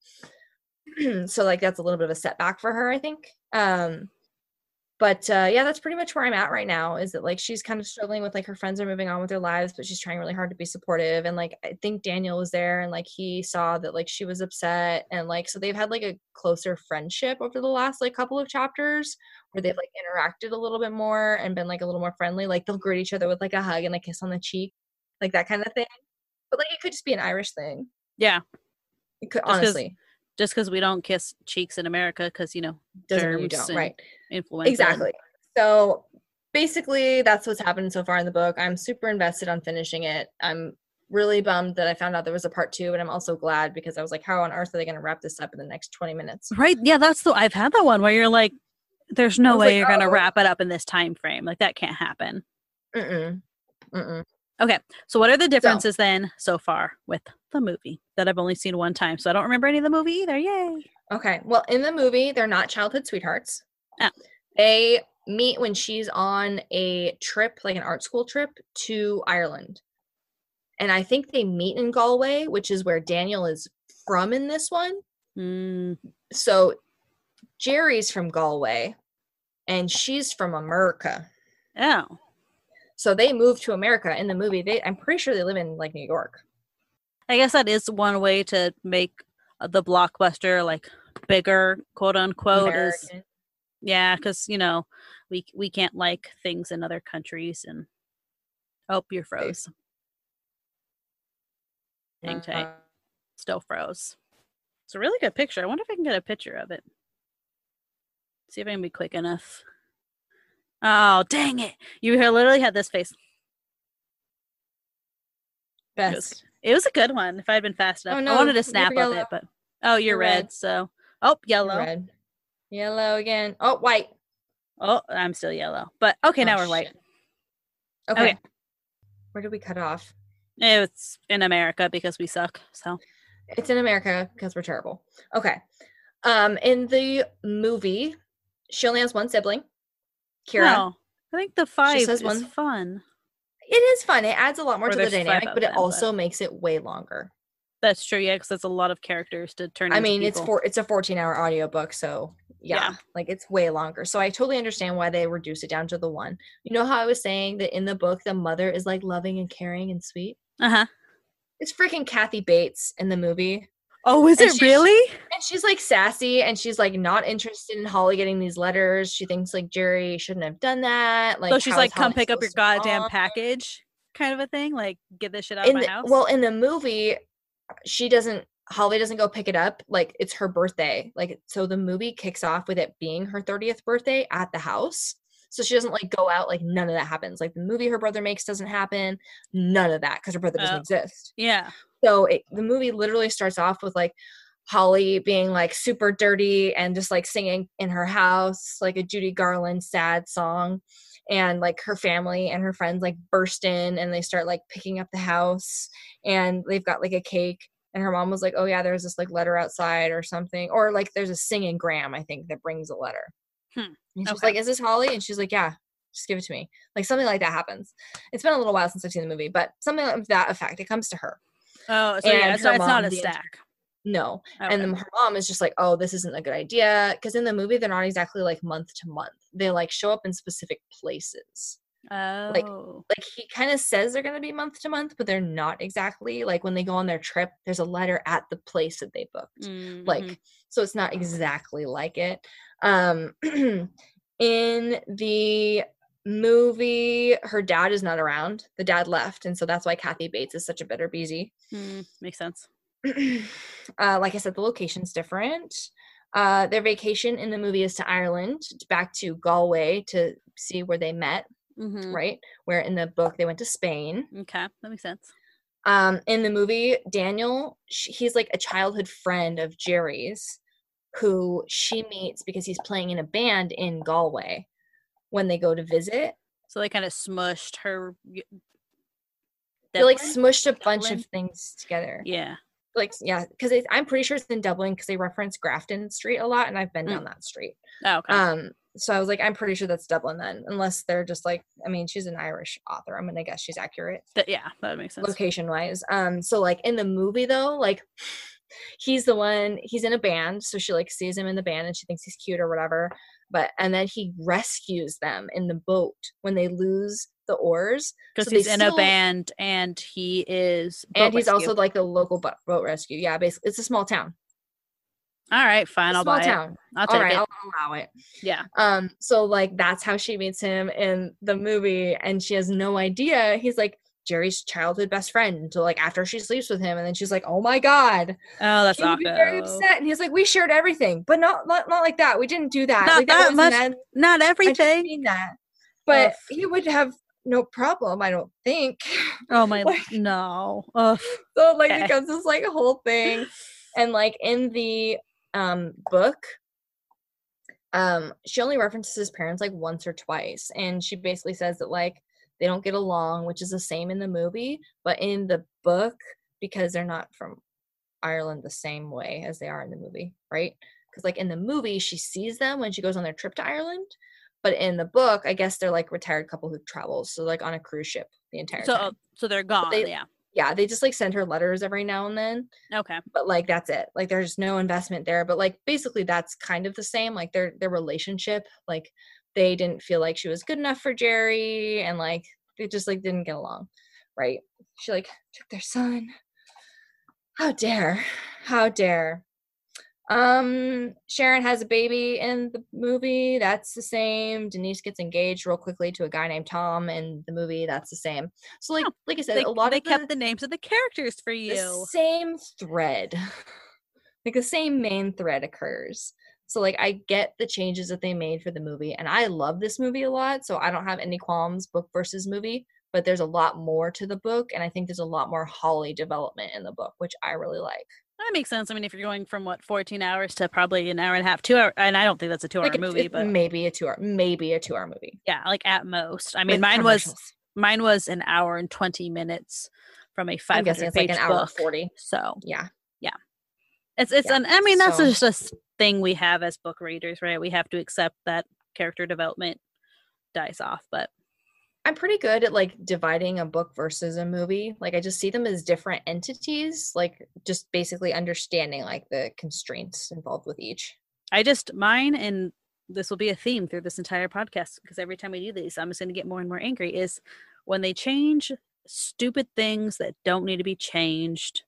*clears throat* So like that's a little bit of a setback for her i think. Um but uh yeah that's pretty much where i'm at right now is that like she's kind of struggling with like her friends are moving on with their lives but she's trying really hard to be supportive and like i think daniel was there and like he saw that like she was upset and like so they've had like a closer friendship over the last like couple of chapters where they've like interacted a little bit more and been like a little more friendly like they'll greet each other with like a hug and a kiss on the cheek like that kind of thing. But like it could just be an irish thing. Yeah. it could honestly Just because we don't kiss cheeks in America, because you know doesn't you germs right influenza. Exactly. So basically, that's what's happened so far in the book. I'm super invested on finishing it. I'm really bummed that I found out there was a part two, but I'm also glad because I was like, how on earth are they going to wrap this up in the next 20 minutes? Right. Yeah. That's the. I've had that one where you're like, There's no way like, you're "Oh." wrap it up in this time frame. Like that can't happen. Mm-mm. Mm-mm. So what are the differences then so far with the movie that I've only seen one time? So I don't remember any of the movie either. Yay. Okay. Well, in the movie, they're not childhood sweethearts. Oh. They meet when she's on a trip, like an art school trip to Ireland. And I think they meet in Galway, which is where Daniel is from in this one. Mm, So Gerry's from Galway and she's from America. oh. So they moved to America in the movie. They I'm pretty sure they live in like New York. I guess that is one way to make uh, the blockbuster like bigger, quote unquote. Is yeah, because you know we we can't like things in other countries and oh, you're froze. Hang tight. Uh, Still froze. It's a really good picture. I wonder if I can get a picture of it. See if I can be quick enough. Oh, dang it. You literally had this face. best. It was a good one if I had been fast Oh, enough. no, I wanted to snap of it, but oh, you're, You're red, red. so oh, yellow. Red. Yellow again. Oh, white. Oh, I'm still yellow. But okay, now Oh, we're white. Okay. Okay. Where did we cut off? It's in America because we suck. So It's in America because we're terrible. Okay. Um, in the movie, she only has one sibling, Ciara. No, I think the five is one- fun. It is fun. It adds a lot more Or to the dynamic, but it them, but- also makes it way longer. That's true, yeah, because that's a lot of characters to turn. I mean, it's for it's a 14 hour audiobook, so yeah, Yeah. like it's way longer. So I totally understand why they reduce it down to the one. You know how I was saying that in the book the mother is like loving and caring and sweet? Uh huh. It's freaking Kathy Bates in the movie. Oh, is And it really? And she's like sassy and she's like not interested in Holly getting these letters. She thinks like Gerry shouldn't have done that. Like so she's like, "Come Holly pick up your goddamn respond?" package," kind of a thing. Like, get this shit out in of my the, house. well in the movie she doesn't holly doesn't go pick it up like it's her birthday like so the movie kicks off with it being her 30th birthday at the house so she doesn't like go out like none of that happens. Like the movie her brother makes doesn't happen none of that because her brother doesn't Oh. exist. Yeah. so it, the movie literally starts off with like Holly being like super dirty and just like singing in her house like a Judy Garland sad song. And like her family and her friends like burst in and they start like picking up the house and they've got like a cake. And her mom was like oh yeah there's this like letter outside or something. Or like there's a singing gram I think that brings a letter. Hmm, and she's okay. like is this Holly? And she's like yeah just give it to me. Like something like that happens. It's been a little while since I've seen the movie but something of that effect it comes to her. Oh, so yeah, And it's, her not- it's not a stack. no. Okay. and then her mom is just like oh this isn't a good idea. Because in the movie they're not exactly like month to month. They like show up in specific places. Oh, like like he kind of says they're going to be month to month but they're not exactly. Like when they go on their trip there's a letter at the place that they booked. Mhm. like so it's not exactly like it um *clears throat* in the movie her dad is not around the dad left and so that's why kathy bates is such a bitter beezy Mm, makes sense. *clears throat* uh, like I said, the location's different. Uh, their vacation in the movie is to Ireland, back to Galway to see where they met, hmm right? Where in the book they went to Spain. Okay, that makes sense. Um, in the movie, Daniel, sh- he's like a childhood friend of Gerry's who she meets because he's playing in a band in Galway when they go to visit. So they kind of smushed her. They like smushed a bunch of things together. Yeah. Like, yeah, because I'm pretty sure it's in Dublin because they reference Grafton Street a lot, and I've been Mm. down that street. Oh, okay. Um, so I was like, I'm pretty sure that's Dublin then, unless they're just like, I mean, she's an Irish author. I'm gonna guess she's accurate yeah, that makes sense. location wise. Um, so like in the movie though, like *sighs* he's the one, he's in a band, so she like sees him in the band and she thinks he's cute or whatever. But and then he rescues them in the boat when they lose the oars, Because so he's in a band and he is. and he's also like the local boat rescue. Yeah, basically, it's a small town. All right, fine. I'll small buy it. town. I'll take right, it. I'll allow it. Yeah. Um, so like that's how she meets him in the movie, and she has no idea he's like Gerry's childhood best friend until like after she sleeps with him, and then she's like, "Oh my god, Oh, that's be very upset." And he's like, "We shared everything, but not not, not like that. We didn't do that. Not like, that wasn't much- that- Not I everything. mean that." But Ugh. he would have no problem, I don't think. Oh my *laughs* like- no. Ugh. so like Okay. becomes this like whole thing *laughs* and like in the um book um she only references his parents like once or twice and she basically says that like they don't get along which is the same in the movie but in the book because they're not from ireland the same way as they are in the movie right because like in the movie she sees them when she goes on their trip to ireland but in the book i guess they're like retired couple who travels so like on a cruise ship the entire So time so they're gone. they- yeah. Yeah they just like send her letters every now and then Okay. but like that's it. Like there's no investment there but like basically that's kind of the same like their their relationship like they didn't feel like she was good enough for gerry and like they just like didn't get along right? She like took their son. How dare how dare um sharon has a baby in the movie that's the same. Denise gets engaged real quickly to a guy named tom in the movie that's the same. So like Oh, like i said They, a lot they of the- kept the names of the characters for the you. same thread. *laughs* Like the same main thread occurs. So like i get the changes that they made for the movie and i love this movie a lot so i don't have any qualms book versus movie but there's a lot more to the book and i think there's a lot more holly development in the book which i really like That makes sense. I mean, if you're going from what 14 hours to probably an hour and a half, two hour, and I don't think that's a two hour like movie, it- but maybe a two hour maybe a two hour movie yeah, like at most. I mean, with mine was mine was an hour and 20 minutes from a i'm 500 guessing it's page like an hour book. 40 So yeah yeah, it's it's Yeah, an. I mean, that's so- just a thing we have as book readers, right? We have to accept that character development dies off, but I'm pretty good at like dividing a book versus a movie. Like I just see them as different entities, like just basically understanding like the constraints involved with each. I just mine and this will be a theme through this entire podcast because every time we do these, I'm just going to get more and more angry. Is when they change stupid things that don't need to be changed.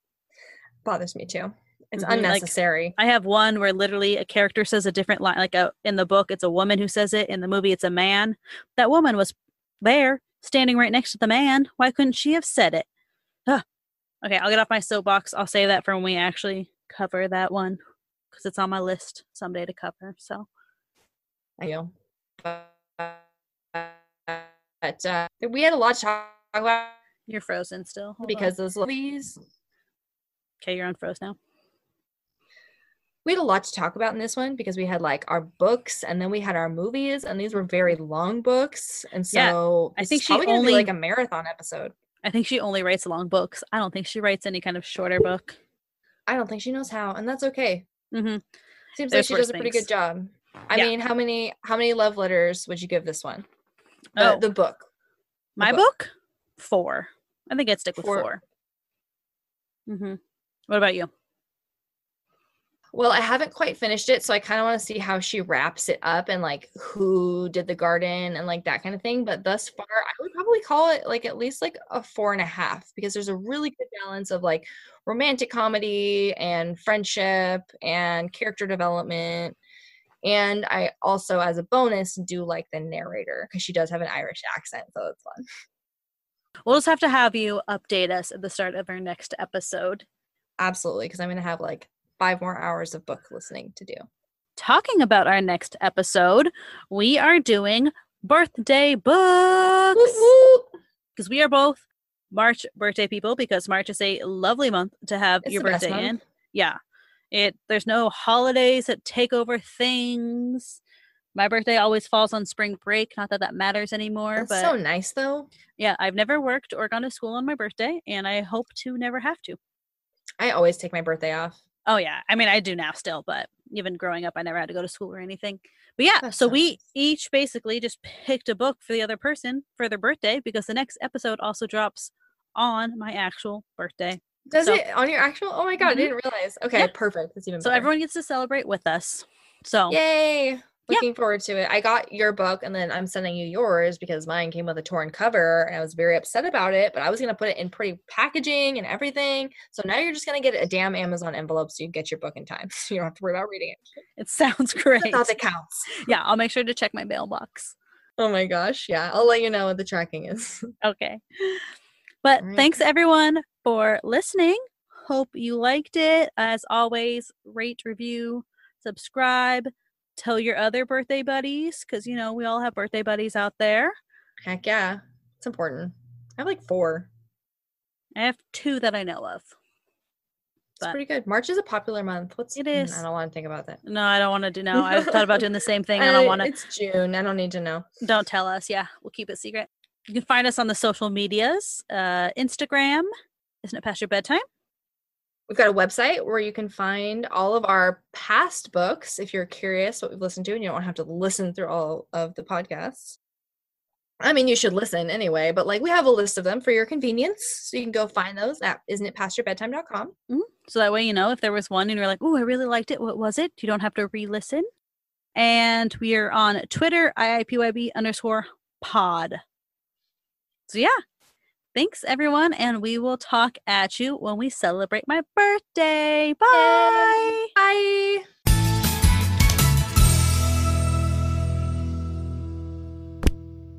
Bothers me too. It's Mhm, like- unnecessary. I have one where literally a character says a different line. Like a, in the book, it's a woman who says it. In the movie, it's a man. That woman was there, standing right next to the man. Why couldn't she have said it? Ugh. Okay, I'll get off my soapbox. I'll save that for when we actually cover that one because it's on my list someday to cover. So I know. But uh, we had a lot to talk about you're frozen still Hold on. because those movies. okay, you're unfroze now. We had a lot to talk about in this one because we had like our books and then we had our movies, and these were very long books. And Yeah, so I think she probably gonna be only- like a marathon episode. I think she only writes long books. I don't think she writes any kind of shorter book. I don't think she knows how, and that's okay. mm-hmm. Seems There's like she does a pretty things. good job. I Yeah. mean, how many how many love letters would you give this one? The, Oh, the book. the my book. book? Four. I think I'd stick with Four. 4 Mm-hmm. What about you? Well, I haven't quite finished it, so I kind of want to see how she wraps it up and like who did the garden and like that kind of thing. But thus mm. far, I would probably call it like at least like a four and a half because there's a really good balance of like romantic comedy and friendship and character development. And I also, as a bonus, do like the narrator because she does have an Irish accent, so it's fun. We'll just have to have you update us at the start of our next episode. Absolutely, because I'm gonna have like five more hours of book listening to do. Talking about our next episode, we are doing birthday books because we are both March birthday people because March is a lovely month to have It's your birthday in. month. Yeah. It there's no holidays that take over things. My birthday always falls on spring break. Not that that matters anymore, That's but so nice though. yeah, I've never worked or gone to school on my birthday, and I hope to never have to. I always take my birthday off. Oh yeah, I mean I do now still, but even growing up, I never had to go to school or anything. But yeah, That's so so we each basically just picked a book for the other person for their birthday because the next episode also drops on my actual birthday. Does So- it on your actual? Oh my god, Mhm. I didn't realize. Okay, Yeah. perfect. That's even So better. everyone gets to celebrate with us. So Yay! Looking forward to it. I got your book and then I'm sending you yours because mine came with a torn cover and I was very upset about it, but I was going to put it in pretty packaging and everything. So now you're just going to get a damn Amazon envelope so you get your book in time. *laughs* So you don't have to worry about reading it. it sounds great. That's that counts. Yeah, I'll make sure to check my mailbox. Oh my gosh. Yeah. I'll let you know what the tracking is. *laughs* Okay. But Alright. thanks everyone for listening. Hope you liked it. As always, rate, review, subscribe, tell your other birthday buddies because you know we all have birthday buddies out there. Heck yeah. It's important. I have like four. I have two that I know of. It's But- pretty good. March is a popular month. What's It Mm. I don't want to think about that. No, I don't want to do. No, I thought about doing the same *laughs* thing. I don't want to. It's June. I don't need to know. Don't tell us. Yeah, we'll keep it secret. You can find us on the social medias. Uh, Instagram, isn't it past your bedtime? We've got a website where you can find all of our past books if you're curious what we've listened to and you don't have to listen through all of the podcasts. I mean, you should listen anyway, but like we have a list of them for your convenience. So you can go find those at isn'titpastyourbedtime.com. Mm-hmm. So that way you know if there was one and you're like, oh, I really liked it. What was it? You don't have to re-listen. And we are on Twitter, IIPYB underscore pod. So yeah. Thanks everyone, and we will talk at you when we celebrate my birthday. Bye. Bye.